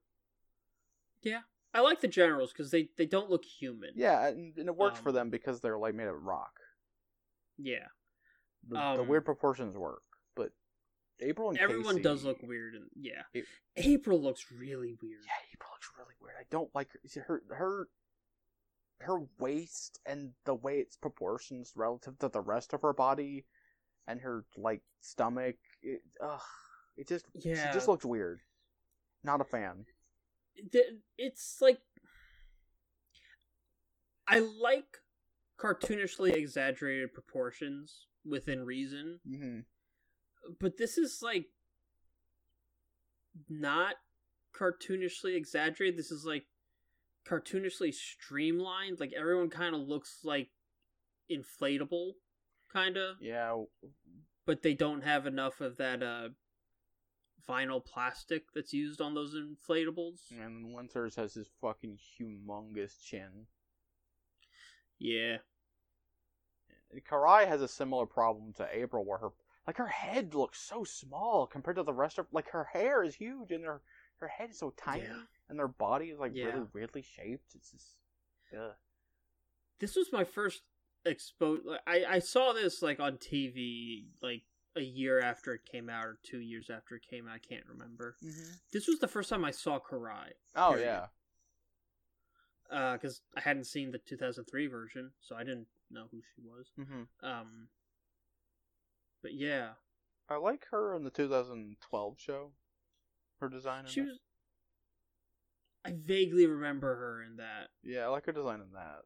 Yeah. I like the generals because they they don't look human. Yeah, and, and it works for Um, them because they're like made of rock. Yeah. The, the um, weird proportions work, but April and Everyone Casey- does look weird, and yeah, It- April looks really weird. Yeah, April looks really weird. I don't like her. her her her waist and the way it's proportions relative to the rest of her body, and her like stomach. It, ugh, it just Yeah. she just looks weird. Not a fan. Th- It's like I like cartoonishly exaggerated proportions within reason, Mm-hmm. but this is like not cartoonishly exaggerated. This is like cartoonishly streamlined. Like everyone kind of looks like inflatable, kind of. Yeah, but they don't have enough of that uh vinyl plastic that's used on those inflatables. and Winters has his fucking humongous chin. Yeah. Karai has a similar problem to April, where her like her head looks so small compared to the rest of like her hair is huge and her her head is so tiny Yeah. and their body is like Yeah. really weirdly shaped. It's just ugh. this was my first expo I, I saw this like on TV like a year after it came out or two years after it came out. I can't remember. This was the first time I saw Karai. Oh Period. yeah. because I hadn't seen the 2003 version, so I didn't know who she was. Mm-hmm. Um, but yeah, I like her in the 2012 show. Her design. She that. was. I vaguely remember her in that. Yeah, I like her design in that.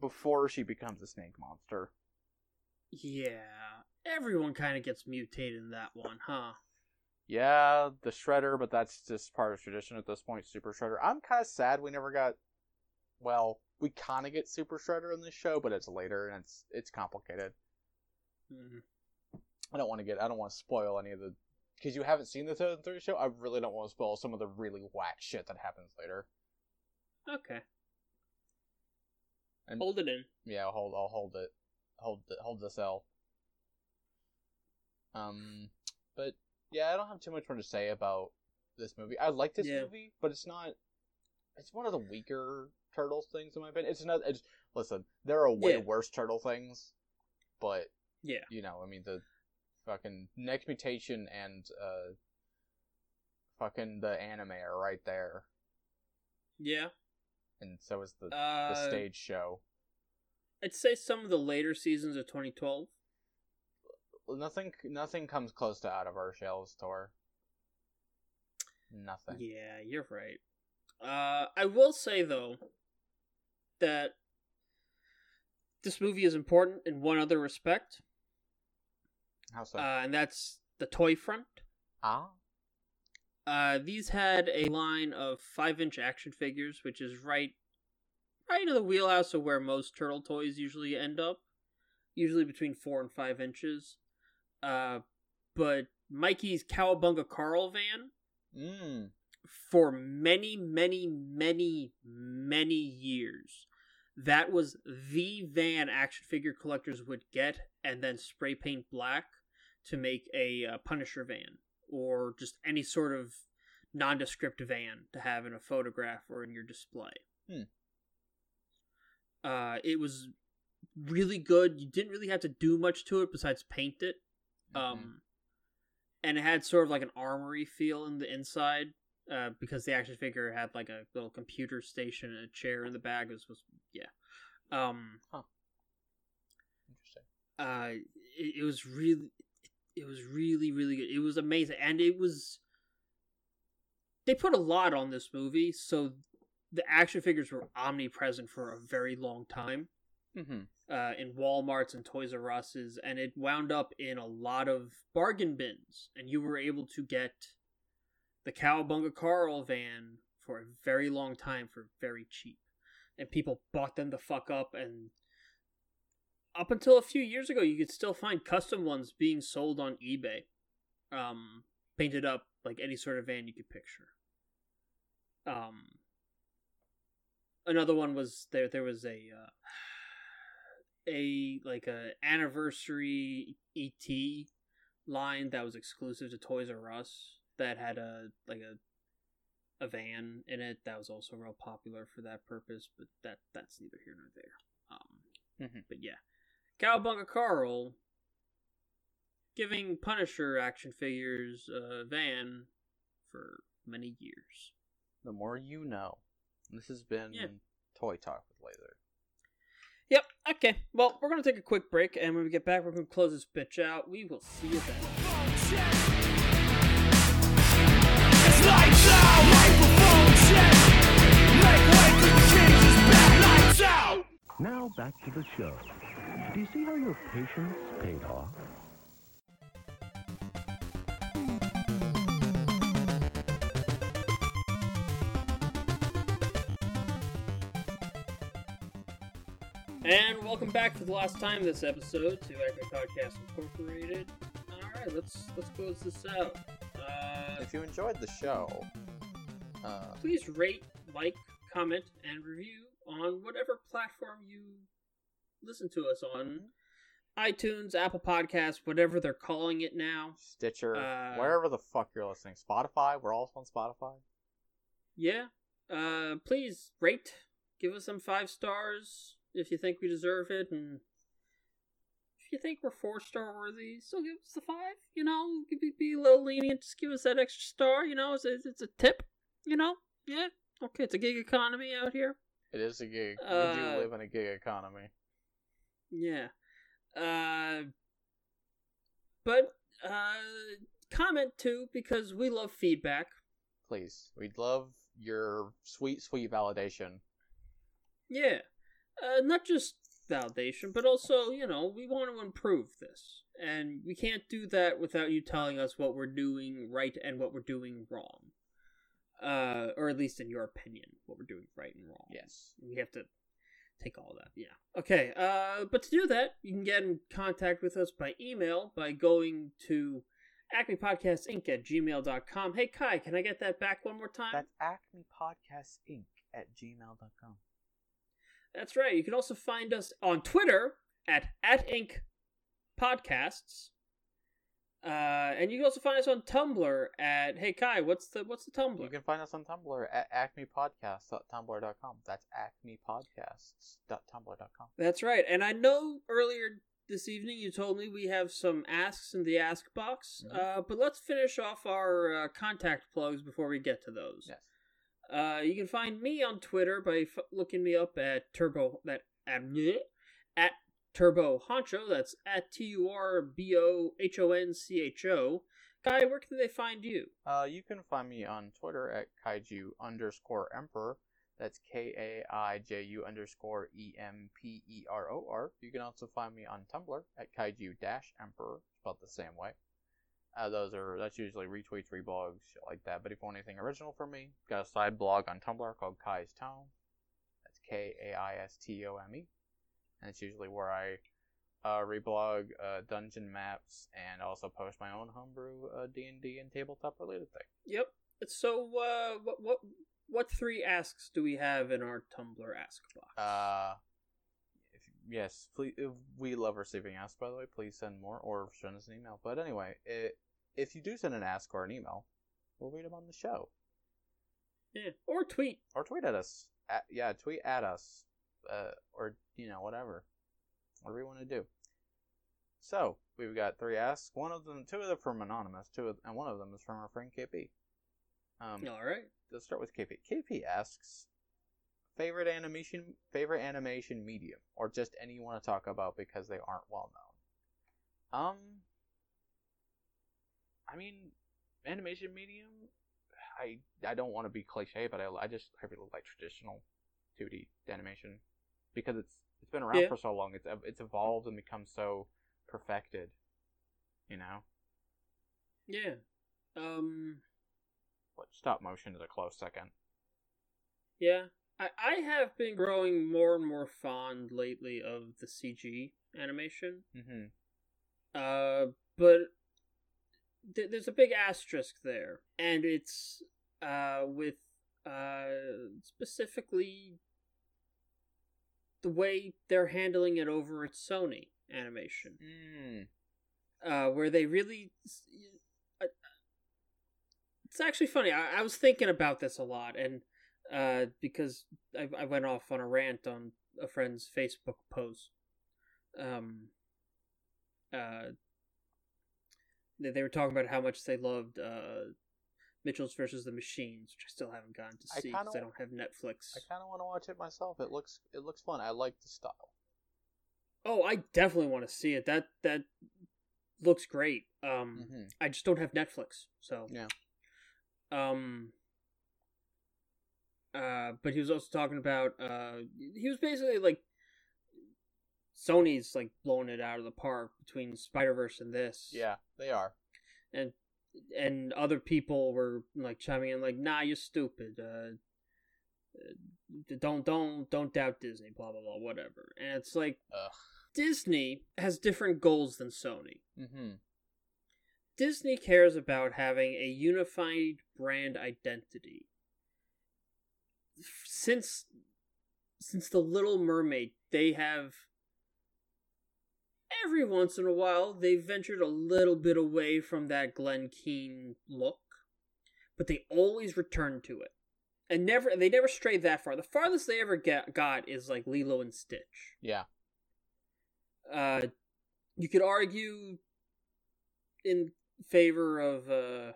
Before she becomes a snake monster. Yeah, everyone kind of gets mutated in that one, huh? Yeah, the Shredder, but that's just part of tradition at this point. Super Shredder. I'm kind of sad we never got. Well, we kind of get Super Shredder in this show, but it's later and it's it's complicated. Mhm. I don't want to get. I don't want to spoil any of the. Because you haven't seen the third show, I really don't want to spoil some of the really whack shit that happens later. Okay, And hold it in. yeah, I'll hold. I'll hold it. Hold it. Hold this L. Um, but yeah, I don't have too much more to say about this movie. I like this Yeah. movie, but it's not. It's one of the weaker turtles things in my opinion. It's another. It's listen. There are way Yeah. worse turtle things, but Yeah, you know, I mean the fucking next mutation and uh, fucking the anime are right there, yeah. and so is the Uh, the stage show. I'd say some of the later seasons of 2012. Nothing, nothing comes close to Out of Our Shells tour. Nothing. Yeah, you're right. Uh, I will say though that this movie is important in one other respect, How so? uh, and that's the toy front. ah, Uh, these had a line of five-inch action figures, which is right, right in the wheelhouse of where most turtle toys usually end up, usually between four and five inches. Uh, but Mikey's Cowabunga Carl van mm. for many, many, many, many years. That was the van action figure collectors would get and then spray paint black to make a uh, Punisher van or just any sort of nondescript van to have in a photograph or in your display. Hmm. Uh, it was really good. You didn't really have to do much to it besides paint it. Um, and it had sort of like an armory feel in the inside uh, because the action figure had like a little computer station and a chair in the back. It was, was yeah. Um, Interesting. uh, it, it was really, it was really, really good. It was amazing, and it was. They put a lot on this movie, so the action figures were omnipresent for a very long time Mm-hmm. uh, in Walmarts and Toys R Us's, and it wound up in a lot of bargain bins, and you were able to get the Cowabunga Carl van for a very long time for very cheap, and people bought them the fuck up. And up until a few years ago, you could still find custom ones being sold on eBay, um, painted up like any sort of van you could picture. Um, another one was there. There was a. Uh, a like a anniversary ET line that was exclusive to Toys R Us that had a like a a van in it that was also real popular for that purpose, but that that's neither here nor there. Um, Mhm. but yeah, Cowabunga Carl giving Punisher action figures a van for many years. The more you know. This has been Yeah. Toy Talk with Laser. Yep. Okay. Well, we're gonna take a quick break, and when we get back, we're gonna close this bitch out. We will see you then. It's lights out, microphone check. Make way 'cause the king is back. Lights out. Now back to the show. Do you see how your patience paid off? And welcome back for the last time this episode to Acme Podcast Incorporated. All right, let's let's close this out. Uh, If you enjoyed the show, uh, please rate, like, comment, and review on whatever platform you listen to us on iTunes, Apple Podcasts, whatever they're calling it now. Stitcher, Uh, wherever the fuck you're listening. Spotify, we're also on Spotify. Yeah. Uh, please rate, give us some five stars if you think we deserve it, and if you think we're four star worthy, still give us the five. You know, be, be a little lenient, just give us that extra star. You know, it's a, it's a tip. You know, yeah. Okay, it's a gig economy out here. It is a gig. we Uh, do live in a gig economy. Yeah. Uh, but uh, comment too because we love feedback. Please, we'd love your sweet, sweet validation. Yeah. Uh, not just validation, but also, you know, we want to improve this. And we can't do that without you telling us what we're doing right and what we're doing wrong. Uh, or at least in your opinion, what we're doing right and wrong. Yes. We have to take all that. Yeah. Okay. Uh, but to do that, you can get in contact with us by email by going to acmepodcastinc at gmail.com. Hey, Kai, can I get that back one more time? That's Acme Podcast Inc. at gmail.com. That's right. You can also find us on Twitter at at Inc Podcasts. Uh, and you can also find us on Tumblr at Hey Kai. What's the what's the Tumblr? You can find us on Tumblr at acmepodcast.tumblr.com. That's acmepodcasts.tumblr.com. That's right. And I know earlier this evening you told me we have some asks in the ask box. Mhm. Uh, but let's finish off our uh, contact plugs before we get to those. Yes. Uh, you can find me on Twitter by f- looking me up at Turbo that at, at Turbo Honcho. That's at T U R B O H O N C H O. Kai, where can they find you? Uh, you can find me on Twitter at kaiju underscore emperor. That's K A I J U underscore E M P E R O R. You can also find me on Tumblr at kaiju dash emperor, spelled the same way. Uh, those are that's usually retweets, reblogs, shit like that. But if you want anything original from me, got a side blog on Tumblr called Kai's Tome. That's K A I S T O M E, and it's usually where I uh, reblog uh, dungeon maps and also post my own homebrew uh, D and D and tabletop related thing. Yep. So, uh, what what what three asks do we have in our Tumblr ask box? Uh, if, yes, please. If we love receiving asks, by the way. Please send more or send us an email. But anyway, it, if you do send an ask or an email, we'll read them on the show yeah. Or tweet. or tweet at us. At, yeah, tweet at us, uh, or you know whatever, whatever you want to do. So we've got three asks. One of them, two of them from anonymous, two of, and one of them is from our friend KP. Um, All right. let's start with KP. KP asks, favorite animation, favorite animation medium, or just any you want to talk about because they aren't well known. Um, I mean, animation medium. I I don't want to be cliche, but I, I just I really like traditional 2D animation because it's it's been around Yeah. for so long. It's it's evolved and become so perfected. You know, Yeah. Um. but stop motion is a close second. Yeah. I I have been growing more and more fond lately of the CG animation. Mm-hmm. Uh, but th- there's a big asterisk there, and it's uh with uh specifically the way they're handling it over at Sony Animation, Mm. uh, where they really. uh, It's actually funny. I, I was thinking about this a lot, and uh, because I, I went off on a rant on a friend's Facebook post. Um, uh, they, they were talking about how much they loved uh, Mitchell's versus the Machines, which I still haven't gotten to see because I don't have Netflix. I kind of want to watch it myself. It looks it looks fun. I like the style. Oh, I definitely want to see it. That that looks great. Um, Mm-hmm. I just don't have Netflix, so Yeah. Um. Uh, but he was also talking about. Uh, he was basically like. Sony's like blowing it out of the park between Spider Verse and this. Yeah, they are. and and other people were like chiming in like, "Nah, you're stupid. Uh, uh, don't don't don't doubt Disney. Blah blah blah. Whatever." And it's like Ugh. Disney has different goals than Sony. Mm-hmm. Disney cares about having a unified brand identity. Since since the Little Mermaid, they have every once in a while they ventured a little bit away from that Glen Keane look, but they always returned to it. And never they never strayed that far. The farthest they ever get, got is like Lilo and Stitch. Yeah. Uh you could argue in favor of uh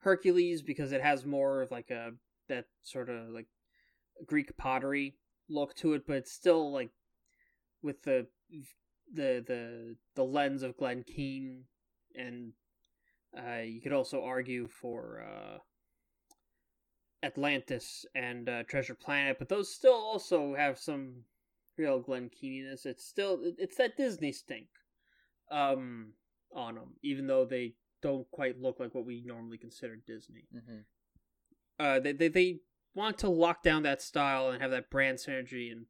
Hercules because it has more of like a that sort of like Greek pottery look to it, but it's still like with the the the the lens of Glen Keane, and uh, you could also argue for uh, Atlantis and uh, Treasure Planet, but those still also have some real Glen Keaniness. It's still it's that Disney stink um, on them, even though they don't quite look like what we normally consider Disney. Mm-hmm. Uh, they, they they want to lock down that style and have that brand synergy, and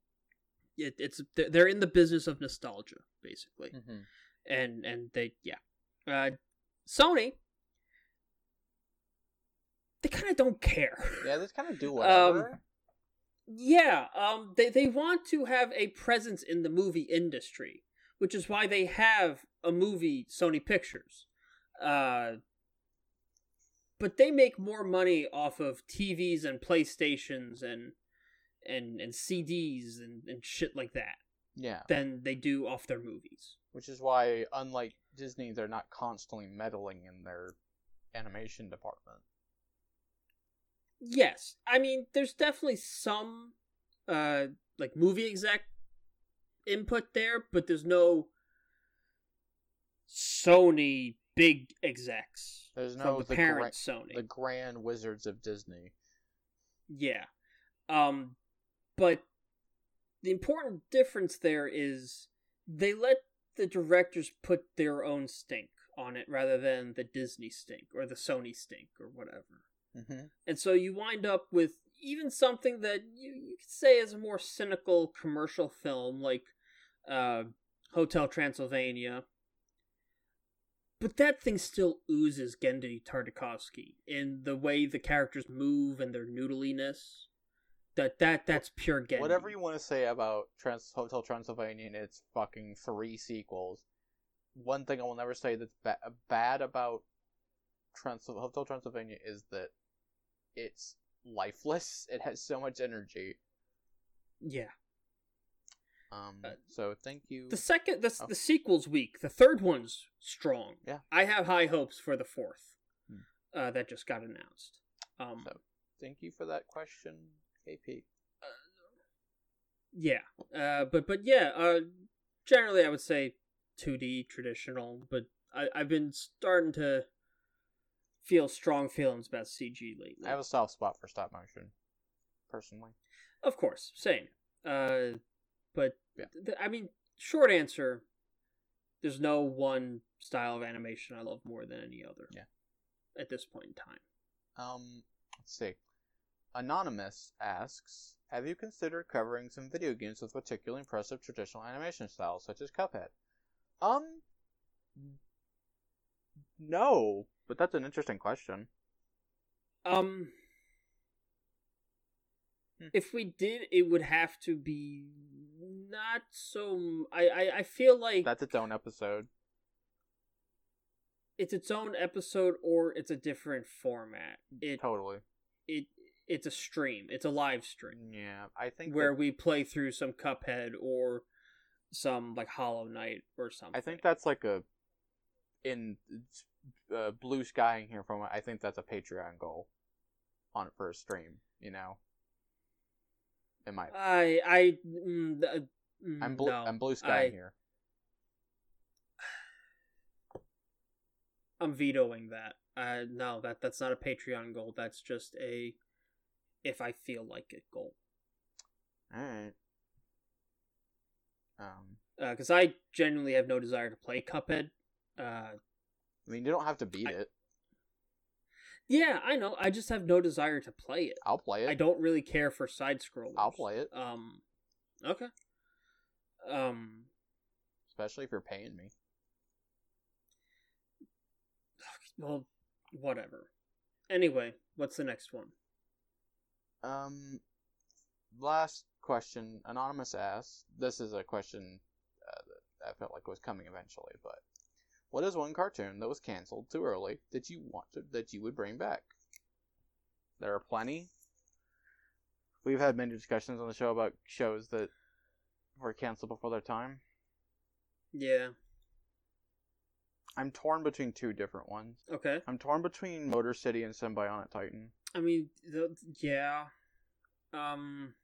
it, it's they're in the business of nostalgia, basically, Mm-hmm. and and they yeah, uh, Sony. They kind of don't care. Yeah, they kind of do Um, whatever. Yeah, um, they they want to have a presence in the movie industry, which is why they have a movie Sony Pictures. Uh, but they make more money off of TVs and PlayStations and and and CDs and, and shit like that yeah. than they do off their movies. Which is why, unlike Disney, they're not constantly meddling in their animation department. Yes, I mean there's definitely some uh like movie exec input there, but there's no Sony big execs. There's no the, the parent gra- Sony. The grand wizards of Disney. Yeah. Um but the important difference there is they let the directors put their own stink on it rather than the Disney stink or the Sony stink or whatever. Mm-hmm. And so you wind up with even something that you, you could say is a more cynical commercial film like uh, Hotel Transylvania. But that thing still oozes Genndy Tartakovsky in the way the characters move and their noodliness. That that that's pure Genndy. Whatever you want to say about Trans- Hotel Transylvania and its fucking three sequels, one thing I will never say that's ba- bad about Trans- Hotel Transylvania is that it's lifeless. It has so much energy. Yeah. Um. Uh, so thank you. The second, the, Oh. the sequel's weak. The third one's strong. Yeah. I have high hopes for the fourth. Hmm. Uh, that just got announced. Um, So thank you for that question, KP. yeah. Uh, but but yeah. Uh, generally, I would say 2D traditional, but I I've been starting to feel strong feelings about CG lately. I have a soft spot for stop motion, personally. Of course, same. Uh, but Yeah. th- I mean, short answer: there's no one style of animation I love more than any other. Yeah. At this point in time. Um, let's see. Anonymous asks, "Have you considered covering some video games with particularly impressive traditional animation styles, such as Cuphead?" Um, no, but that's an interesting question. Um, Hmm. if we did, it would have to be not so. I I, I feel like That's its own episode. it's its own episode or it's a different format. It Totally. it it's a stream. It's a live stream. Yeah, I think where that- we play through some Cuphead or some like Hollow Knight or something. I think that's like a in uh, blue skying here from. I think that's a Patreon goal on it for a stream. You know, it might. I I mm, th- mm, I'm blue. no, I'm blue skying I- here. I'm vetoing that. Uh, no, that that's not a Patreon goal. That's just a if I feel like it goal. All right. Um, Because I genuinely have no desire to play Cuphead. Uh, I mean, you don't have to beat I- it. yeah, I know. I just have no desire to play it. I'll play it. I don't really care for side scrollers. I'll play it, Um, okay. Um, especially if you're paying me. well, whatever. Anyway, what's the next one? Um, last question. Anonymous asks. This is a question uh, I felt like was coming eventually. But what is one cartoon that was canceled too early that you want to, that you would bring back? There are plenty. We've had many discussions on the show about shows that were canceled before their time. Yeah. I'm torn between two different ones. Okay. I'm torn between Motor City and Sym-Bionic Titan. I mean, the, yeah. Um.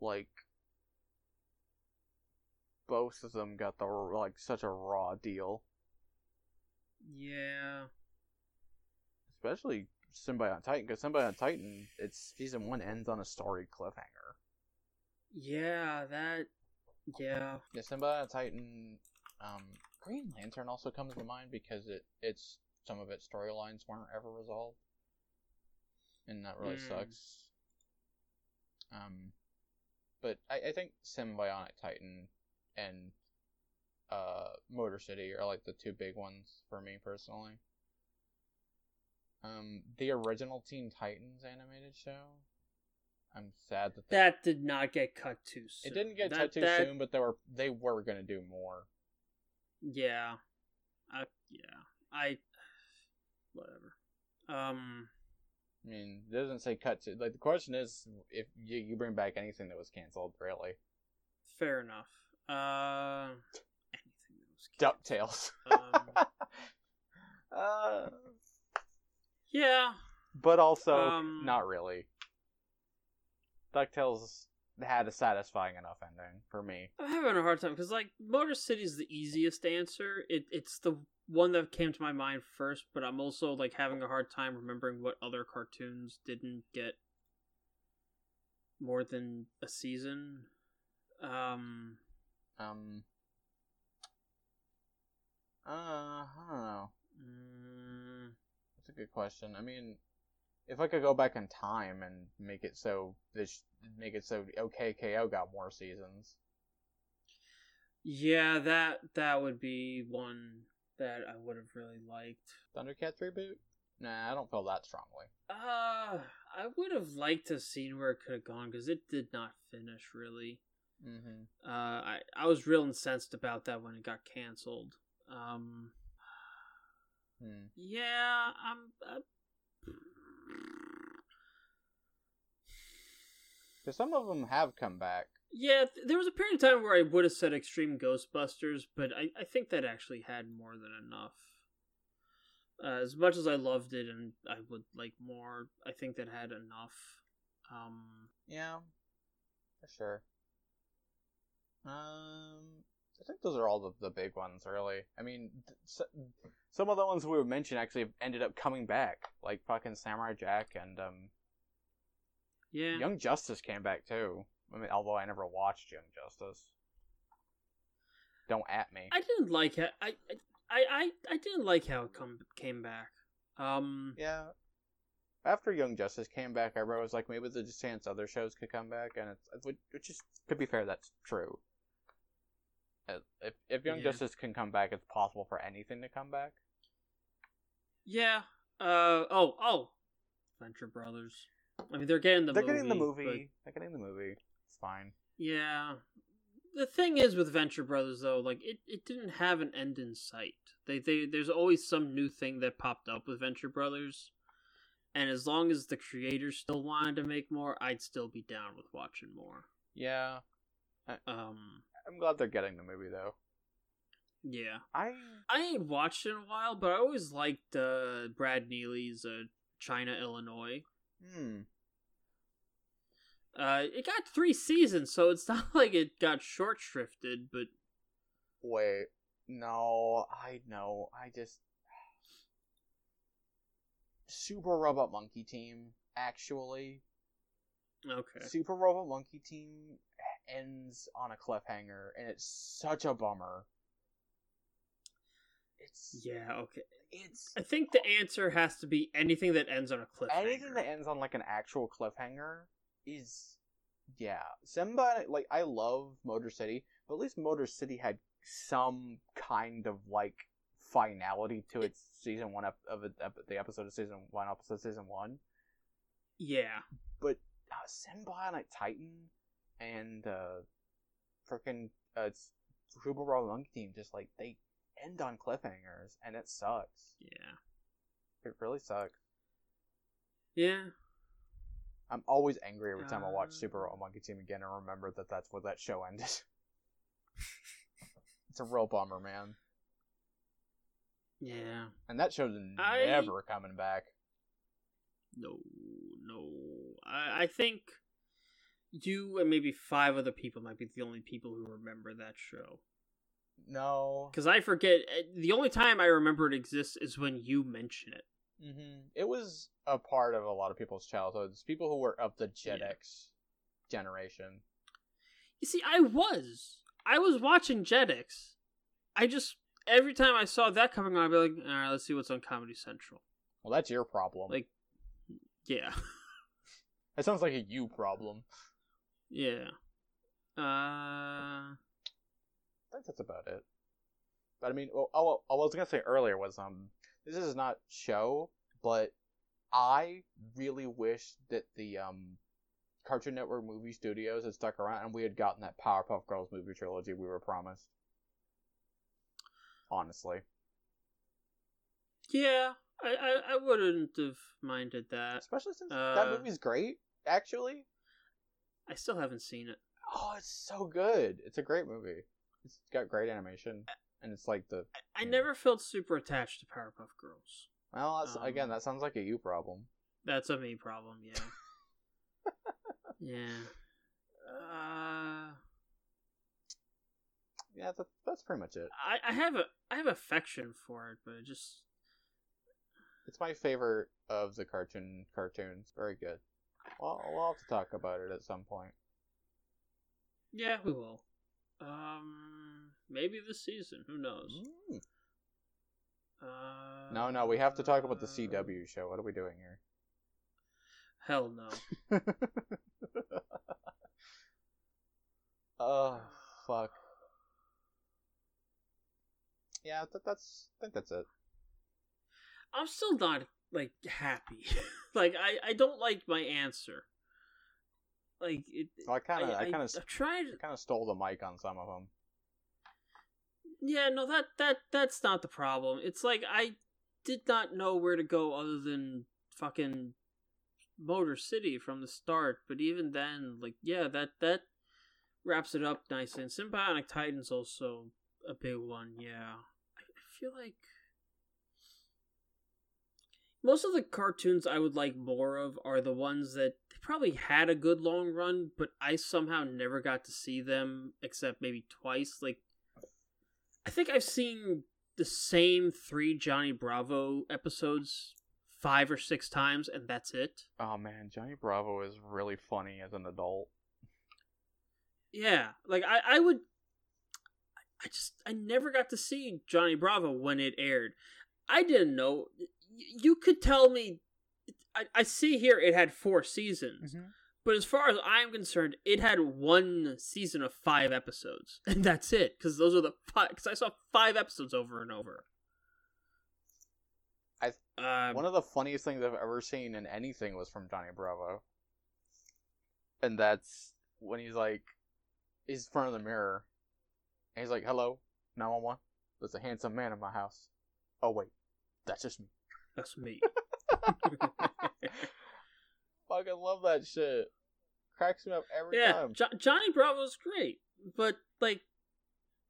Like, both of them got the like such a raw deal. Yeah. Especially Sym-Bionic Titan, because Sym-Bionic Titan, its season one ends on a story cliffhanger. Yeah. That. Yeah. Yeah, Sym-Bionic Titan, um, Green Lantern also comes to mind because it it's some of its storylines weren't ever resolved, and that really Mm. sucks. Um, but I, I think Sym-Bionic Titan and uh Motor City are like the two big ones for me personally. Um, the original Teen Titans animated show. I'm sad that they, That did not get cut too soon. it didn't get that, cut too that, soon, but they were they were gonna do more. Yeah. I yeah. I whatever. Um I mean, it doesn't say cut to. Like the question is, if you, you bring back anything that was canceled, really. fair enough. Uh anything that was Ducktales. Um, uh, yeah. but also Um, not really. Ducktales had a satisfying enough ending for me. I'm having a hard time because like Motor City is the easiest answer. It it's the one that came to my mind first, but I'm also like having a hard time remembering what other cartoons didn't get more than a season. Um Um. Uh, I don't know. mm, That's a good question. I mean, if I could go back in time and make it so this make it so OK K.O. got more seasons. yeah, that that would be one that I would have really liked. Thundercats reboot? Nah, I don't feel that strongly. Uh, I would have liked to have seen where it could have gone because it did not finish really. Mm-hmm. Uh, I I was real incensed about that when it got canceled. Um, Hmm. yeah, I'm. Uh, Because some of them have come back. Yeah, th- there was a period of time where I would have said Extreme Ghostbusters, but I I think that actually had more than enough. Uh, as much as I loved it and I would like more, I think that had enough. Um, Yeah, for sure. Um, I think those are all the, the big ones, really. I mean, th- s some of the ones we mentioned actually ended up coming back, like fucking Samurai Jack and um, yeah, Young Justice came back too. I mean, although I never watched Young Justice. Don't at me. I didn't like it. I I I I didn't like how it come came back. Um, Yeah. After Young Justice came back, I was like, maybe there's a chance other shows could come back, and it's which- which is to be fair, that's true. Uh, If if Young Yeah. Justice can come back, it's possible for anything to come back. yeah. Uh oh oh, Venture Brothers. I mean, they're getting the They're movie. getting the but- movie. They're getting the movie. Fine. Yeah. The thing is with Venture Brothers though, like it, it didn't have an end in sight. They they there's always some new thing that popped up with Venture Brothers. And as long as the creators still wanted to make more, I'd still be down with watching more. Yeah, Um I'm glad they're getting the movie though. yeah. I I ain't watched it in a while, but I always liked uh, Brad Neely's uh, China, Illinois. hmm. Uh, it got three seasons, so it's not like it got short shrifted, but Wait, no, I know. I just Super Robot Monkey Team actually okay. Super Robot Monkey Team ends on a cliffhanger, and it's such a bummer. It's Yeah, okay. it's I think the answer has to be anything that ends on a cliffhanger. anything that ends on like an actual cliffhanger is yeah. simba like I love Motor City, but at least Motor City had some kind of like finality to its season one ep- of the episode of season one, episode of season one. Yeah. But uh, Sym-Bionic Titan and uh, freaking uh, Robot Monkey Team just like they end on cliffhangers, and it sucks. Yeah. It really sucks. Yeah. I'm always angry every time I watch Uh. Super Robot Monkey Team again and remember that that's where that show ended. it's a real bummer, man. Yeah. And that show's I- never coming back. No, no. I, I think you and maybe five other people might be the only people who remember that show. No. Because I forget. eh, The only time I remember it exists is when you mention it. Hmm It was a part of a lot of people's childhoods. People who were of the Gen Yeah. X generation. You see, I was. I was watching Jetix. I just. Every time I saw that coming on, I'd be like, alright, let's see what's on Comedy Central. Well, that's your problem. Like, yeah. that sounds like a you problem. yeah. Uh. I think that's about it. But I mean, well, oh, I was gonna say earlier was um, this is not show, but I really wish that the um, Cartoon Network movie studios had stuck around and we had gotten that Powerpuff Girls movie trilogy we were promised. Honestly, Yeah. I, I, I wouldn't have minded that. especially since that Uh, movie's great. Actually, I still haven't seen it. oh, it's so good. It's a great movie. It's got great animation, and it's like the I Yeah. never felt super attached to Powerpuff Girls. well. That's, again, Um, that sounds like a you problem. That's a me problem, yeah. yeah. Uh, Yeah, that, that's pretty much it. I, I have a I have affection for it, but it just It's my favorite of the cartoon cartoons. Very good. Well, we'll have to talk about it at some point. yeah, we will. Um, maybe this season. Who knows? Mm. Uh, No, no, we have to talk about the CW show. What are we doing here? Hell no. oh, fuck. Yeah, that, that's. I think that's it. I'm still not like happy. like I I don't like my answer. Like it. Well, I kind of, I, kind of, trying to. kind of stole the mic on some of them. Yeah, no, that that that's not the problem. It's like I did not know where to go other than fucking Motor City from the start. But even then, like, yeah, that that wraps it up nicely. And Sym-Bionic Titan's also a big one. Yeah, I I feel like most of the cartoons I would like more of are the ones that they probably had a good long run, but I somehow never got to see them except maybe twice. Like, I think I've seen the same three Johnny Bravo episodes five or six times, and that's it. Oh man, Johnny Bravo is really funny as an adult. Yeah, like I, I would. I just I never got to see Johnny Bravo when it aired. I didn't know. You could tell me. I, I see here it had four seasons, mm-hmm. But as far as I'm concerned, it had one season of five episodes, and that's it. Because those are the five. Because I saw five episodes over and over. I- um, One of the funniest things I've ever seen in anything was from Johnny Bravo. And that's when he's like, he's in front of the mirror. And he's like, hello, 911. There's a handsome man in my house. Oh, wait. That's just me. that's me. Fucking love that shit. Cracks me up every yeah, time. jo- Johnny Bravo's great, but like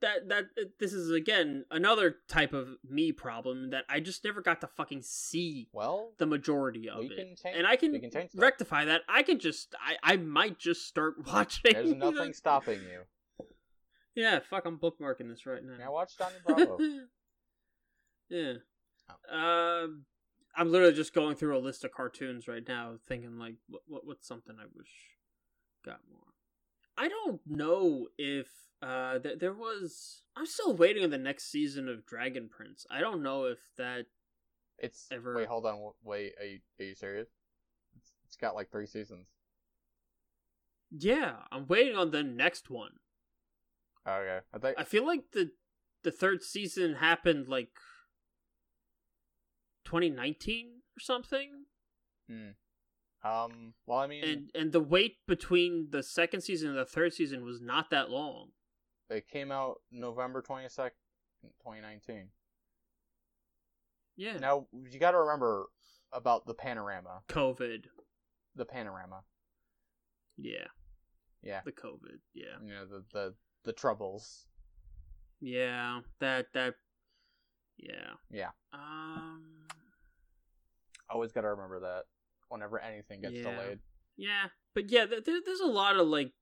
that that this is again another type of me problem that I just never got to fucking see Well, the majority of it. can change and I can can change rectify that. I can just I I might just start watching. There's nothing stopping you. Yeah, fuck, I'm bookmarking this right now. Now watch Johnny Bravo. yeah. Oh. Um, I'm literally just going through a list of cartoons right now, thinking like, what, what what's something I wish got more. I don't know if uh th- there was. I'm still waiting on the next season of Dragon Prince. I don't know if that. It's Ever- wait, hold on, wait. Are you are you serious? It's, it's got like three seasons. Yeah, I'm waiting on the next one. Okay, I think I feel like the the third season happened like 2019 or something. Um. Well, I mean, and and the wait between the second season and the third season was not that long. It came out November 22nd, 2019. Yeah. Now, you got to remember about the panorama. COVID. The panorama. Yeah. Yeah. The COVID. Yeah. You know, the, the, the troubles. Yeah. That that. Yeah. Yeah. Um. Always got to remember that whenever anything gets Yeah. delayed. Yeah, but yeah, th- there, there's a lot of like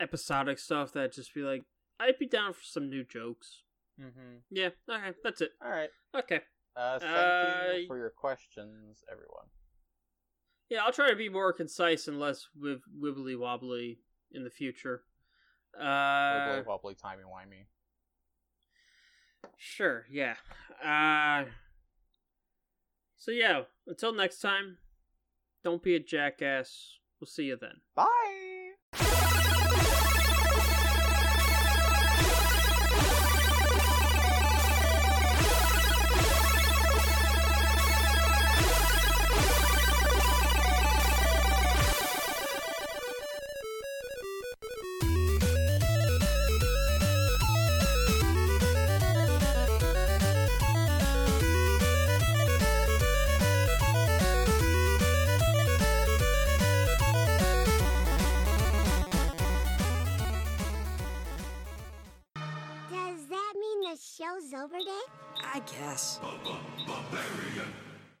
episodic stuff that just be like, I'd be down for some new jokes. Mm-hmm. Yeah. Okay. That's it. All right. Okay. Uh, thank Uh, you for your questions, everyone. Yeah, I'll try to be more concise and less wibbly wobbly in the future. Uh, Wibbly wobbly, timey wimey. Sure. Yeah. Uh. So yeah. Until next time. Don't be a jackass. We'll see you then. Bye. Does that mean the show's over, Dave? I guess. Barbarian.